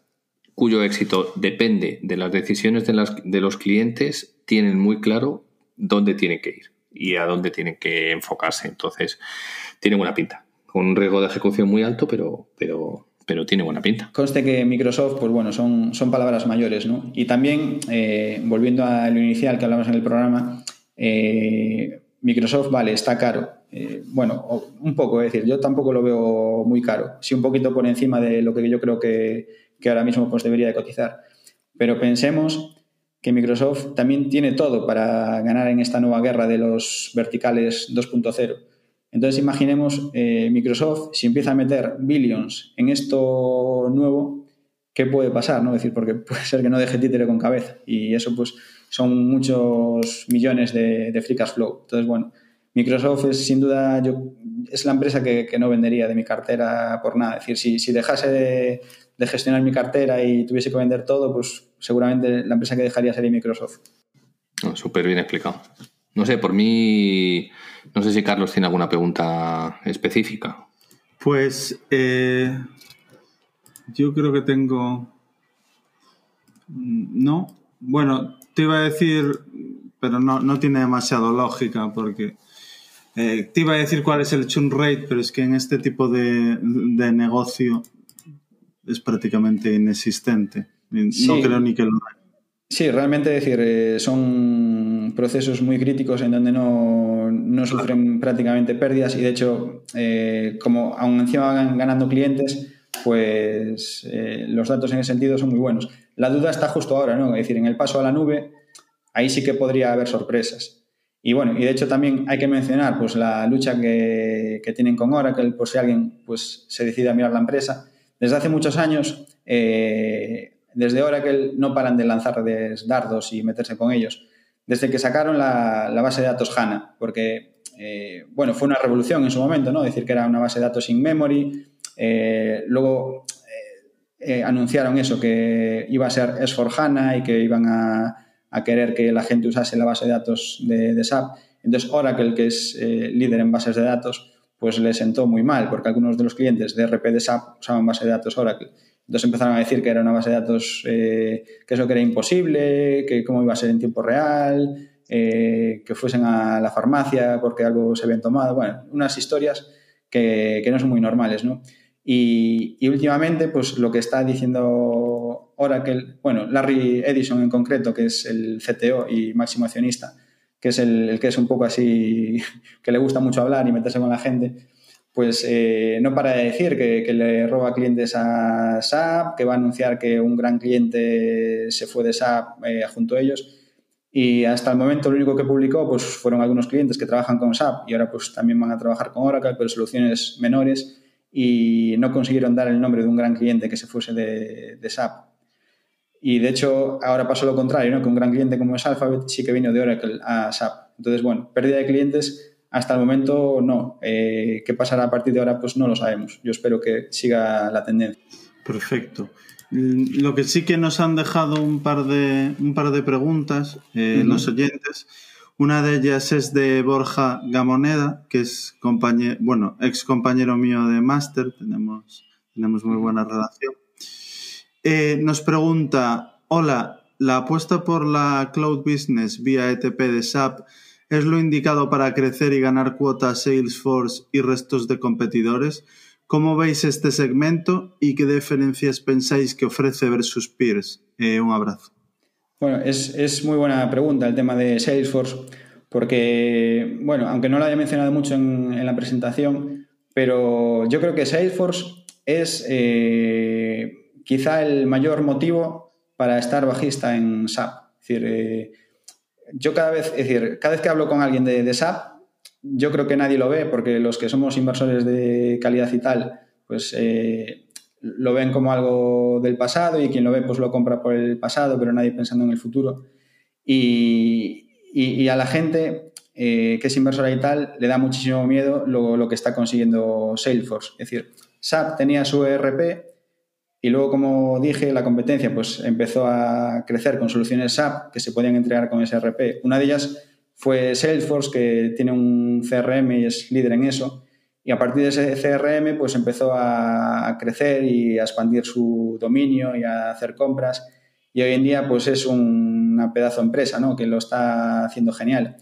cuyo éxito depende de las decisiones de, las, de los clientes tienen muy claro dónde tienen que ir y a dónde tienen que enfocarse. Entonces, tiene buena pinta. Con un riesgo de ejecución muy alto, pero, pero, pero tiene buena pinta. Conste que Microsoft, pues bueno, son, son palabras mayores, ¿no? Y también, eh, volviendo a lo inicial que hablamos en el programa, eh, Microsoft, vale, está caro. Eh, bueno, un poco, es decir, yo tampoco lo veo muy caro. Sí, un poquito por encima de lo que yo creo que, que ahora mismo pues, debería de cotizar. Pero pensemos que Microsoft también tiene todo para ganar en esta nueva guerra de los verticales 2.0. Entonces imaginemos eh, Microsoft, si empieza a meter billions en esto nuevo, ¿qué puede pasar? ¿no? Es decir, porque (laughs) puede ser que no deje títere con cabeza y eso pues son muchos millones de, de free cash flow. Entonces, bueno, Microsoft es sin duda, yo, es la empresa que, que, no vendería de mi cartera por nada. Es decir, si, si dejase de, de gestionar mi cartera y tuviese que vender todo, pues seguramente la empresa que dejaría sería Microsoft. Súper bien explicado. No sé, por mí, no sé si Carlos tiene alguna pregunta específica. Pues eh, yo creo que tengo... No, bueno, te iba a decir, pero no, no tiene demasiado lógica porque eh, te iba a decir cuál es el churn rate, pero es que en este tipo de, de negocio es prácticamente inexistente. No creo ni que lo Sí, realmente decir, eh, son procesos muy críticos en donde no, no sufren prácticamente pérdidas y de hecho, eh, como aún encima van ganando clientes, pues eh, los datos en ese sentido son muy buenos. La duda está justo ahora, ¿no? Es decir, en el paso a la nube, ahí sí que podría haber sorpresas. Y bueno, y de hecho también hay que mencionar pues, la lucha que, que tienen con Oracle, por si alguien pues, se decide a mirar la empresa. Desde hace muchos años, desde Oracle no paran de lanzar dardos y meterse con ellos. Desde que sacaron la, base de datos HANA, porque, eh, bueno, fue una revolución en su momento, ¿no? Decir que era una base de datos in memory. Eh, luego eh, anunciaron eso, que iba a ser S4 HANA y que iban a, querer que la gente usase la base de datos de, de SAP. Entonces, Oracle, que es líder en bases de datos, pues le sentó muy mal, porque algunos de los clientes de RP de SAP usaban base de datos Oracle. Entonces empezaron a decir que era una base de datos, eh, que eso que era imposible, que cómo iba a ser en tiempo real, eh, que fuesen a la farmacia porque algo se habían tomado. Bueno, unas historias que, no son muy normales, ¿no? Y, últimamente, pues lo que está diciendo Oracle, bueno, Larry Edison en concreto, que es el CTO y máximo accionista, que es el, el que es un poco así, (laughs) que le gusta mucho hablar y meterse con la gente, pues eh, no para de decir que, le roba clientes a SAP, que va a anunciar que un gran cliente se fue de SAP eh, junto a ellos. Y hasta el momento lo único que publicó pues, fueron algunos clientes que trabajan con SAP y ahora pues también van a trabajar con Oracle, pero soluciones menores y no consiguieron dar el nombre de un gran cliente que se fuese de, SAP. Y de hecho ahora pasó lo contrario, ¿no? que un gran cliente como es Alphabet sí que vino de Oracle a SAP. Entonces, bueno, pérdida de clientes hasta el momento no. Eh, ¿Qué pasará a partir de ahora? Pues no lo sabemos. Yo espero que siga la tendencia. Perfecto. Mm, lo que sí que nos han dejado un par de, un par de preguntas eh, los oyentes. Una de ellas es de Borja Gamoneda, que es compañero, bueno, ex compañero mío de máster, tenemos, tenemos muy buena relación. Eh, nos pregunta, hola, ¿la apuesta por la cloud business vía ETP de SAP ¿Es lo indicado para crecer y ganar cuotas Salesforce y restos de competidores? ¿Cómo veis este segmento y qué diferencias pensáis que ofrece versus peers? Eh, un abrazo. Bueno, es, muy buena pregunta el tema de Salesforce, porque, bueno, aunque no lo haya mencionado mucho en, la presentación, pero yo creo que Salesforce es eh, quizá el mayor motivo para estar bajista en SAP. Es decir, eh, yo cada vez, es decir, cada vez que hablo con alguien de, SAP, yo creo que nadie lo ve, porque los que somos inversores de calidad y tal, pues eh, lo ven como algo del pasado y quien lo ve pues lo compra por el pasado, pero nadie pensando en el futuro. Y, a la gente eh, que es inversora y tal le da muchísimo miedo lo, lo que está consiguiendo Salesforce. Es decir, SAP tenía su ERP, y luego, como dije, la competencia pues, empezó a crecer con soluciones SAP que se podían entregar con SRP. Una de ellas fue Salesforce, que tiene un CRM y es líder en eso. Y a partir de ese CRM pues, empezó a crecer y a expandir su dominio y a hacer compras. Y hoy en día pues, es una pedazo de empresa ¿no? que lo está haciendo genial.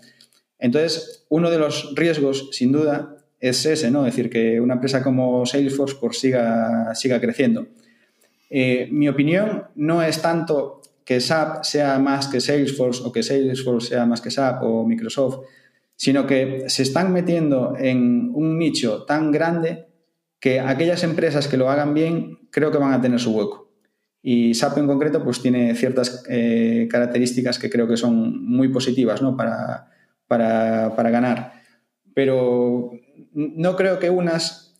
Entonces, uno de los riesgos, sin duda, es ese, ¿no? Es decir, que una empresa como Salesforce pues, siga, siga creciendo. Eh, mi opinión no es tanto que SAP sea más que Salesforce o que Salesforce sea más que SAP o Microsoft, sino que se están metiendo en un nicho tan grande que aquellas empresas que lo hagan bien creo que van a tener su hueco. Y SAP en concreto pues tiene ciertas eh, características que creo que son muy positivas para, para ganar. Pero no creo que unas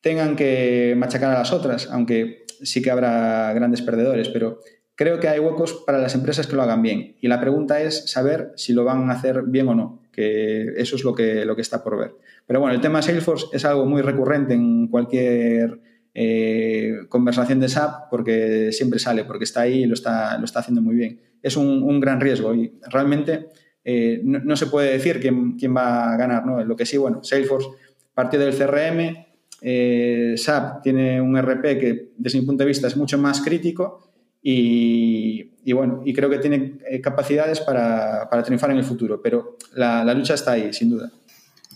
tengan que machacar a las otras, aunque sí que habrá grandes perdedores, pero creo que hay huecos para las empresas que lo hagan bien. Y la pregunta es saber si lo van a hacer bien o no, que eso es lo que, lo que está por ver. Pero bueno, el tema Salesforce es algo muy recurrente en cualquier eh, conversación de SAP porque siempre sale, porque está ahí y lo está, lo está haciendo muy bien. es un, gran riesgo y realmente eh, no, se puede decir quién, quién, va a ganar. ¿no? Lo que sí, bueno, Salesforce partió del CRM, eh, SAP tiene un RP que desde mi punto de vista es mucho más crítico y, bueno, y creo que tiene eh, capacidades para, triunfar en el futuro, pero la, lucha está ahí, sin duda.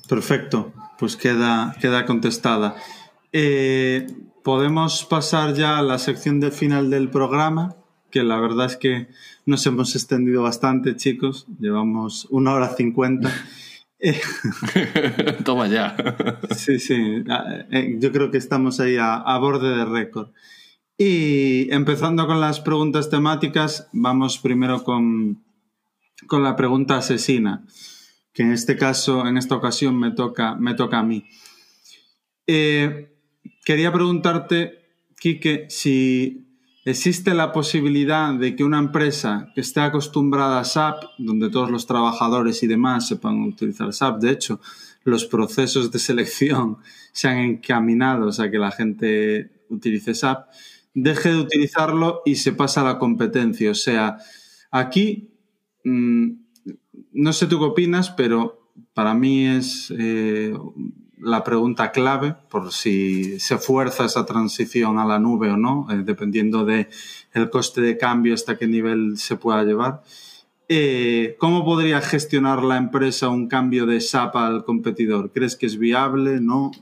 Perfecto, pues queda, queda contestada. Eh, podemos pasar ya a la sección de final del programa, que la verdad es que nos hemos extendido bastante, chicos, llevamos una hora cincuenta. (laughs) Toma ya. sí, sí, eh, yo creo que estamos ahí a borde de récord. Y empezando con las preguntas temáticas, vamos primero con, con la pregunta asesina, que en este caso, en esta ocasión me toca, me toca a mí. Eh, quería preguntarte, Quique, si existe la posibilidad de que una empresa que esté acostumbrada a SAP, donde todos los trabajadores y demás sepan utilizar SAP, de hecho, los procesos de selección sean encaminados a que la gente utilice SAP, deje de utilizarlo y se pasa a la competencia. O sea, aquí, mm, no sé tú qué opinas, pero para mí es eh, la pregunta clave por si se fuerza esa transición a la nube o no, eh, dependiendo del el coste de cambio hasta qué nivel se pueda llevar. Eh, ¿Cómo podría gestionar la empresa un cambio de SAP al competidor? ¿Crees que es viable? ¿No?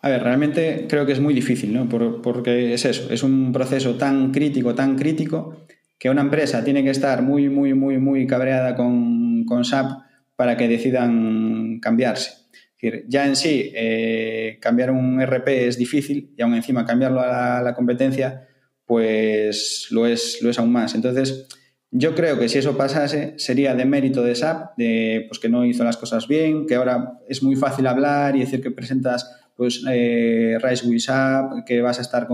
A ver, realmente creo que es muy difícil, ¿no? porque es eso, es un proceso tan crítico, tan crítico, que una empresa tiene que estar muy, muy, muy, muy cabreada con, con SAP para que decidan cambiarse. Decir, ya en sí, eh, cambiar un RP es difícil y aún encima cambiarlo a la, competencia, pues lo es, lo es aún más. Entonces, yo creo que si eso pasase, sería de mérito de SAP, de pues, que no hizo las cosas bien, que ahora es muy fácil hablar y decir que presentas pues eh, Rise with que vas a estar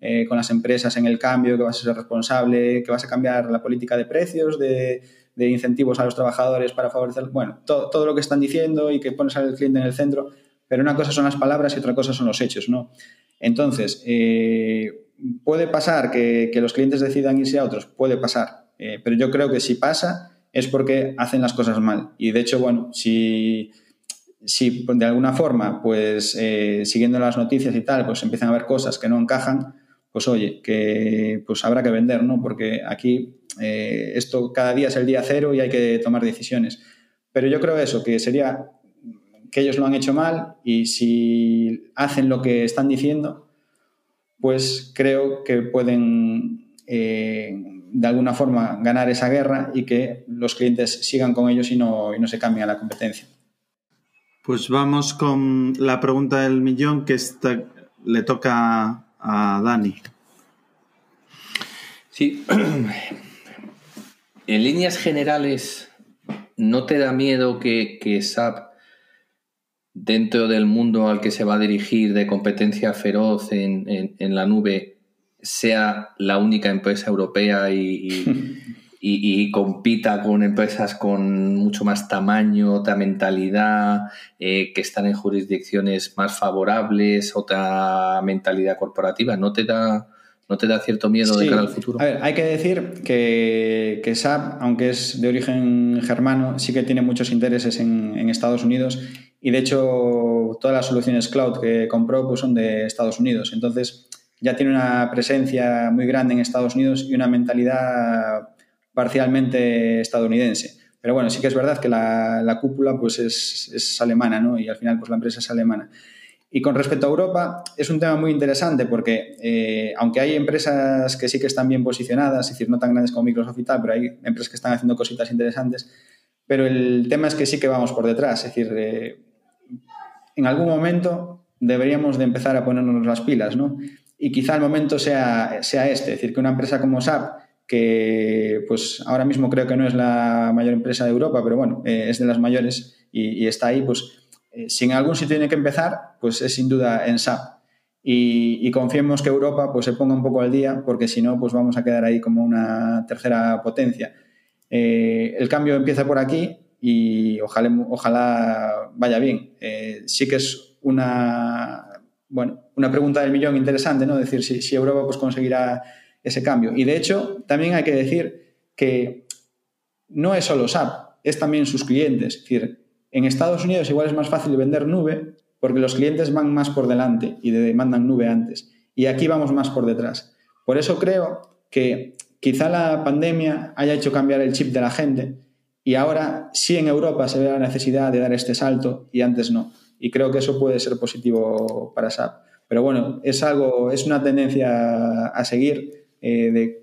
eh, con, las empresas en el cambio, que vas a ser responsable, que vas a cambiar la política de precios, de, incentivos a los trabajadores para favorecer, bueno, todo, lo que están diciendo y que pones al cliente en el centro, pero una cosa son las palabras y otra cosa son los hechos, ¿no? Entonces, eh, puede pasar que, que, los clientes decidan irse a otros, puede pasar, eh, pero yo creo que si pasa es porque hacen las cosas mal. Y de hecho, bueno, si si de alguna forma, pues eh, siguiendo las noticias y tal, pues empiezan a ver cosas que no encajan, pues oye, que pues habrá que vender, ¿no? Porque aquí eh, esto cada día es el día cero y hay que tomar decisiones. Pero yo creo eso, que sería que ellos lo han hecho mal y si hacen lo que están diciendo, pues creo que pueden eh, de alguna forma ganar esa guerra y que los clientes sigan con ellos y no, y no se cambien a la competencia. Pues vamos con la pregunta del millón que le toca a Dani. Sí. (clears throat) en líneas generales, ¿no te da miedo que, que SAP, dentro del mundo al que se va a dirigir de competencia feroz en, la nube, sea la única empresa europea y y, (laughs) compita con empresas con mucho más tamaño, otra mentalidad, eh, que están en jurisdicciones más favorables, otra mentalidad corporativa. ¿No te da, no te da cierto miedo de cara al futuro? A ver, hay que decir que, que, SAP, aunque es de origen germano, sí que tiene muchos intereses en, en Estados Unidos y de hecho todas las soluciones cloud que compró pues, son de Estados Unidos. Entonces ya tiene una presencia muy grande en Estados Unidos y una mentalidad parcialmente estadounidense. Pero bueno, sí que es verdad que la, cúpula pues es, alemana, ¿no? Y al final pues la empresa es alemana. Y con respecto a Europa, es un tema muy interesante porque, eh, aunque hay empresas que sí que están bien posicionadas, es decir, no tan grandes como Microsoft y tal, pero hay empresas que están haciendo cositas interesantes, pero el tema es que sí que vamos por detrás, es decir, eh, en algún momento deberíamos de empezar a ponernos las pilas, ¿no? Y quizá el momento sea, sea este, es decir, que una empresa como SAP, que pues ahora mismo creo que no es la mayor empresa de Europa, pero bueno, eh, es de las mayores y, está ahí, pues eh, si en algún sitio tiene que empezar, pues es sin duda en SAP. Y, confiemos que Europa pues se ponga un poco al día, porque si no, pues vamos a quedar ahí como una tercera potencia. Eh, el cambio empieza por aquí y ojalá, vaya bien. sí que es una, bueno, una pregunta del millón interesante, ¿no? Decir si, si Europa pues conseguirá ese cambio. Y de hecho, también hay que decir que no es solo SAP, es también sus clientes. Es decir, en Estados Unidos igual es más fácil vender nube porque los clientes van más por delante y demandan nube antes. Y aquí vamos más por detrás. Por eso creo que quizá la pandemia haya hecho cambiar el chip de la gente y ahora sí en Europa se ve la necesidad de dar este salto y antes no. Y creo que eso puede ser positivo para SAP. Pero bueno, es algo, es una tendencia a seguir eh, de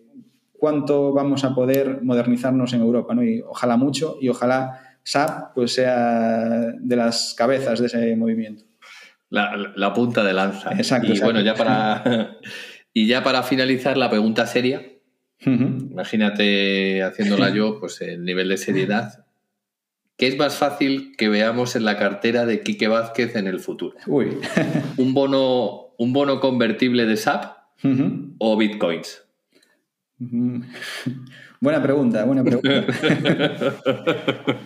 cuánto vamos a poder modernizarnos en Europa, ¿no? Y ojalá mucho y ojalá SAP pues sea de las cabezas de ese movimiento. La, punta de lanza. Exacto. Y bueno, ya para (laughs) y ya para finalizar la pregunta seria. Imagínate haciéndola yo, pues el nivel de seriedad. ¿Qué es más fácil que veamos en la cartera de Quique Vázquez en el futuro? Uy. (laughs) ¿Un bono, un bono convertible de SAP o bitcoins? (laughs) Buena pregunta, buena pregunta. (laughs)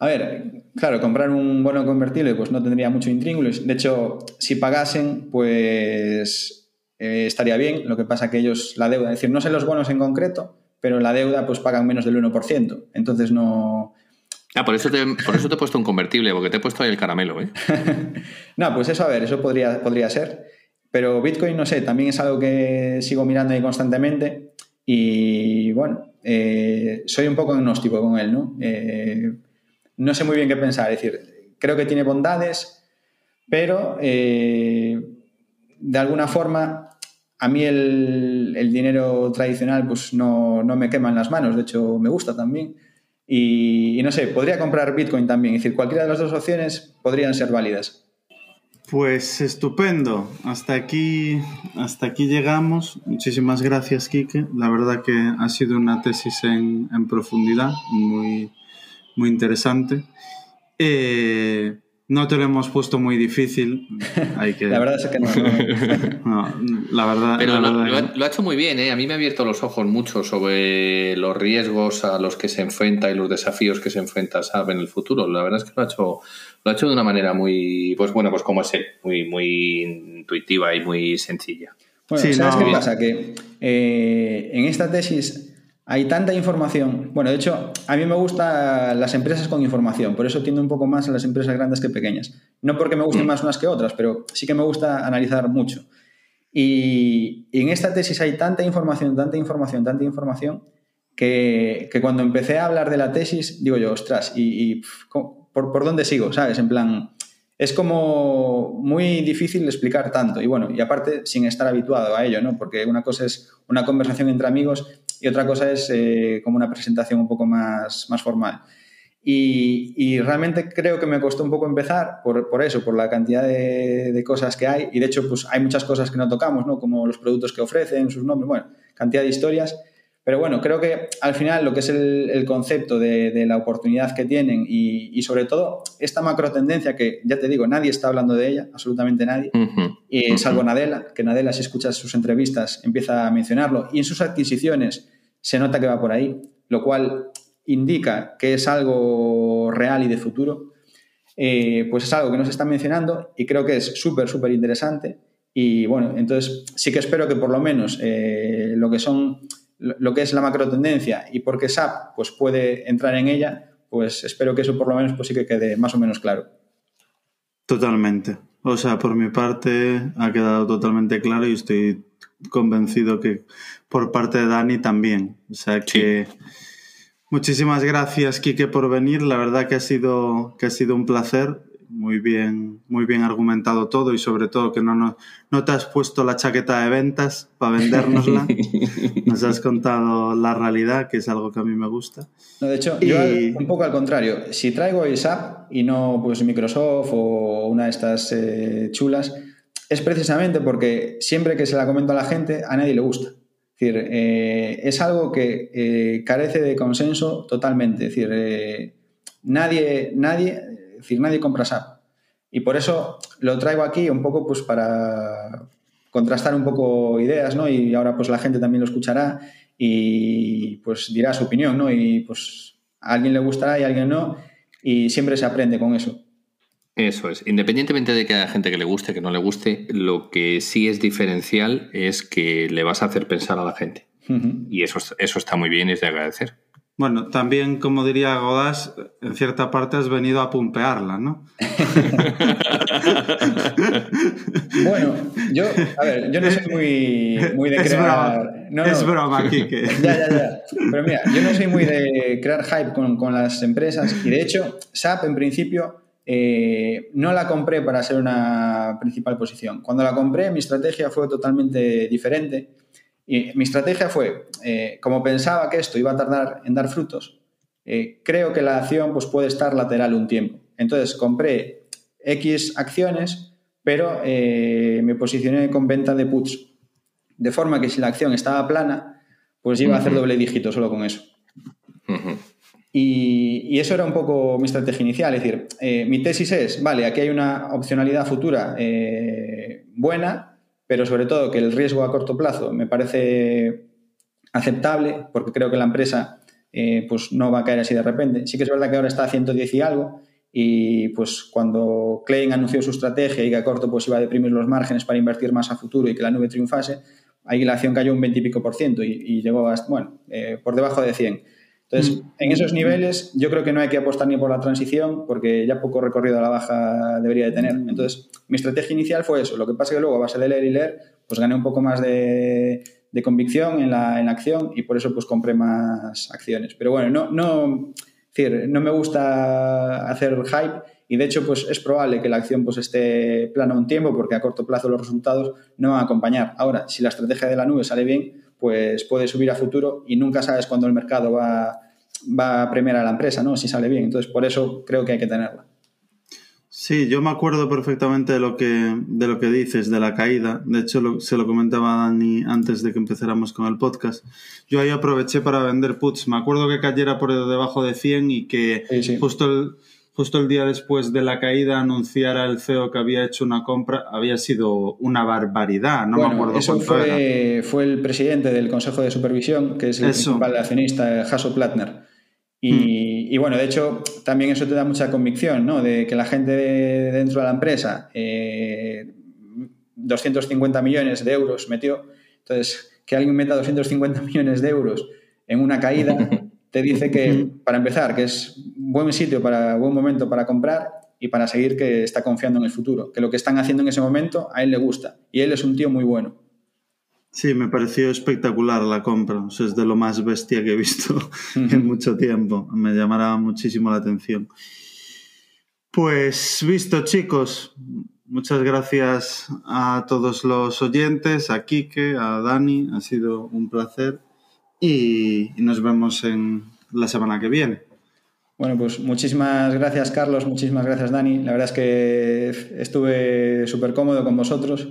A ver, claro, comprar un bono convertible pues no tendría mucho intríngulis. De hecho, si pagasen, pues eh, estaría bien. Lo que pasa que ellos, la deuda, es decir, no sé los bonos en concreto, pero la deuda pues pagan menos del 1%. Entonces no, Ah, por eso, te, por eso te he puesto un convertible, porque te he puesto ahí el caramelo, ¿eh? (laughs) no, pues eso, a ver, eso podría, podría ser. Pero Bitcoin, no sé, también es algo que sigo mirando ahí constantemente. Y bueno, eh, soy un poco agnóstico con él, ¿no? Eh, no sé muy bien qué pensar. Es decir, creo que tiene bondades, pero eh, de alguna forma a mí el, el dinero tradicional pues no, no, me quema en las manos. De hecho, me gusta también. Y, no sé, podría comprar Bitcoin también. Es decir, cualquiera de las dos opciones podrían ser válidas. Pues estupendo. Hasta aquí, hasta aquí llegamos. Muchísimas gracias, Quique. La verdad que ha sido una tesis en, profundidad, muy, muy interesante. Eh, no te lo hemos puesto muy difícil. (laughs) Hay que... la verdad es que no. (laughs) la verdad. Pero lo, ha, hecho muy bien, ¿eh? A mí me ha abierto los ojos mucho sobre los riesgos a los que se enfrenta y los desafíos que se enfrenta SAP en el futuro. La verdad es que lo ha hecho, lo ha hecho de una manera muy, pues bueno, pues como es él, muy, muy intuitiva y muy sencilla. Bueno, ¿sabes qué pasa? Que eh, en esta tesis hay tanta información. Bueno, de hecho, a mí me gustan las empresas con información, por eso tiendo un poco más a las empresas grandes que pequeñas. No porque me gusten mm. más unas que otras, pero sí que me gusta analizar mucho. Y, en esta tesis hay tanta información, tanta información, tanta información, que, cuando empecé a hablar de la tesis, digo yo, ostras, ¿y, por, por, dónde sigo? ¿Sabes? En plan, es como muy difícil explicar tanto. Y bueno, y aparte sin estar habituado a ello, ¿no? Porque una cosa es una conversación entre amigos y otra cosa es eh, como una presentación un poco más, más formal. Y, realmente creo que me costó un poco empezar por, por eso, por la cantidad de, cosas que hay. Y de hecho, pues hay muchas cosas que no tocamos, ¿no? Como los productos que ofrecen, sus nombres, bueno, cantidad de historias. Pero bueno, creo que al final lo que es el, concepto de, la oportunidad que tienen y, sobre todo esta macro tendencia que, ya te digo, nadie está hablando de ella, absolutamente nadie, y, salvo Nadella, que Nadella si escuchas sus entrevistas empieza a mencionarlo y en sus adquisiciones se nota que va por ahí, lo cual indica que es algo real y de futuro, eh, pues es algo que no se está mencionando y creo que es súper, súper interesante. Y bueno, entonces sí que espero que por lo menos eh, lo que son lo que es la macro tendencia y por qué SAP pues puede entrar en ella, pues espero que eso por lo menos pues sí que quede más o menos claro. Totalmente. O sea, por mi parte ha quedado totalmente claro y estoy convencido que por parte de Dani también. O sea que muchísimas gracias, Quique, por venir. La verdad que ha sido, que ha sido un placer. Muy bien, muy bien argumentado todo y sobre todo que no, no, no te has puesto la chaqueta de ventas para vendérnosla. (laughs) Nos has contado la realidad, que es algo que a mí me gusta. No, de hecho, yo un poco al contrario. Si traigo SAP y no pues Microsoft o una de estas eh, chulas, es precisamente porque siempre que se la comento a la gente, a nadie le gusta. Es decir, eh, es algo que eh, carece de consenso totalmente. Es decir, eh, nadie, nadie, decir, nadie compra SAP. Y por eso lo traigo aquí un poco pues para contrastar un poco ideas, ¿no? Y ahora pues la gente también lo escuchará y pues dirá su opinión, ¿no? Y pues a alguien le gustará y a alguien no. Y siempre se aprende con eso. Eso es. Independientemente de que haya gente que le guste, que no le guste, lo que sí es diferencial es que le vas a hacer pensar a la gente. Y eso, eso está muy bien y es de agradecer. Bueno, también, como diría Godás, en cierta parte has venido a pumpearla, ¿no? (laughs) bueno, yo, a ver, yo no soy muy, muy de crear... Es broma, no, es (laughs) ya, ya, ya. Pero mira, yo no soy muy de crear hype con, con las empresas y de hecho, SAP en principio eh, no la compré para ser una principal posición. Cuando la compré, mi estrategia fue totalmente diferente y mi estrategia fue, eh, como pensaba que esto iba a tardar en dar frutos, eh, creo que la acción pues, puede estar lateral un tiempo. Entonces compré X acciones, pero eh, me posicioné con venta de puts. De forma que si la acción estaba plana, pues iba a hacer doble dígito solo con eso. y, y, eso era un poco mi estrategia inicial. Es decir, mi tesis es, vale, aquí hay una opcionalidad futura buena, pero sobre todo que el riesgo a corto plazo me parece aceptable porque creo que la empresa eh, pues no va a caer así de repente. Sí que es verdad que ahora está a 110 y algo y pues cuando Klein anunció su estrategia y que a corto pues iba a deprimir los márgenes para invertir más a futuro y que la nube triunfase, ahí la acción cayó un 20 y pico por ciento y, llegó hasta, bueno, eh, por debajo de 100. Entonces, mm. en esos niveles yo creo que no hay que apostar ni por la transición porque ya poco recorrido a la baja debería de tener. Entonces, mi estrategia inicial fue eso. Lo que pasa es que luego, a base de leer y leer, pues gané un poco más de, convicción en la, en acción y por eso pues compré más acciones. Pero bueno, no, no, decir, no me gusta hacer hype y de hecho pues es probable que la acción pues esté plana un tiempo porque a corto plazo los resultados no van a acompañar. Ahora, si la estrategia de la nube sale bien, pues puede subir a futuro y nunca sabes cuándo el mercado va va a premiar a la empresa, ¿no? Si sale bien. Entonces, por eso creo que hay que tenerla. Sí, yo me acuerdo perfectamente de lo que, de lo que dices, de la caída. De hecho, se lo comentaba a Dani antes de que empezáramos con el podcast. Yo ahí aproveché para vender puts. Me acuerdo que cayera por debajo de 100 y que justo el justo el día después de la caída anunciara el CEO que había hecho una compra, había sido una barbaridad, no me acuerdo eso fue, fue el presidente del Consejo de Supervisión, que es el principal accionista, Hasso Plattner. Mm. Y, bueno, de hecho, también eso te da mucha convicción, ¿no? De que la gente dentro de la empresa, 250 eh, millones de euros metió. Entonces, que alguien meta 250 (laughs) millones de euros en una caída, (laughs) te dice que, para empezar, que es buen sitio, para buen momento para comprar y para seguir que está confiando en el futuro. Que lo que están haciendo en ese momento a él le gusta. Y él es un tío muy bueno. Sí, me pareció espectacular la compra. es de lo más bestia que he visto (laughs) en mucho tiempo. Me llamará muchísimo la atención. Pues visto, chicos. Muchas gracias a todos los oyentes, a Quique, a Dani. Ha sido un placer. Y nos vemos en la semana que viene. Bueno, pues muchísimas gracias, Carlos. Muchísimas gracias, Dani. La verdad es que estuve súper cómodo con vosotros.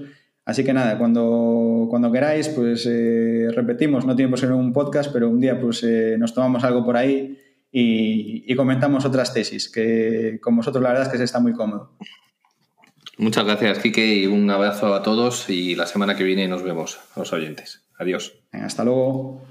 Así que nada, cuando, cuando queráis, pues eh, repetimos, no tiene por ser un podcast, pero un día pues eh, nos tomamos algo por ahí y, comentamos otras tesis, que con vosotros la verdad es que se está muy cómodo. Muchas gracias, Kike, y un abrazo a todos y la semana que viene nos vemos, los oyentes. Adiós. hasta luego.